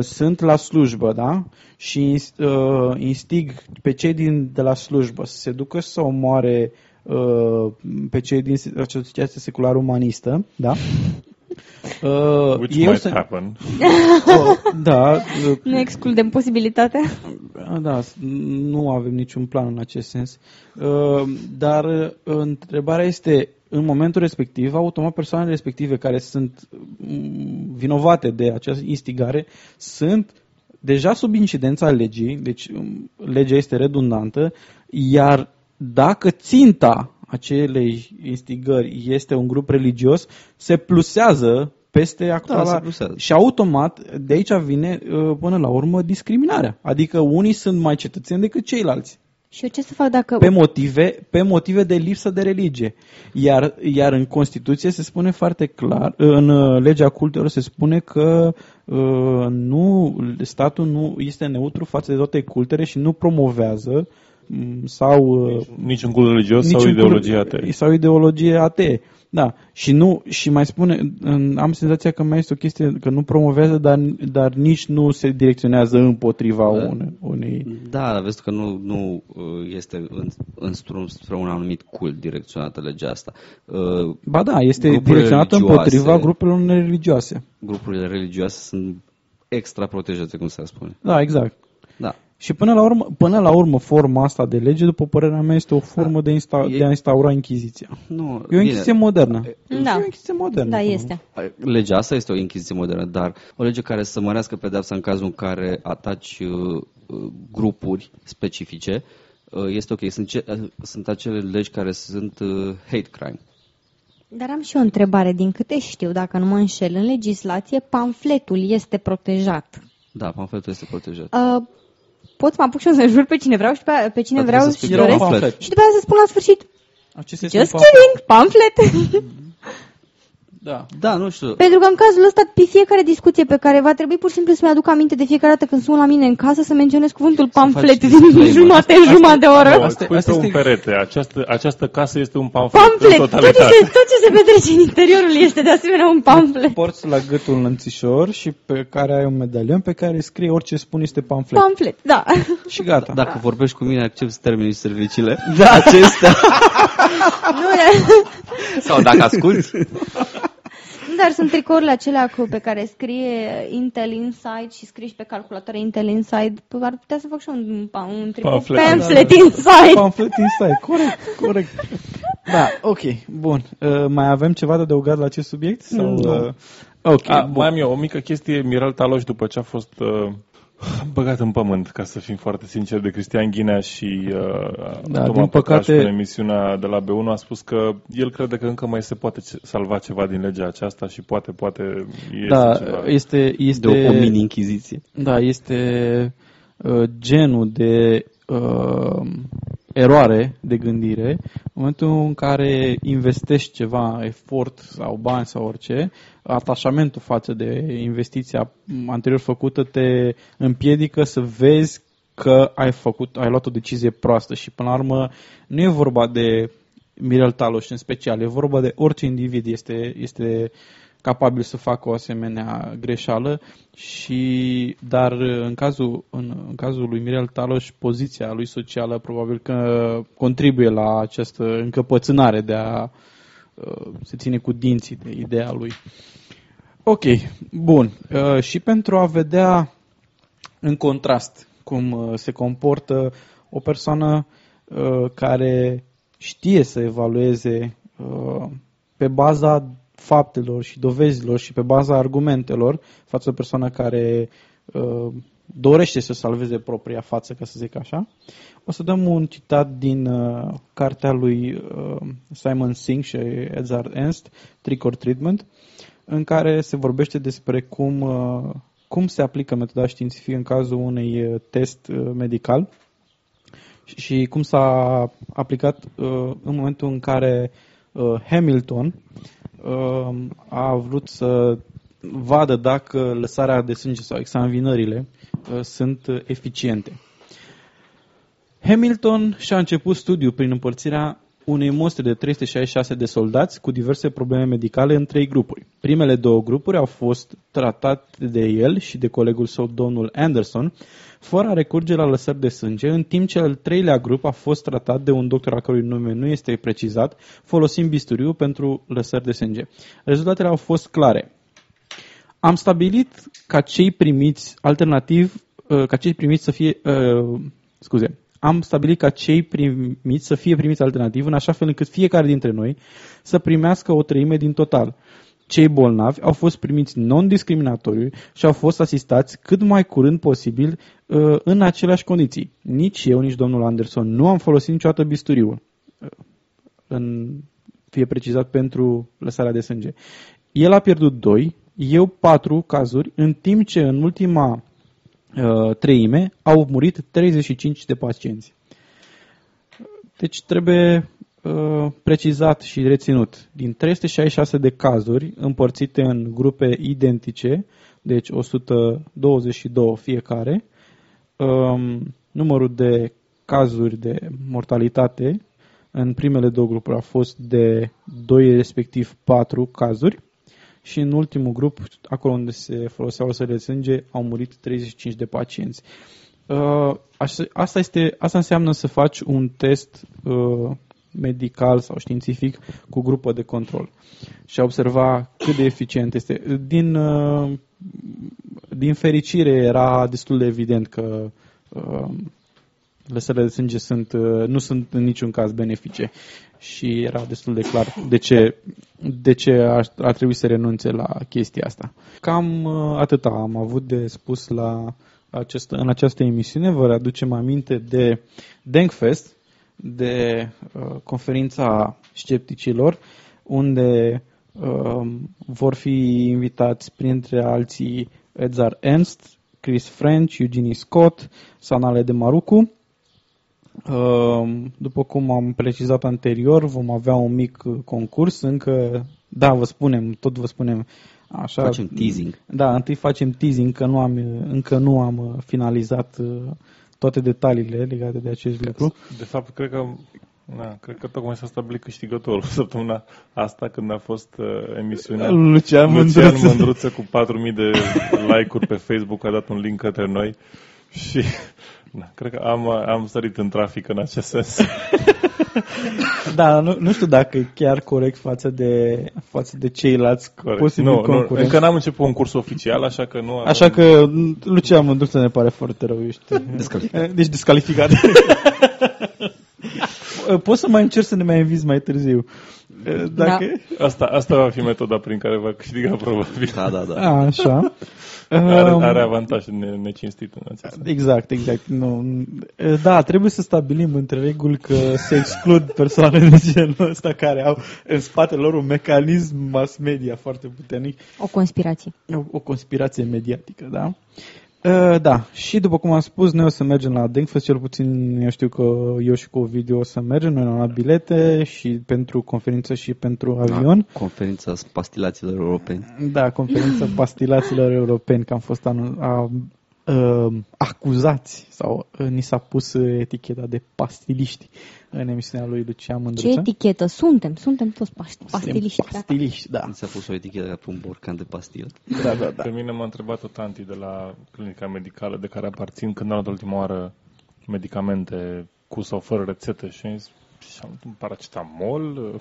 [SPEAKER 1] sunt la slujbă, da, și uh, instig pe cei din, de la slujbă să se ducă să omoare uh, pe cei din Asociația Seculară Umanistă, da, Uh,
[SPEAKER 4] Which
[SPEAKER 1] eu
[SPEAKER 4] might
[SPEAKER 1] sunt-
[SPEAKER 4] happen.
[SPEAKER 1] Oh, da, uh,
[SPEAKER 2] Nu excludem posibilitatea.
[SPEAKER 1] Da, s- nu avem niciun plan în acest sens. Uh, Dar uh, întrebarea este, în momentul respectiv, automat persoanele respective care sunt mm, vinovate de această instigare sunt deja sub incidența legii, deci um, legea este redundantă, iar dacă ținta acelei instigări este un grup religios, se plusează peste actuala
[SPEAKER 5] se plusează.
[SPEAKER 1] și automat de aici vine uh, până la urmă discriminarea. Adică unii sunt mai cetățeni decât ceilalți.
[SPEAKER 2] Și eu ce să fac dacă...
[SPEAKER 1] Pe motive, pe motive de lipsă de religie. Iar, iar în Constituție se spune foarte clar, în uh, legea cultelor se spune că uh, nu, statul nu este neutru față de toate cultele și nu promovează mm, sau uh,
[SPEAKER 4] Nici un cult religios sau
[SPEAKER 1] niciun
[SPEAKER 4] ideologie
[SPEAKER 1] cult-
[SPEAKER 4] atee.
[SPEAKER 1] Sau ideologie atee. Da. Și nu și mai spune, în- am senzația că mai este o chestie că nu promovează, dar, dar nici nu se direcționează împotriva une, unei.
[SPEAKER 5] Da, dar vezi că nu, nu uh, este în, în strum spre un anumit cult direcționată legea asta. Uh,
[SPEAKER 1] Ba da, este
[SPEAKER 5] Grupurile
[SPEAKER 1] direcționată
[SPEAKER 5] religioase-
[SPEAKER 1] împotriva grupelor religioase.
[SPEAKER 5] Grupurile religioase sunt extra protejate, cum se spune.
[SPEAKER 1] Da, exact.
[SPEAKER 5] Da.
[SPEAKER 1] Și până la urmă, până la urmă forma asta de lege, după părerea mea, este o formă de, insta-
[SPEAKER 5] E-
[SPEAKER 1] de a instaura Inchiziția.
[SPEAKER 5] Nu,
[SPEAKER 1] E o Inchiziție modernă.
[SPEAKER 2] Da.
[SPEAKER 1] E o Inchiziție modernă.
[SPEAKER 2] Da,
[SPEAKER 1] până la
[SPEAKER 2] este.
[SPEAKER 5] Legea asta este o închiziție modernă, dar o lege care să mărească pedeapsa în cazul în care ataci uh, uh, grupuri specifice uh, este ok. Sunt, ce, uh, sunt acele legi care sunt uh, hate crime.
[SPEAKER 2] Dar am și o întrebare. Din câte știu, dacă nu mă înșel, în legislație, pamfletul este protejat.
[SPEAKER 5] Da, pamfletul este protejat.
[SPEAKER 2] Uh, pot să mă apuc și eu să jur pe cine vreau și pe, pe cine
[SPEAKER 5] Dar
[SPEAKER 2] vreau
[SPEAKER 5] trebuie să
[SPEAKER 2] și
[SPEAKER 5] spui
[SPEAKER 1] Era un
[SPEAKER 2] doresc.
[SPEAKER 1] pamflet.
[SPEAKER 2] Și după aceea să spun la sfârșit,
[SPEAKER 1] Acesta este
[SPEAKER 2] just
[SPEAKER 1] un pamflet.
[SPEAKER 2] kidding, pamflet.
[SPEAKER 1] Da.
[SPEAKER 5] Da, nu știu.
[SPEAKER 2] Pentru că în cazul ăsta, pe fiecare discuție pe care va trebui pur și simplu să-mi aduc aminte de fiecare dată când sun la mine în casă să menționez cuvântul pamflet
[SPEAKER 5] faci
[SPEAKER 2] din
[SPEAKER 5] disclaimer.
[SPEAKER 2] jumate în jumătate de oră.
[SPEAKER 4] Nu,
[SPEAKER 1] Asta-
[SPEAKER 4] spui
[SPEAKER 1] asta
[SPEAKER 4] pe un
[SPEAKER 1] este-
[SPEAKER 4] perete. Această, această casă este un pamflet,
[SPEAKER 2] Pamflet!
[SPEAKER 4] în
[SPEAKER 2] Tot ce,
[SPEAKER 4] totalitate.
[SPEAKER 2] se, tot ce se petrece în interiorul este de asemenea un pamflet.
[SPEAKER 1] Porți la gât un lănțișor și pe care ai un medalion pe care scrie orice spun este pamflet.
[SPEAKER 2] Pamflet, da.
[SPEAKER 1] și gata.
[SPEAKER 5] Dacă vorbești cu mine, accepti termenii și serviciile da. acestea.
[SPEAKER 2] Nu,
[SPEAKER 5] Sau dacă asculti.
[SPEAKER 2] dar sunt tricourile acelea cu, pe care scrie Intel Inside și scrie și pe calculator Intel Inside. Ar putea să fac și un, un tricou
[SPEAKER 4] Pamflet.
[SPEAKER 2] pamphlet
[SPEAKER 1] Da, da.
[SPEAKER 2] inside.
[SPEAKER 1] Pamphlet inside, corect, corect. Da, ok, bun. Uh, mai avem ceva de adăugat la acest subiect? Sau,
[SPEAKER 2] Nu.
[SPEAKER 1] uh, ok,
[SPEAKER 4] A,
[SPEAKER 1] bun.
[SPEAKER 4] mai am eu o mică chestie. Miral Taloș, după ce a fost uh, băgat în pământ, ca să fim foarte sinceri, de Cristian Ghinea și uh,
[SPEAKER 1] Da,
[SPEAKER 4] Toma
[SPEAKER 1] din
[SPEAKER 4] Pătraș
[SPEAKER 1] păcate-
[SPEAKER 4] în emisiunea de la B1 a spus că el crede că încă mai se poate ce- salva ceva din legea aceasta și poate, poate iese
[SPEAKER 1] da,
[SPEAKER 4] ceva.
[SPEAKER 1] este, este,
[SPEAKER 5] De o, o mini-inchiziție.
[SPEAKER 1] Da, este uh, genul de uh, eroare de gândire în momentul în care investești ceva, efort sau bani sau orice, atașamentul față de investiția anterior făcută te împiedică să vezi că ai făcut, ai luat o decizie proastă și până la urmă nu e vorba de Mirel Taloș în special, e vorba de orice individ este, este capabil să facă o asemenea greșeală și dar în cazul, în, în cazul lui Mirel Taloș poziția lui socială probabil că contribuie la această încăpățânare de a uh, se ține cu dinții de ideea lui. Ok, bun. Uh, și pentru a vedea în contrast cum uh, se comportă o persoană uh, care știe să evalueze uh, pe baza faptelor și dovezilor și pe baza argumentelor față de o persoană care uh, dorește să salveze propria față, ca să zic așa. O să dăm un citat din uh, cartea lui uh, Simon Singh și Edzard Ernst, Trick or Treatment, în care se vorbește despre cum, uh, cum se aplică metoda științifică în cazul unui uh, test uh, medical și cum s-a aplicat uh, în momentul în care uh, Hamilton uh, a vrut să vadă dacă lăsarea de sânge sau examinările uh, sunt uh, eficiente. Hamilton și-a început studiul prin împărțirea unei mostre de 366 de soldați cu diverse probleme medicale în trei grupuri. Primele două grupuri au fost tratate de el și de colegul său, domnul Anderson, fără a recurge la lăsări de sânge, în timp ce al treilea grup a fost tratat de un doctor a cărui nume nu este precizat, folosind bisturiu pentru lăsări de sânge. Rezultatele au fost clare. Am stabilit ca cei primiți alternativ, uh, ca cei primiți să fie, uh, scuze, am stabilit ca cei primiți să fie primiți alternativ în așa fel încât fiecare dintre noi să primească o treime din total. Cei bolnavi au fost primiți non-discriminatoriu și au fost asistați cât mai curând posibil uh, în aceleași condiții. Nici eu, nici domnul Anderson nu am folosit niciodată bisturiul. Uh, în, fie precizat pentru lăsarea de sânge. El a pierdut 2, eu 4 cazuri, în timp ce în ultima uh, treime au murit 35 de pacienți. Deci trebuie uh, precizat și reținut. Din 366 de cazuri împărțite în grupe identice, deci 122 fiecare, um, numărul de cazuri de mortalitate în primele două grupuri a fost de 2 respectiv 4 cazuri și în ultimul grup, acolo unde se foloseau lăsările de sânge, au murit 35 de pacienți. Uh, așa- asta, este, asta înseamnă să faci un test uh, medical sau științific cu grupă de control și a observa cât de eficient este. Din, uh, din fericire era destul de evident că uh, lăsările de sânge sunt, uh, nu sunt în niciun caz benefice și era destul de clar de ce, de ce ar, ar trebui să renunțe la chestia asta. Cam uh, atâta am avut de spus la acest, în această emisiune. Vă readucem aminte de Denkfest, de uh, conferința scepticilor, unde uh, vor fi invitați printre alții Edzar Ernst, Chris French, Eugenie Scott, Sanale de Marucu. Uh, După cum am precizat anterior, vom avea un mic uh, concurs, încă, da, vă spunem, tot vă spunem așa.
[SPEAKER 5] Facem teasing.
[SPEAKER 1] Da, întâi facem teasing, că nu am, încă nu am uh, finalizat uh, toate detaliile legate de acest lucru.
[SPEAKER 4] De fapt, cred că Na, cred că tocmai s-a stabilit câștigătorul săptămâna asta când a fost uh, emisiunea.
[SPEAKER 1] Lucian
[SPEAKER 4] Lucian
[SPEAKER 1] Mândruță.
[SPEAKER 4] Mândruță cu 4.000 de like-uri pe Facebook a dat un link către noi și Da, cred că am, am sărit în trafic în acest sens.
[SPEAKER 1] Da, nu, nu știu dacă e chiar corect față de, față de ceilalți
[SPEAKER 4] Corect.
[SPEAKER 1] posibil
[SPEAKER 4] Nu, nu,
[SPEAKER 1] concurenți.
[SPEAKER 4] încă n-am început un curs oficial, așa că nu am...
[SPEAKER 1] Așa că Lucian Mândruță ne pare foarte rău, ești.
[SPEAKER 5] Descalificat.
[SPEAKER 1] Deci descalificat. Poți să mai încerci să ne mai invizi mai târziu. Dacă...
[SPEAKER 4] Asta, asta va fi metoda prin care va câștiga probabil.
[SPEAKER 5] Da, da, da.
[SPEAKER 1] A, așa.
[SPEAKER 4] Are,
[SPEAKER 1] Um,
[SPEAKER 4] are avantaj ne- necinstit în acest sens.
[SPEAKER 1] Exact, exact. Nu. Da, trebuie să stabilim între reguli că se exclud persoane de genul ăsta care au în spatele lor un mecanism mass media foarte puternic,
[SPEAKER 2] O conspirație.
[SPEAKER 1] o, o conspirație mediatică, da? Uh, da, și după cum am spus, noi o să mergem la Denkfest, cel puțin eu știu că eu și cu Ovidiu o să mergem, noi am luat bilete și pentru conferință și pentru avion.
[SPEAKER 5] Conferința pastilaților europeni.
[SPEAKER 1] Da, conferința pastilaților europeni, că am fost anul, a, a, acuzați sau a, ni s-a pus eticheta de pastiliști în emisiunea lui Lucian
[SPEAKER 2] Ce
[SPEAKER 1] Mândruță.
[SPEAKER 2] etichetă? Suntem, suntem toți paști, pastiliști. da.
[SPEAKER 1] Pastiliști, da.
[SPEAKER 5] Mi s-a pus o etichetă ca pe un borcan de pastilă.
[SPEAKER 1] da, da, da.
[SPEAKER 4] Pe mine m-a întrebat o tanti de la clinica medicală de care aparțin când am luat ultima oară medicamente cu sau fără rețetă și am zis, și am un paracetamol,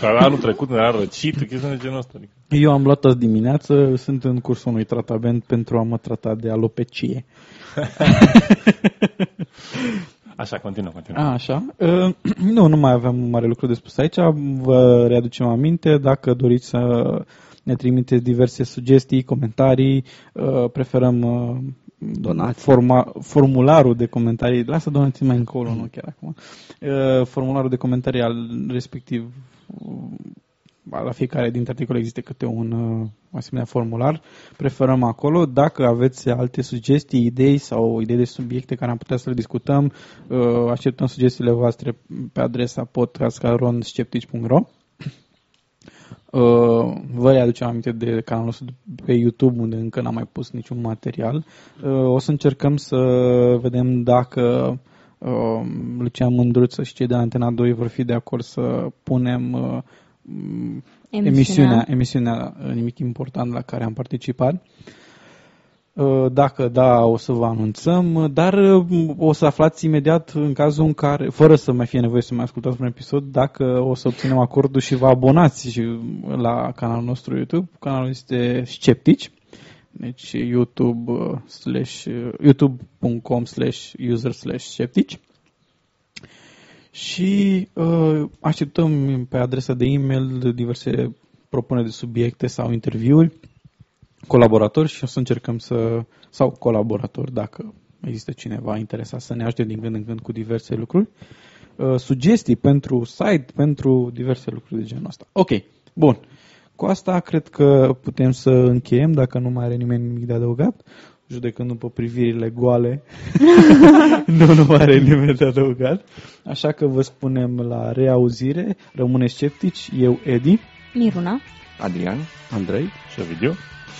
[SPEAKER 4] care anul trecut ne-a răcit, chestii de genul ăsta. Adică,
[SPEAKER 1] Eu am luat azi dimineață, sunt în cursul unui tratament pentru a mă trata de alopecie.
[SPEAKER 4] așa, continuă, continuă.
[SPEAKER 1] A, așa. Uh, nu, nu mai aveam mare lucru de spus aici. Vă readucem aminte, dacă doriți să ne trimiteți diverse sugestii, comentarii, uh, preferăm uh,
[SPEAKER 5] Donații.
[SPEAKER 1] Forma, formularul de comentarii, lasă donații mai încolo, nu chiar acum. Uh, formularul de comentarii al respectiv uh, la fiecare dintre articole există câte un uh, asemenea formular. Preferăm acolo. Dacă aveți alte sugestii, idei sau idei de subiecte care am putea să le discutăm, uh, așteptăm sugestiile voastre pe adresa podcastcaronsceptici.ro Uh, vă readucem aminte de canalul nostru pe YouTube unde încă n-am mai pus niciun material. Uh, o să încercăm să vedem dacă uh, Lucian Mândruță și cei de la Antena 2 vor fi de acord să punem uh, emisiunea, emisiunea uh, Nimic Important la care am participat. Uh, Dacă da, o să vă anunțăm, dar uh, o să aflați imediat în cazul în care, fără să mai fie nevoie să mai ascultați un episod, dacă o să obținem acordul și vă abonați și la canalul nostru YouTube. Canalul este Sceptici, deci YouTube uh, slash, uh, youtube.com slash user slash sceptici. Și uh, așteptăm pe adresa de e-mail diverse propuneri de subiecte sau interviuri colaboratori și o să încercăm să, sau colaboratori, dacă există cineva interesat să ne ajute din când în când cu diverse lucruri, uh, sugestii pentru site, pentru diverse lucruri de genul ăsta. Ok, bun. Cu asta cred că putem să încheiem, dacă nu mai are nimeni nimic de adăugat, judecând după privirile goale, nu, nu mai are nimeni de adăugat. Așa că vă spunem la reauzire, rămâneți sceptici, eu Edi
[SPEAKER 2] Miruna.
[SPEAKER 6] Adrian?
[SPEAKER 5] Andrei?
[SPEAKER 4] Și video.